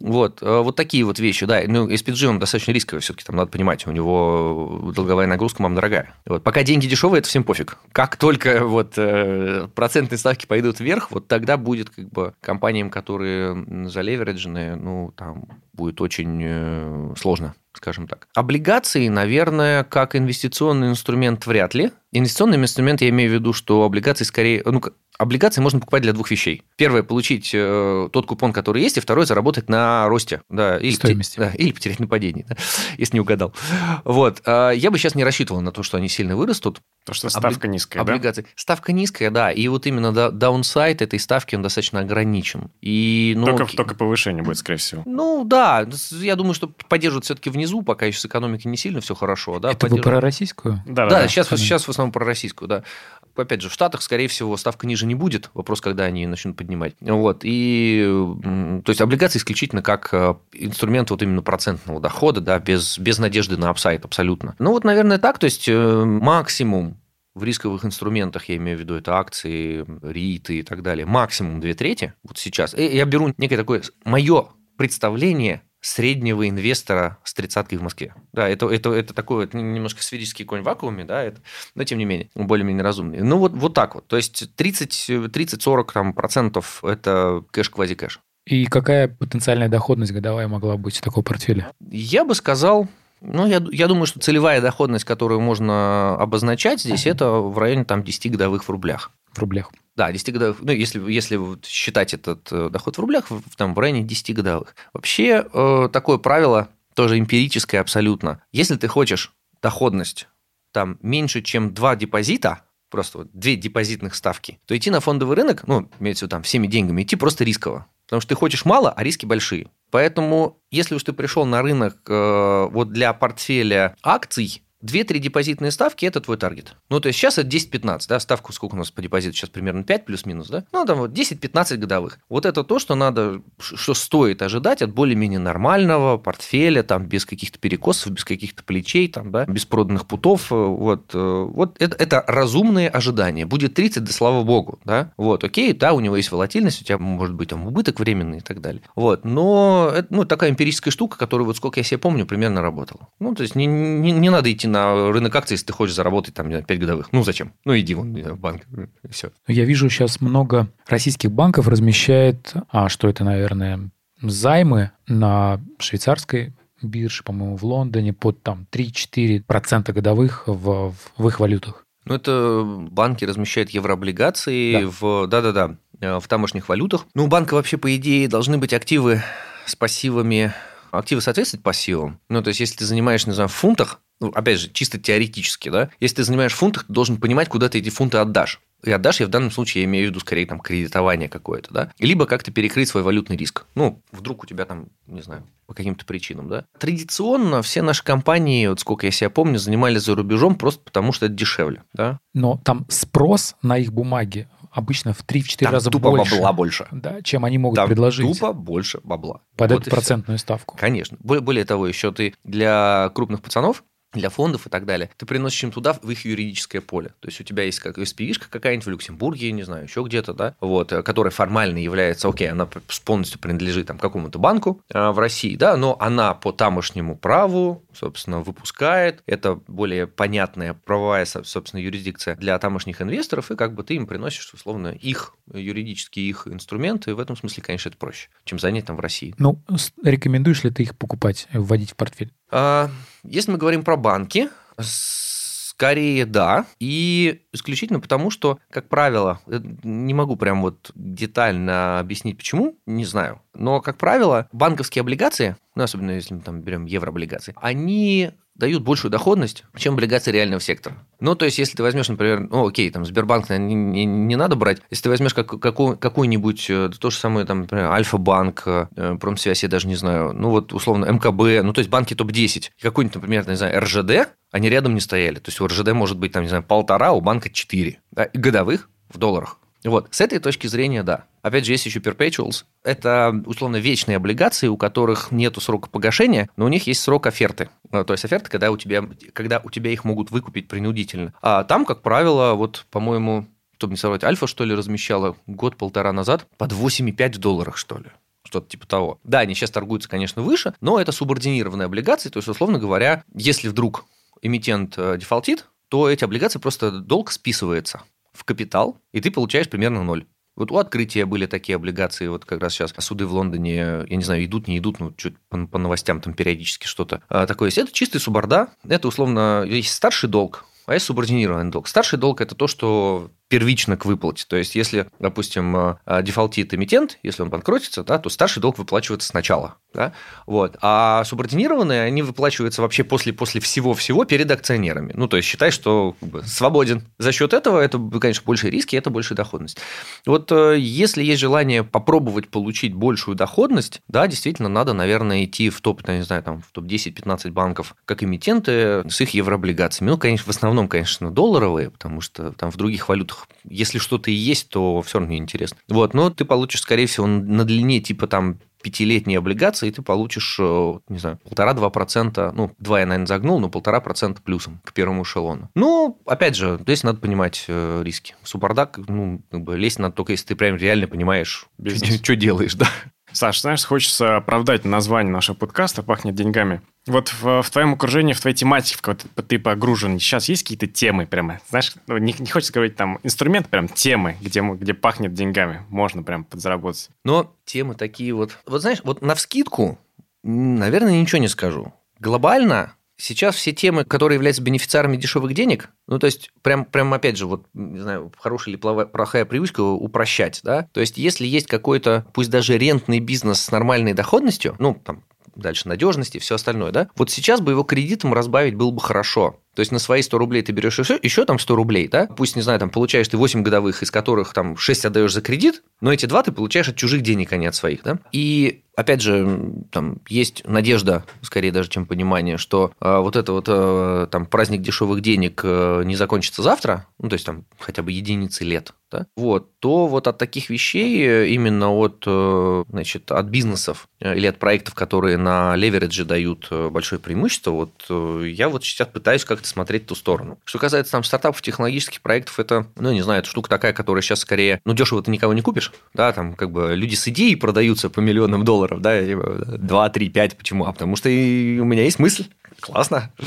Вот, э, вот такие вот вещи, да. Ну, SPG, он достаточно рисковый все-таки, там надо понимать, у него долговая нагрузка, мам, дорогая. Вот, пока деньги дешевые, это всем пофиг. Как только вот э, процентные ставки пойдут вверх, вот тогда будет как бы компаниям, которые залевереджены, ну, там будет очень э, сложно скажем так. Облигации, наверное, как инвестиционный инструмент вряд ли. Инвестиционный инструмент я имею в виду, что облигации скорее... Ну, облигации можно покупать для двух вещей. Первое – получить э, тот купон, который есть, и второе – заработать на росте. Да, или, Стоимости. поте- да, или потерять на падении, да, если не угадал. Вот. А Я бы сейчас не рассчитывал на то, что они сильно вырастут. То, что ставка низкая, да? Облигации. Ставка низкая, да. И вот именно да- даунсайд этой ставки, он достаточно ограничен. И, ну, Только, только повышение будет, скорее всего. ну да, я думаю, что поддерживают все-таки внизу, пока еще с экономикой не сильно все хорошо. Да, Это вы про российскую? Да, да, Да, да. сейчас, сейчас в основном про российскую, да. Опять же, в Штатах, скорее всего, ставка ниже не будет. Вопрос, когда они начнут поднимать. Вот. И, то есть, облигации исключительно как э, инструмент вот именно процентного дохода, да, без, без надежды на апсайд абсолютно. Ну, вот, наверное, так. То есть, э, максимум в рисковых инструментах, я имею в виду, это акции, риты и так далее, максимум две трети вот сейчас. Э, Я беру некое такое мое представление среднего инвестора с тридцаткой в Москве. Да, это, это, это такой вот немножко сферический конь в вакууме, да, это, но тем не менее, более-менее разумный. Ну, вот, вот так вот. То есть 30 30-40 там, процентов – это кэш-квази-кэш. И какая потенциальная доходность годовая могла быть у такого портфеля? Я бы сказал, ну, я, я думаю, что целевая доходность, которую можно обозначать здесь, это в районе там, 10 годовых в рублях. В рублях. Да, 10 годовых, ну, если, если считать этот э, доход в рублях, в, там, в районе 10 годовых. Вообще, э, такое правило, тоже эмпирическое абсолютно. Если ты хочешь доходность там меньше, чем два депозита, просто вот две депозитных ставки, то идти на фондовый рынок, ну, имеется в виду там всеми деньгами, идти просто рисково. Потому что ты хочешь мало, а риски большие. Поэтому, если уж ты пришел на рынок э, вот для портфеля акций, 2-3 депозитные ставки – это твой таргет. Ну, то есть сейчас это 10-15, да, ставку сколько у нас по депозиту? Сейчас примерно 5 плюс-минус, да? Ну, там вот 10-15 годовых. Вот это то, что надо, что стоит ожидать от более-менее нормального портфеля, там, без каких-то перекосов, без каких-то плечей, там, да, без проданных путов. э, Вот, э, вот это, это разумные ожидания. Будет 30, да слава богу, да? Вот, окей, да, у него есть волатильность, у тебя может быть там убыток временный и так далее. Вот, но это, ну, такая эмпирическая штука, которая, вот сколько я себе помню, примерно работала. Ну, то есть не, не, не надо идти на рынок акций, если ты хочешь заработать там 5 годовых. Ну, зачем? Ну, иди вон в банк, все. Я вижу сейчас много российских банков размещает, а что это, наверное, займы на швейцарской бирже, по-моему, в Лондоне под там 3-4% годовых в, в их валютах. Ну, это банки размещают еврооблигации Да. в, да-да-да, э, в тамошних валютах. Ну, у банка вообще, по идее, должны быть активы с пассивами, активы соответствовать пассивам. Ну, то есть, если ты занимаешь, не знаю, в фунтах, ну, опять же, чисто теоретически, да, если ты занимаешь в фунтах, ты должен понимать, куда ты эти фунты отдашь. И отдашь я в данном случае, я имею в виду скорее там кредитование какое-то, да, либо как-то перекрыть свой валютный риск. Ну, вдруг у тебя там, не знаю, по каким-то причинам, да. Традиционно все наши компании, вот сколько я себя помню, занимались за рубежом просто потому, что это дешевле, да. Но там спрос на их бумаги обычно в 3-4 Там раза тупо больше, бабла больше. Да, чем они могут Там предложить тупо больше бабла. под Вот эту процентную ставку. Конечно. Более, более того, еще ты для крупных пацанов для фондов и так далее, ты приносишь им туда в их юридическое поле. То есть у тебя есть как SPV-шка какая-нибудь в Люксембурге, не знаю, еще где-то, да, вот, э, которая формально является, окей, она полностью принадлежит там какому-то банку э, в России, да, но она по тамошнему праву, собственно, выпускает. Это более понятная правовая, со- собственно, юрисдикция для тамошних инвесторов, и как бы ты им приносишь, условно, их юридические их инструменты, и в этом смысле, конечно, это проще, чем занять там в России. Ну, рекомендуешь ли ты их покупать, вводить в портфель? А, Если мы говорим про банки, скорее да. И исключительно потому, что, как правило, э, не могу прям вот детально объяснить, почему, не знаю. Но, как правило, банковские облигации, ну, особенно если мы там берем еврооблигации, они дают большую доходность, чем облигации реального сектора. Ну, то есть, если ты возьмешь, например, ну, окей, там, Сбербанк не, не- не надо брать. Если ты возьмешь как, какой, какой-нибудь, э, то же самое, там, например, Альфа-банк, э, Промсвязь, я даже не знаю, ну, вот, условно, МКБ, ну, то есть, банки топ-10, и какой-нибудь, например, не знаю, РЖД, они рядом не стояли. То есть, у РЖД может быть, там, не знаю, полтора, у банка 4 да, годовых в долларах. Вот, с этой точки зрения, да. Опять же, есть еще perpetuals. Это, условно, вечные облигации, у которых нет срока погашения, но у них есть срок оферты. А, то есть оферты, когда у тебя, когда у тебя их могут выкупить принудительно. А там, как правило, вот, по-моему, чтобы не соврать, Альфа, что ли, размещала год-полтора назад под 8,5 в долларах, что ли что-то типа того. Да, они сейчас торгуются, конечно, выше, но это субординированные облигации, то есть, условно говоря, если вдруг эмитент э, дефолтит, то эти облигации просто долг списывается в капитал, и ты получаешь примерно ноль. Вот у открытия были такие облигации, вот как раз сейчас суды в Лондоне, я не знаю, идут, не идут, ну, чуть по, по новостям там периодически что-то а, такое есть. Это чистый суборда, это условно, есть старший долг, а есть субординированный долг. Старший долг – это то, что первично к выплате. То есть, если, допустим, э, дефолтит эмитент, если он банкротится, да, то старший долг выплачивается сначала. Да? Вот. А субординированные, они выплачиваются вообще после, после всего-всего перед акционерами. Ну, то есть, считай, что как бы, свободен. За счет этого это, конечно, больше риски, это больше доходность. Вот э, если есть желание попробовать получить большую доходность, да, действительно, надо, наверное, идти в топ, не знаю, там, в топ-10-15 банков как эмитенты с их еврооблигациями. Ну, конечно, в основном, конечно, долларовые, потому что там в других валютах если что-то и есть, то все равно неинтересно. Вот, но ты получишь, скорее всего, на длине типа там пятилетние облигации, ты получишь, э, не знаю, полтора-два процента, ну, два я, наверное, загнул, но полтора процента плюсом к первому эшелону. Ну, опять же, здесь надо понимать э, риски. Субардак, ну, как бы лезть надо только, если ты прям реально понимаешь, что делаешь, да. Саш, знаешь, хочется оправдать название нашего подкаста «Пахнет деньгами». Вот в, в твоем окружении, в твоей тематике, в которой ты погружен, сейчас есть какие-то темы прямо? Знаешь, ну, не, не хочется говорить там инструменты, прям темы, где, где пахнет деньгами. Можно прям подзаработать. Но темы такие вот... Вот знаешь, вот на вскидку, наверное, ничего не скажу. Глобально Сейчас все темы, которые являются бенефициарами дешевых денег, ну, то есть, прям, прям опять же, вот, не знаю, хорошая или плохая привычка упрощать, да, то есть, если есть какой-то, пусть даже рентный бизнес с нормальной доходностью, ну, там, дальше надежности, все остальное, да, вот сейчас бы его кредитом разбавить было бы хорошо. То есть на свои 100 рублей ты берешь еще, еще там 100 рублей, да? Пусть, не знаю, там получаешь ты 8 годовых, из которых там 6 отдаешь за кредит, но эти два ты получаешь от чужих денег, а не от своих, да? И опять же, там есть надежда, скорее даже, чем понимание, что э, вот это вот э, там праздник дешевых денег э, не закончится завтра, ну, то есть там хотя бы единицы лет, да, вот, то вот от таких вещей, э, именно от, э, значит, от бизнесов э, или от проектов, которые на леверидже дают большое преимущество, вот я вот сейчас пытаюсь как-то смотреть в ту сторону. Что касается там стартапов, технологических проектов, это, ну, не знаю, это штука такая, которая сейчас скорее, ну, дешево ты никого не купишь, да, там как бы люди с идеей продаются по миллионам долларов, да, 2, 3, 5. Почему? А потому что и у меня есть мысль. Классно.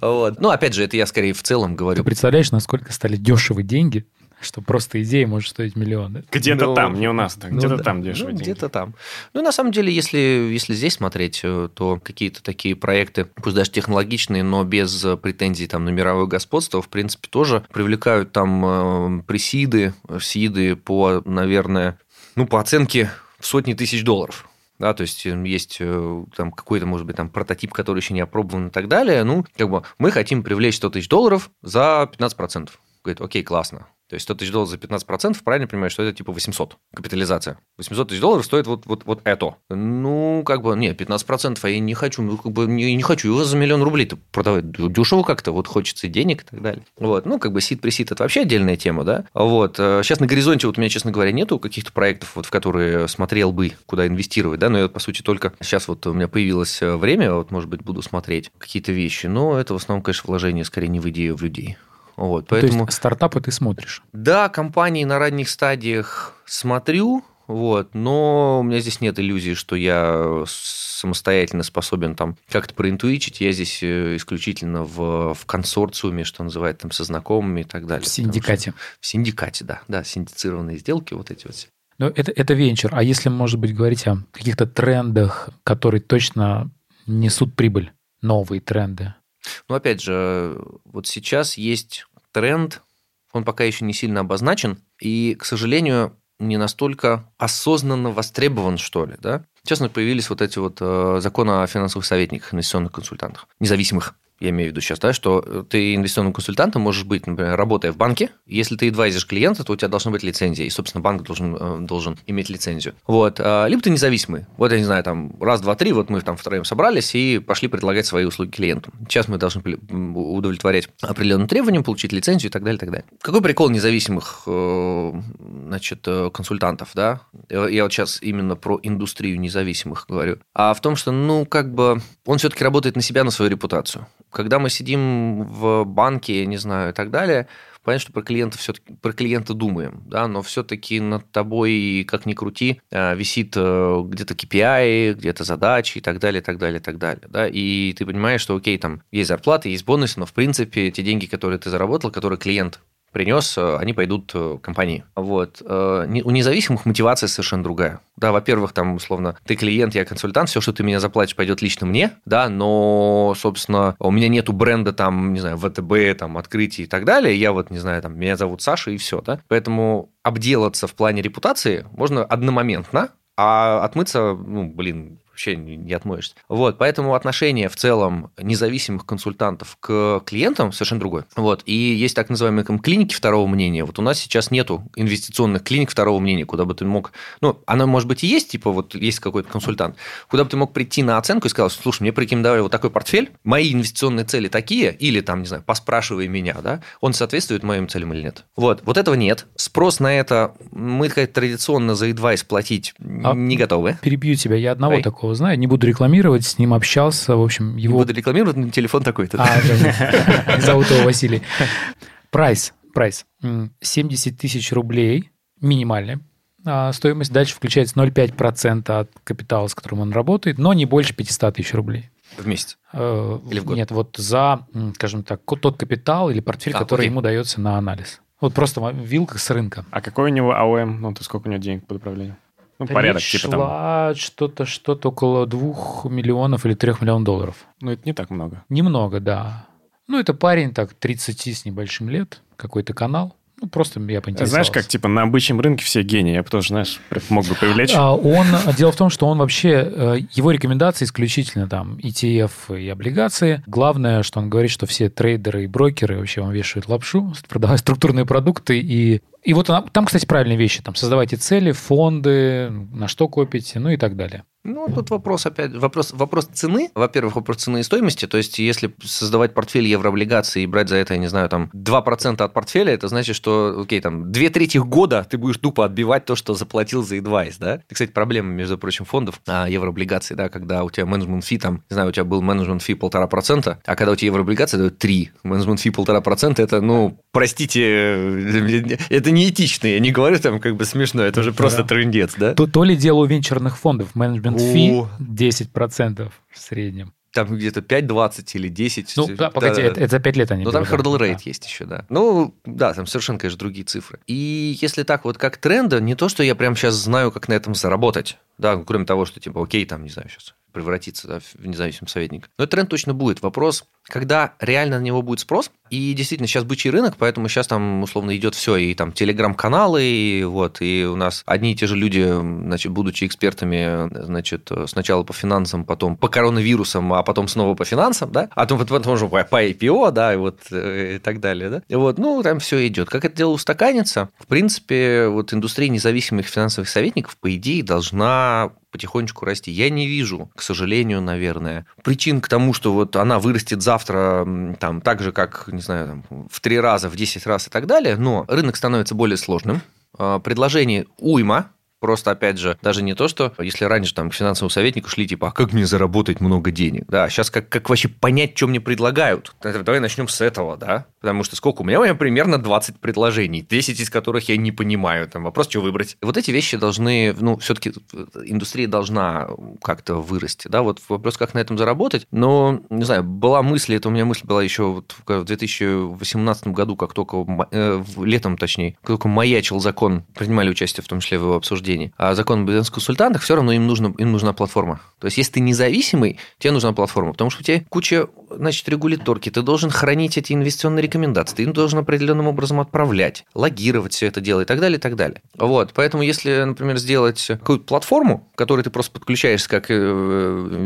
Вот. Ну, опять же, это я скорее в целом говорю. Ты представляешь, насколько стали дешевые деньги? Что просто идея может стоить миллионы. Где-то ну, там, не у нас, да, где-то ну, там дешевые ну. Где-то там. Ну, на самом деле, если, если здесь смотреть, э, то какие-то такие проекты, пусть даже технологичные, но без претензий там, на мировое господство, в принципе, тоже привлекают там э, пресиды, сиды по, наверное, ну, по оценке в сотни тысяч долларов да, то есть эм, есть э, там какой-то, может быть, там прототип, который еще не опробован и так далее, ну, как бы мы хотим привлечь 100 тысяч долларов за 15%. Говорит, окей, классно. То есть 100 тысяч долларов за 15%, правильно понимаю, что это типа 800 капитализация. 800 тысяч долларов стоит вот, вот, вот это. Ну, как бы, нет, 15%, а я не хочу, ну, как бы, не, не хочу его за миллион рублей-то продавать. Дешево как-то, вот хочется денег и так далее. Вот, ну, как бы сид при сид это вообще отдельная тема, да. Вот, сейчас э, на горизонте вот у меня, честно говоря, нету каких-то проектов, вот, в которые смотрел бы, куда инвестировать, да, но я, по сути, только сейчас вот у меня появилось э, время, вот, может быть, буду смотреть какие-то вещи, но это в основном, конечно, вложение скорее не в идею, а в людей. Вот, поэтому... То есть стартапы ты смотришь? Да, компании на ранних стадиях смотрю, вот, но у меня здесь нет иллюзии, что я самостоятельно способен там как-то проинтуичить. Я здесь э, исключительно в, в консорциуме, что называется, там со знакомыми и так далее. В синдикате. В синдикате, да. Да, синдицированные сделки, вот эти вот. Но это, это венчур. А если, может быть, говорить о каких-то трендах, которые точно несут прибыль, новые тренды? Ну, опять же, вот сейчас есть тренд, он пока еще не сильно обозначен, и, к сожалению, не настолько осознанно востребован, что ли, да? Сейчас появились вот эти вот э, законы о финансовых советниках, инвестиционных консультантах, независимых. Я имею в виду сейчас, да, что ты инвестиционным консультантом можешь быть, например, работая в банке, если ты адвайзишь клиента, то у тебя должна быть лицензия, и, собственно, банк должен, э, должен иметь лицензию. Вот. А, либо ты независимый. Вот, я не знаю, там, раз, два, три, вот мы там втроем собрались и пошли предлагать свои услуги клиенту. Сейчас мы должны удовлетворять определенным требованиям, получить лицензию и так далее, и так далее. Какой прикол независимых э, значит, э, консультантов, да? Я вот сейчас именно про индустрию независимых говорю. А в том, что, ну, как бы, он все-таки работает на себя, на свою репутацию. Когда мы сидим в банке, не знаю, и так далее, Понятно, что про клиента все-таки про клиента думаем, да, но все-таки над тобой, как ни крути, э, висит э, где-то KPI, где-то задачи и так далее, и так далее, и так далее, да, и ты понимаешь, что окей, там есть зарплата, есть бонусы, но в принципе те деньги, которые ты заработал, которые клиент принес, э, они пойдут э, компании. Вот. Э, у независимых мотивация совершенно другая. Да, во-первых, там, условно, ты клиент, я консультант, все, что ты меня заплатишь, пойдет лично мне, да, но, собственно, у меня нету бренда, там, не знаю, ВТБ, там, открытий и так далее, я вот, не знаю, там, меня зовут Саша и все, да, поэтому обделаться в плане репутации можно одномоментно, а отмыться, ну, блин, вообще не отмоешься. Вот, поэтому отношение в целом независимых консультантов к клиентам совершенно другое. Вот, и есть так называемые клиники второго мнения. Вот у нас сейчас нету инвестиционных клиник второго мнения, куда бы ты мог, ну, она, может быть, и есть, типа, вот есть какой-то консультант, куда бы ты мог прийти на оценку и сказал, слушай, мне порекомендовали вот такой портфель, мои инвестиционные цели такие, или там, не знаю, поспрашивай меня, да, он соответствует моим целям или нет. Вот, вот этого нет. Спрос на это мы, как традиционно за advice платить а не готовы. Перебью тебя, я одного Ой. такого знаю, не буду рекламировать, с ним общался, в общем, его... Не буду рекламировать, но телефон такой-то. А, зовут его Василий. Прайс, прайс. 70 тысяч рублей минимальная а стоимость. Дальше включается 0,5% от капитала, с которым он работает, но не больше 500 тысяч рублей. В месяц? Э, или в год? Нет, вот за, скажем так, тот капитал или портфель, а, который окей. ему дается на анализ. Вот просто вилка с рынка. А какой у него АОМ? Ну, то сколько у него денег под управлением? Ну, да порядок, типа шла там. что-то, что-то около двух миллионов или трех миллионов долларов. Ну, это не так много. Немного, да. Ну, это парень так 30 с небольшим лет, какой-то канал. Ну, просто я поинтересовался. Знаешь, как, типа, на обычном рынке все гении. Я бы тоже, знаешь, мог бы привлечь. А, он, дело в том, что он вообще, э, его рекомендации исключительно там ETF и облигации. Главное, что он говорит, что все трейдеры и брокеры вообще вам вешают лапшу, продавая структурные продукты и и вот она, там, кстати, правильные вещи. Там создавайте цели, фонды, на что копите, ну и так далее. Ну, тут вопрос опять, вопрос, вопрос цены. Во-первых, вопрос цены и стоимости. То есть, если создавать портфель еврооблигаций и брать за это, я не знаю, там 2% от портфеля, это значит, что, окей, там, две трети года ты будешь тупо отбивать то, что заплатил за advice, да? Это, кстати, проблема, между прочим, фондов а, еврооблигаций, да, когда у тебя менеджмент фи, там, не знаю, у тебя был менеджмент фи полтора процента, а когда у тебя еврооблигации дают 3, менеджмент фи полтора процента, это, ну, простите, это неэтично, я не говорю там как бы смешно, это уже просто трендец, да? То, то ли дело у венчурных фондов, менеджмент фи 10% в среднем. Там где-то 5, 20 или 10. Ну, да, погоди, да, это, это за 5 лет они Ну, там hurdle rate да. есть еще, да. Ну, да, там совершенно, конечно, другие цифры. И если так вот как тренда, не то, что я прямо сейчас знаю, как на этом заработать, да, кроме того, что типа, окей, там, не знаю, сейчас превратиться да, в независимый советник. Но этот тренд точно будет. Вопрос, когда реально на него будет спрос, и действительно сейчас бычий рынок, поэтому сейчас там условно идет все, и там телеграм-каналы, и вот, и у нас одни и те же люди, значит, будучи экспертами, значит, сначала по финансам, потом по коронавирусам, а потом снова по финансам, да, а потом, потом уже по IPO, да, и вот э, и так далее, да, и вот, ну, там все идет. Как это дело устаканится? В принципе, вот индустрия независимых финансовых советников, по идее, должна потихонечку расти. Я не вижу, к сожалению, наверное, причин к тому, что вот она вырастет завтра там так же, как, не знаю, там, в три раза, в десять раз и так далее, но рынок становится более сложным, а, предложение уйма, Просто, опять же, даже не то, что если раньше там к финансовому советнику шли, типа, а как мне заработать много денег? Да, сейчас как, как вообще понять, что мне предлагают? Давай начнем с этого, да? Потому что сколько? У меня, у меня примерно 20 предложений, 10 из которых я не понимаю. Там вопрос, что выбрать. Вот эти вещи должны, ну, все-таки индустрия должна как-то вырасти, да? Вот вопрос, как на этом заработать. Но, не знаю, была мысль, это у меня мысль была еще вот в 2018 году, как только, э, летом точнее, как только маячил закон, принимали участие в том числе в его обсуждении. А закон о бизнес-консультантах, все равно им, нужно, им нужна платформа. То есть, если ты независимый, тебе нужна платформа, потому что у тебя куча значит, регуляторки, ты должен хранить эти инвестиционные рекомендации, ты должен определенным образом отправлять, логировать все это дело и так далее, и так далее. Вот, поэтому если, например, сделать какую-то платформу, к которой ты просто подключаешься как э,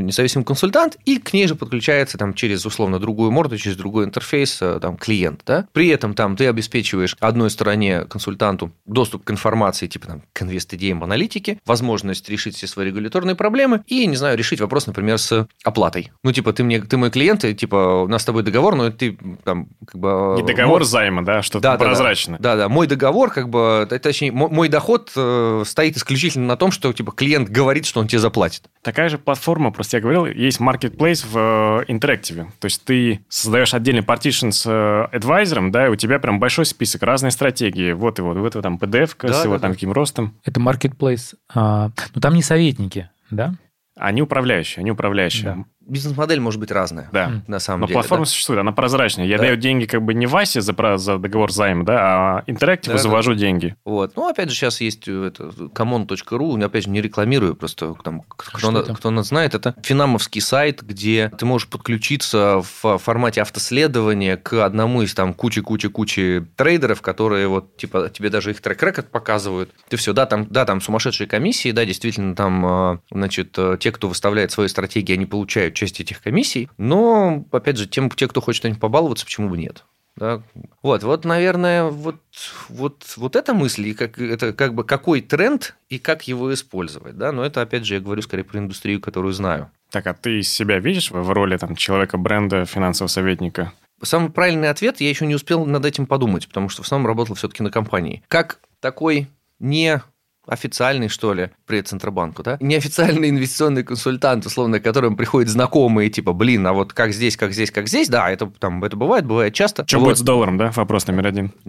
независимый консультант, и к ней же подключается там через условно другую морду, через другой интерфейс э, там клиент, да, при этом там ты обеспечиваешь одной стороне консультанту доступ к информации, типа там к инвест-идеям аналитики, возможность решить все свои регуляторные проблемы и, не знаю, решить вопрос, например, с оплатой. Ну, типа, ты мне, ты мой клиент, и, типа, у нас с тобой договор, но ты там как бы... Не договор мой... займа, да, что-то да, прозрачно. Да, да, да, мой договор, как бы, точнее, мой доход э, стоит исключительно на том, что, типа, клиент говорит, что он тебе заплатит. Такая же платформа, просто я говорил, есть marketplace в интерактиве. То есть ты создаешь отдельный partition с э, адвайзером, да, и у тебя прям большой список, разные стратегии. Вот его, вот это там PDF да, с его да, там да. каким ростом. Это marketplace. А, ну, там не советники, да? Они управляющие, они управляющие. Да бизнес-модель может быть разная. Да. На самом Но деле. Но платформа да? существует, она прозрачная. Я да. даю деньги как бы не Васе за, за договор займа, да, а интерактиву да, завожу да. деньги. Вот. Ну, опять же, сейчас есть это common.ru, опять же, не рекламирую, просто там, кто, на, кто нас знает, это финамовский сайт, где ты можешь подключиться в формате автоследования к одному из там кучи-кучи-кучи трейдеров, которые вот, типа, тебе даже их трек-рекорд показывают. Ты все, да, там, да, там сумасшедшие комиссии, да, действительно, там, а, значит, те, кто выставляет свои стратегии, они получают часть этих комиссий, но, опять же, тем, те, кто хочет что-нибудь побаловаться, почему бы нет? Да? Вот, вот, наверное, вот, вот, вот эта мысль, и как, это как бы какой тренд и как его использовать, да, но это, опять же, я говорю скорее про индустрию, которую знаю. Так, а ты себя видишь в роли там, человека бренда, финансового советника? Самый правильный ответ, я еще не успел над этим подумать, потому что в основном работал все-таки на компании. Как такой не официальный, что ли, при Центробанку, да? Неофициальный инвестиционный консультант, условно, к которому приходят знакомые, типа, блин, а вот как здесь, как здесь, как здесь, да, это там, это бывает, бывает часто. Что вот. будет с долларом, да? Вопрос номер один.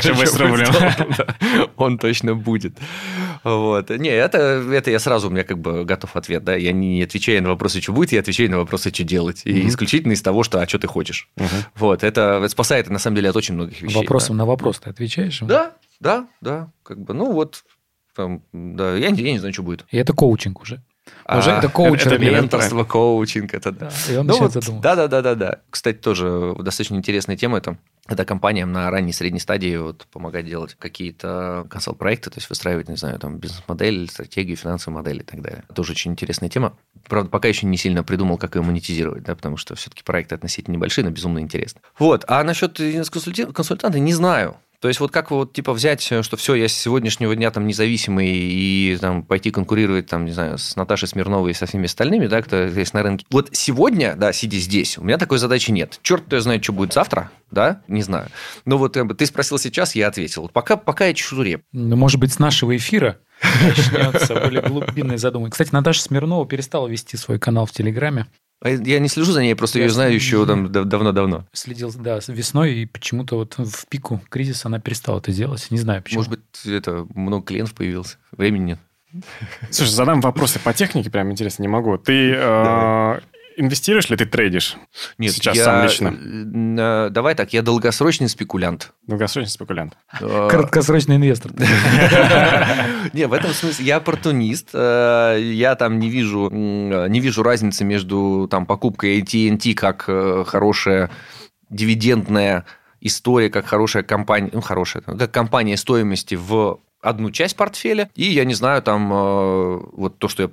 Что будет с рублем? Он точно будет. Вот. Не, это, это я сразу, у меня как бы готов ответ, да, я не отвечаю на вопросы, что будет, я отвечаю на вопросы, что делать. И исключительно из того, что, а что ты хочешь. Вот, это спасает, на самом деле, от очень многих вещей. Вопросом на вопрос ты отвечаешь? Да, да, да, как бы, ну вот, там, да, я, я не знаю, что будет. И это коучинг уже. Уже а, это коучинг. Это менторство, коучинг, это да. И он ну, вот, да, да, да, да, да. Кстати, тоже достаточно интересная тема это. Это компаниям на ранней средней стадии вот, помогать делать какие-то консалт-проекты, то есть выстраивать, не знаю, там бизнес-модель, стратегию, финансовую модель и так далее. Тоже очень интересная тема. Правда, пока еще не сильно придумал, как ее монетизировать, да, потому что все-таки проекты относительно небольшие, но безумно интересны. Вот. А насчет консультанта не знаю. То есть вот как вот типа взять, э, что все, я с сегодняшнего дня там независимый и там пойти конкурировать там, не знаю, с Наташей Смирновой и со всеми остальными, да, кто есть на рынке. Вот сегодня, да, сидя здесь, у меня такой задачи нет. Черт кто знает, что будет завтра, да, не знаю. Но вот э, ты спросил сейчас, я ответил. Пока, пока я чешу реп. Ну, может быть, с нашего эфира начнется более глубинное задумывание. Кстати, Наташа Смирнова перестала вести свой канал в Телеграме. А я не слежу за ней, просто я ее знаю еще там давно-давно. Следил, да, весной, и почему-то вот в пику кризиса она перестала это делать. Не знаю, почему. Может быть, это много клиентов появилось, времени нет. Слушай, задам вопросы по технике, прям интересно, не могу. Ты э, инвестируешь ли ты трейдишь? Нет, сейчас я, сам лично. Э, давай так, я долгосрочный спекулянт. Долгосрочный спекулянт. Краткосрочный инвестор. Не, в этом смысле я оппортунист. Э, я там не вижу, не вижу разницы между там покупкой AT&T как э, хорошая дивидендная история, как хорошая компания, ну, хорошая, как компания стоимости в одну часть портфеля, и, я не знаю, там, э, вот то, что я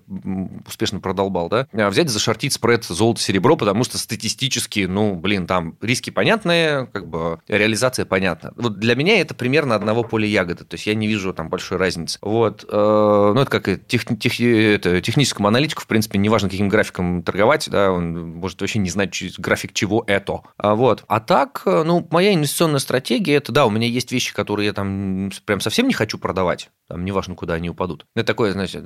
успешно продолбал, да, а взять, зашортить спред золото-серебро, потому что статистически, ну, блин, там риски понятные, как бы реализация понятна. Вот для меня это примерно одного поля ягоды, то есть я не вижу там большой разницы. Вот, э, ну, это как тех, тех, это, техническому аналитику, в принципе, неважно, каким графиком торговать, да, он может вообще не знать график чего это. А вот. А так, э, ну, моя инвестиционная стратегия, это, да, у меня есть вещи, которые я там прям совсем не хочу продавать, продавать. Там неважно, куда они упадут. Это такое, значит,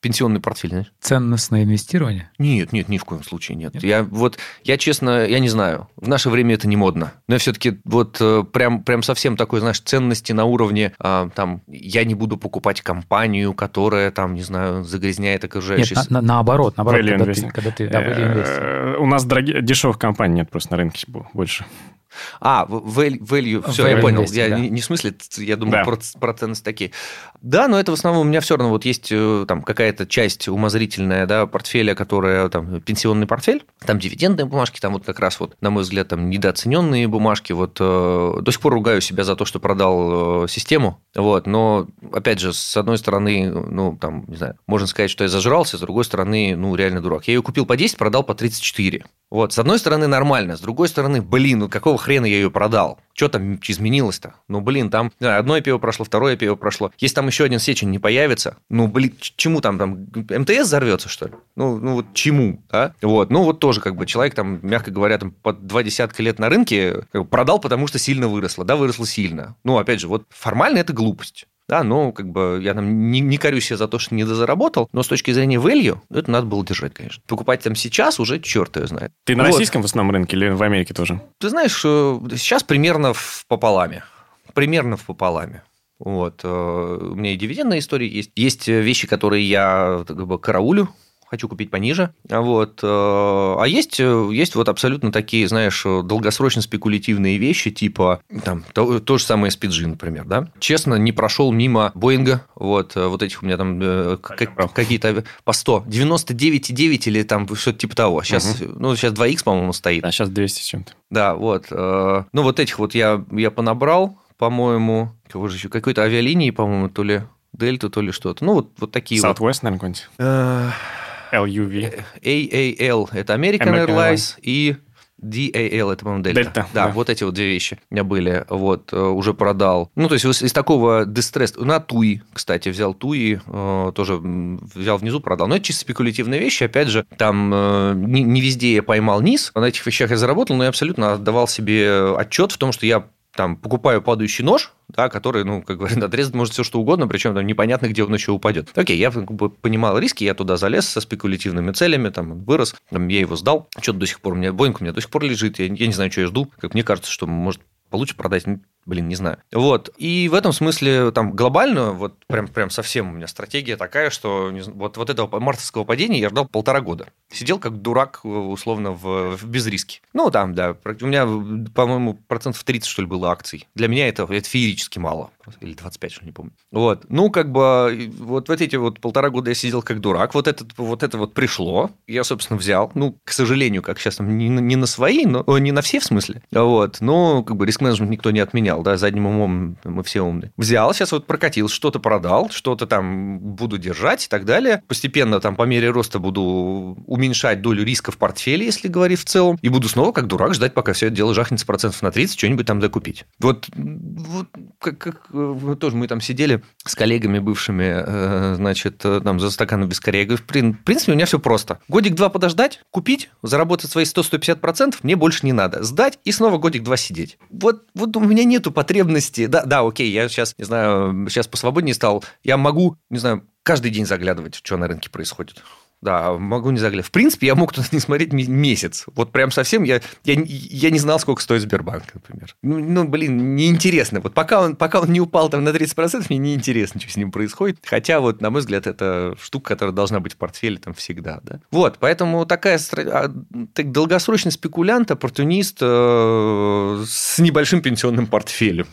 пенсионный портфель, знаешь? Ценностное инвестирование? Нет, нет, ни в коем случае нет. нет. Я вот, я честно, я не знаю. В наше время это не модно. Но я все-таки вот э, прям, прям совсем такой, знаешь, ценности на уровне, а, там, я не буду покупать компанию, которая, там, не знаю, загрязняет окружающий... Нет, на, на, наоборот, наоборот, когда ты, когда ты... Да, э, У нас дешевых компаний нет просто на рынке больше. А, value, все, value я понял. Я да. не, не в смысле, я думаю, да. про, про ценности такие. Да, но это в основном у меня все равно вот есть э, там какая-то часть умозрительная, да, портфеля, которая там пенсионный портфель, там дивидендные бумажки, там вот как раз вот, на мой взгляд, там недооцененные бумажки. Вот э, до сих пор ругаю себя за то, что продал э, систему, вот, но опять же, с одной стороны, ну, там, не знаю, можно сказать, что я зажрался, с другой стороны, ну, реально дурак. Я ее купил по 10, продал по 34. Вот, с одной стороны, нормально, с другой стороны, блин, ну какого хрена я ее продал? Что там изменилось-то? Ну, блин, там знаю, одно пиво прошло, второе пиво прошло. Если там еще один сечень не появится, ну, блин, чему там, там, МТС взорвется, что ли? Ну, ну вот чему, да? Вот, ну, вот тоже как бы человек там, мягко говоря, там под два десятка лет на рынке продал, потому что сильно выросло, да, выросло сильно. Ну, опять же, вот формально это глупость. Да, ну, как бы я там не, не корю себя за то, что не дозаработал, но с точки зрения value, это надо было держать, конечно. Покупать там сейчас уже черт его знает. Ты на вот. российском в основном рынке или в Америке тоже? Ты знаешь, э, сейчас примерно в пополаме. Примерно в пополаме. Вот. Э, у меня и дивидендная история есть. Есть вещи, которые я как бы караулю, хочу купить пониже. Вот. Э, а есть, э, есть вот абсолютно такие, знаешь, долгосрочно спекулятивные вещи, типа там, то, то же самое SPG, например, да. Честно, не прошел мимо Боинга, вот, э, вот этих у меня там как, какие-то по 100, 99,9 или там что-то типа того. Сейчас, угу. ну, сейчас 2х, по-моему, стоит. А сейчас 200 с чем-то. Да, вот. Ну, вот этих вот я, я понабрал, по-моему, кого же еще, какой-то авиалинии, по-моему, то ли Дельту, то ли что-то. Ну, вот, вот такие Southwest, вот. наверное, какой-нибудь. LUV. AAL – это American, American Airlines, и DAL, это, по-моему, Дельта. Дельта да, да, вот эти вот две вещи у меня были. Вот, э, уже продал. Ну, то есть, из такого дистресс... На Туи, кстати, взял Туи, э, тоже взял внизу, продал. Но это чисто спекулятивные вещи. Опять же, там э, не, не везде я поймал низ. На этих вещах я заработал, но я абсолютно отдавал себе отчет в том, что я там покупаю падающий нож, да, который, ну, как говорят, отрезать может все что угодно, причем там непонятно, где он еще упадет. Окей, я как бы понимал риски, я туда залез со спекулятивными целями, там вырос, там, я его сдал, что-то до сих пор у меня, Боинг у меня до сих пор лежит, я, я не знаю, что я жду, как мне кажется, что может получше продать блин, не знаю. Вот. И в этом смысле там глобально, вот прям, прям совсем у меня стратегия такая, что вот, вот этого мартовского падения я ждал полтора года. Сидел как дурак, условно, в, в безриске. Ну, там, да, у меня, по-моему, процентов 30, что ли, было акций. Для меня это, это феерически мало. Или 25, что не помню. Вот. Ну, как бы, вот в эти вот полтора года я сидел как дурак. Вот, этот, вот это вот пришло. Я, собственно, взял. Ну, к сожалению, как сейчас, не, не на свои, но не на все в смысле. Вот. Но, как бы, риск-менеджмент никто не отменял взял, да, задним умом мы все умные. Взял, сейчас вот прокатил, что-то продал, что-то там буду держать и так далее. Постепенно там по мере роста буду уменьшать долю риска в портфеле, если говорить в целом, и буду снова как дурак ждать, пока все это дело жахнется процентов на 30, что-нибудь там докупить. Вот, вот как, как тоже мы там сидели с коллегами бывшими, э, значит, э, там за стаканом без корей. В принципе, у меня все просто. Годик-два подождать, купить, заработать свои 100-150%, мне больше не надо. Сдать и снова годик-два сидеть. Вот, вот у меня нету потребности. Да, да, окей, я сейчас, не знаю, сейчас посвободнее стал. Я могу, не знаю, каждый день заглядывать, что на рынке происходит. Да, могу не заглядывать. В принципе, я мог туда не смотреть месяц. Вот прям совсем я, я, я не знал, сколько стоит Сбербанк, например. Ну, ну, блин, неинтересно. Вот пока он, пока он не упал там на 30%, мне неинтересно, что с ним происходит. Хотя вот, на мой взгляд, это штука, которая должна быть в портфеле там всегда. Да? Вот, поэтому такая а, так, долгосрочный спекулянт, оппортунист э, с небольшим пенсионным портфелем,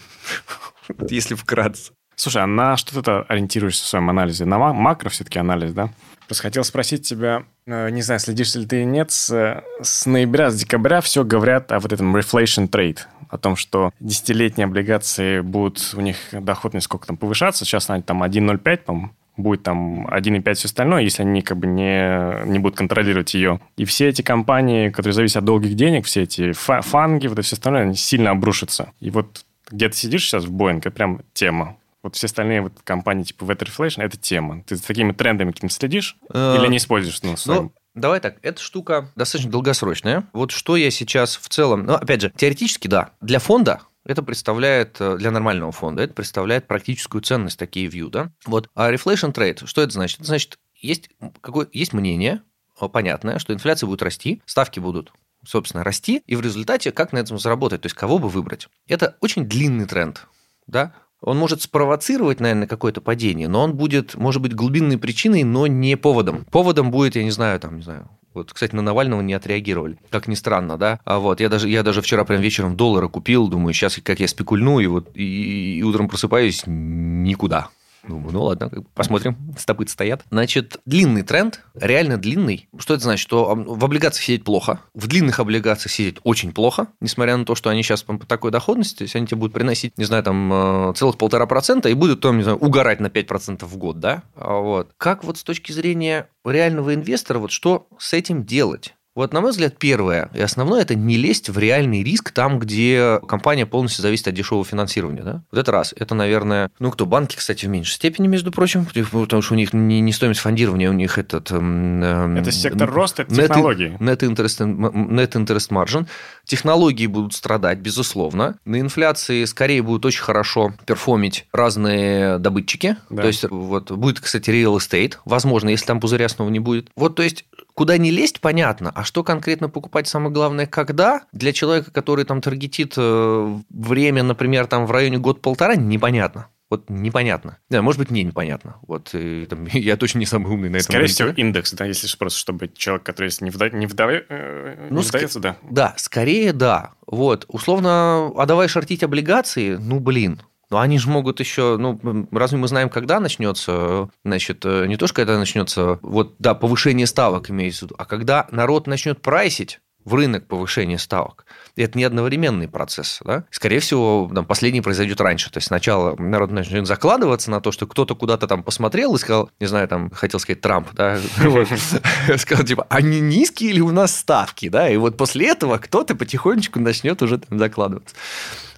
если вкратце. Слушай, а на что ты ориентируешься в своем анализе? На макро все-таки анализ, да? Просто хотел спросить тебя, э, не знаю, следишь ли ты или нет, с, с ноября, с декабря все говорят о вот этом reflation trade, о том, что десятилетние облигации будут, у них доход не сколько там повышаться, сейчас они там 1,05, по-моему, будет там 1,5 все остальное, если они как бы не, не будут контролировать ее. И все эти компании, которые зависят от долгих денег, все эти фанги, вот это все остальное, они сильно обрушатся. И вот где ты сидишь сейчас в Boeing, это прям тема. Вот все остальные вот компании типа Weatherflation – это тема. Ты за такими трендами каким следишь э, или не используешь? Ну, ну, Давай так, эта штука достаточно долгосрочная. Вот что я сейчас в целом... Ну, опять же, теоретически, да. Для фонда это представляет, э, для нормального фонда, это представляет практическую ценность, такие view, да? Вот. А reflation trade, что это значит? Это значит, есть, какое, есть мнение, понятное, что инфляция будет расти, ставки будут собственно, расти, и в результате как на этом заработать, то есть кого бы выбрать. Это очень длинный тренд, да, он может спровоцировать, наверное, какое-то падение, но он будет, может быть, глубинной причиной, но не поводом. Поводом будет, я не знаю, там, не знаю, Вот, кстати, на Навального не отреагировали, как ни странно, да. А вот я даже я даже вчера прям вечером доллары купил, думаю, сейчас как я спекульну и вот и, и утром просыпаюсь никуда. Думаю, ну ладно, посмотрим, стопы стоят. Значит, длинный тренд, реально длинный. Что это значит? Что в облигациях сидеть плохо, в длинных облигациях сидеть очень плохо, несмотря на то, что они сейчас по такой доходности, то есть они тебе будут приносить, не знаю, там э, целых полтора процента и будут там, не знаю, угорать на 5% в год, да? А вот. Как вот с точки зрения реального инвестора, вот что с этим делать? Вот, на мой взгляд, первое и основное – это не лезть в реальный риск там, где компания полностью зависит от дешевого финансирования. Да? Вот это раз. Это, наверное, ну, кто, банки, кстати, в меньшей степени, между прочим, потому что у них не, не стоимость фондирования, у них этот… Э, это сектор роста технологий. Net, net, interest, net interest margin. Технологии будут страдать, безусловно. На инфляции скорее будут очень хорошо перформить разные добытчики. Да. То есть, вот будет, кстати, real estate. Возможно, если там пузыря снова не будет. Вот, то есть, куда не лезть, понятно. А что конкретно покупать, самое главное, когда? Для человека, который там таргетит э, время, например, там в районе год-полтора, непонятно. Вот непонятно. Да, может быть, мне непонятно. Вот и, там, я точно не самый умный на этом Скорее рынке. всего, индекс, да, если просто, чтобы человек, который не, вда... не, вда... Э, ну, не вдается, да. Да, скорее да. Вот, условно, а давай шортить облигации, ну, блин, но они же могут еще, ну, разве мы знаем, когда начнется, значит, э, не то, что когда начнется, вот, да, повышение ставок имеется в виду, а когда народ начнет прайсить в рынок повышения ставок. И это не одновременный процесс. Да? Скорее всего, там, последний произойдет раньше. То есть сначала народ начнет закладываться на то, что кто-то куда-то там посмотрел и сказал, не знаю, там, хотел сказать Трамп, да, сказал, типа, а не низкие ли у нас ставки, да, и вот после этого кто-то потихонечку начнет уже там закладываться.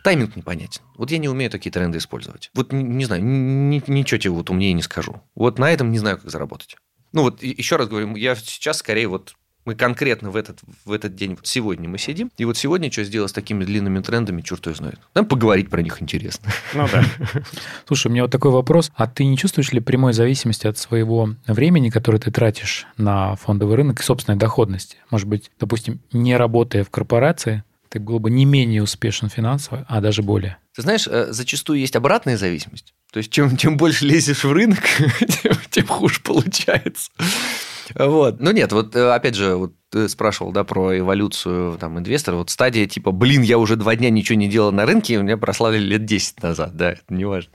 Тайминг непонятен. Вот я не умею такие тренды использовать. Вот не, знаю, ни, ничего тебе вот умнее не скажу. Вот на этом не знаю, как заработать. Ну вот еще раз говорю, я сейчас скорее вот мы конкретно в этот, в этот день, вот сегодня мы сидим, и вот сегодня что сделать с такими длинными трендами, черт его знает. Нам поговорить про них интересно. Ну да. Слушай, у меня вот такой вопрос. А ты не чувствуешь ли прямой зависимости от своего времени, которое ты тратишь на фондовый рынок и собственной доходности? Может быть, допустим, не работая в корпорации, ты был бы не менее успешен финансово, а даже более. Ты знаешь, э, зачастую есть обратная зависимость. То есть, чем, чем больше лезешь в рынок, тем, тем хуже получается. Вот. Ну нет, вот э, опять же, вот ты спрашивал, да, про эволюцию там инвестора. Вот стадия типа, блин, я уже два дня ничего не делал на рынке, меня прослали лет 10 назад, да, это не важно.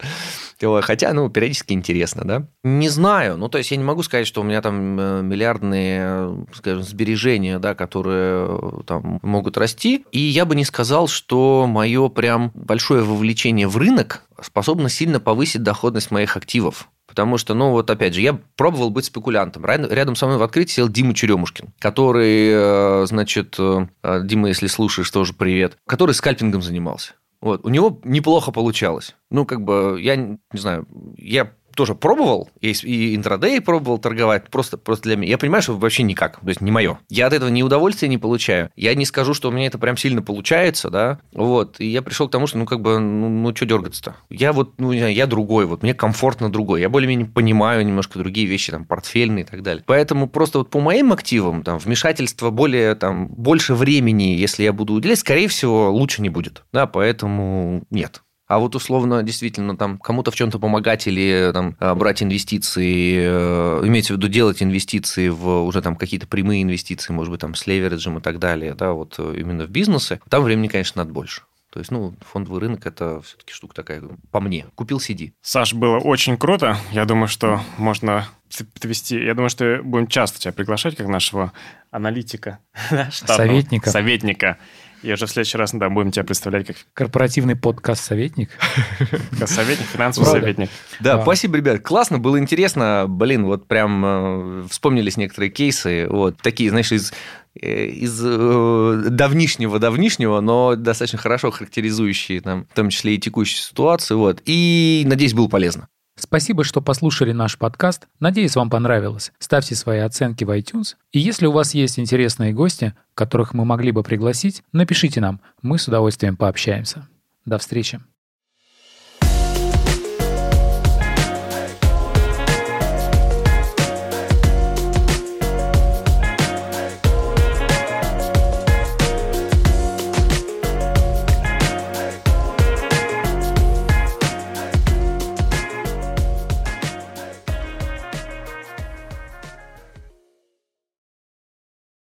Хотя, ну, периодически интересно, да. Не знаю, ну, то есть я не могу сказать, что у меня там э, миллиардные, скажем, сбережения, да, которые э, там могут расти. И я бы не сказал, что мое прям большое вовлечение в рынок способно сильно повысить доходность моих активов. Потому что, ну вот опять же, я пробовал быть спекулянтом. Рядом со мной в открытии сидел Дима Черемушкин, который, э, значит, э, Дима, если слушаешь, тоже привет, который скальпингом занимался. Вот. У него неплохо получалось. Ну, как бы, я не знаю, я тоже пробовал, и интрадей пробовал торговать, просто, просто для меня. Я понимаю, что вообще никак, то есть не мое. Я от этого ни удовольствия не получаю. Я не скажу, что у меня это прям сильно получается, да, вот. И я пришел к тому, что, ну, как бы, ну, ну что дергаться-то? Я вот, ну, я другой, вот, мне комфортно другой. Я более-менее понимаю немножко другие вещи, там, портфельные и так далее. Поэтому просто вот по моим активам, там, вмешательство более, там, больше времени, если я буду уделять, скорее всего, лучше не будет, да, поэтому нет. А вот условно, действительно, там кому-то в чем-то помогать или там, а, брать инвестиции, э, имеется в виду делать инвестиции в уже там какие-то прямые инвестиции, может быть, там с левериджем и так далее, да, вот э, именно в бизнесе, там времени, конечно, надо больше. То есть, ну, фондовый рынок – это все-таки штука такая, по мне. Купил, сиди. Саш, было очень круто. Я думаю, что можно подвести. Я думаю, что будем часто тебя приглашать как нашего аналитика. Советника. Советника и уже в следующий раз да, будем тебя представлять как... Корпоративный подкаст-советник. Советник, финансовый советник. Да, спасибо, ребят. Классно, было интересно. Блин, вот прям э, вспомнились некоторые кейсы. Вот такие, знаешь, из э, из э, давнишнего-давнишнего, но достаточно хорошо характеризующие, там, в том числе и текущую ситуацию. Вот. И, надеюсь, было полезно. Спасибо, что послушали наш подкаст. Надеюсь, вам понравилось. Ставьте свои оценки в iTunes. И если у вас есть интересные гости, которых мы могли бы пригласить, напишите нам. Мы с удовольствием пообщаемся. До встречи.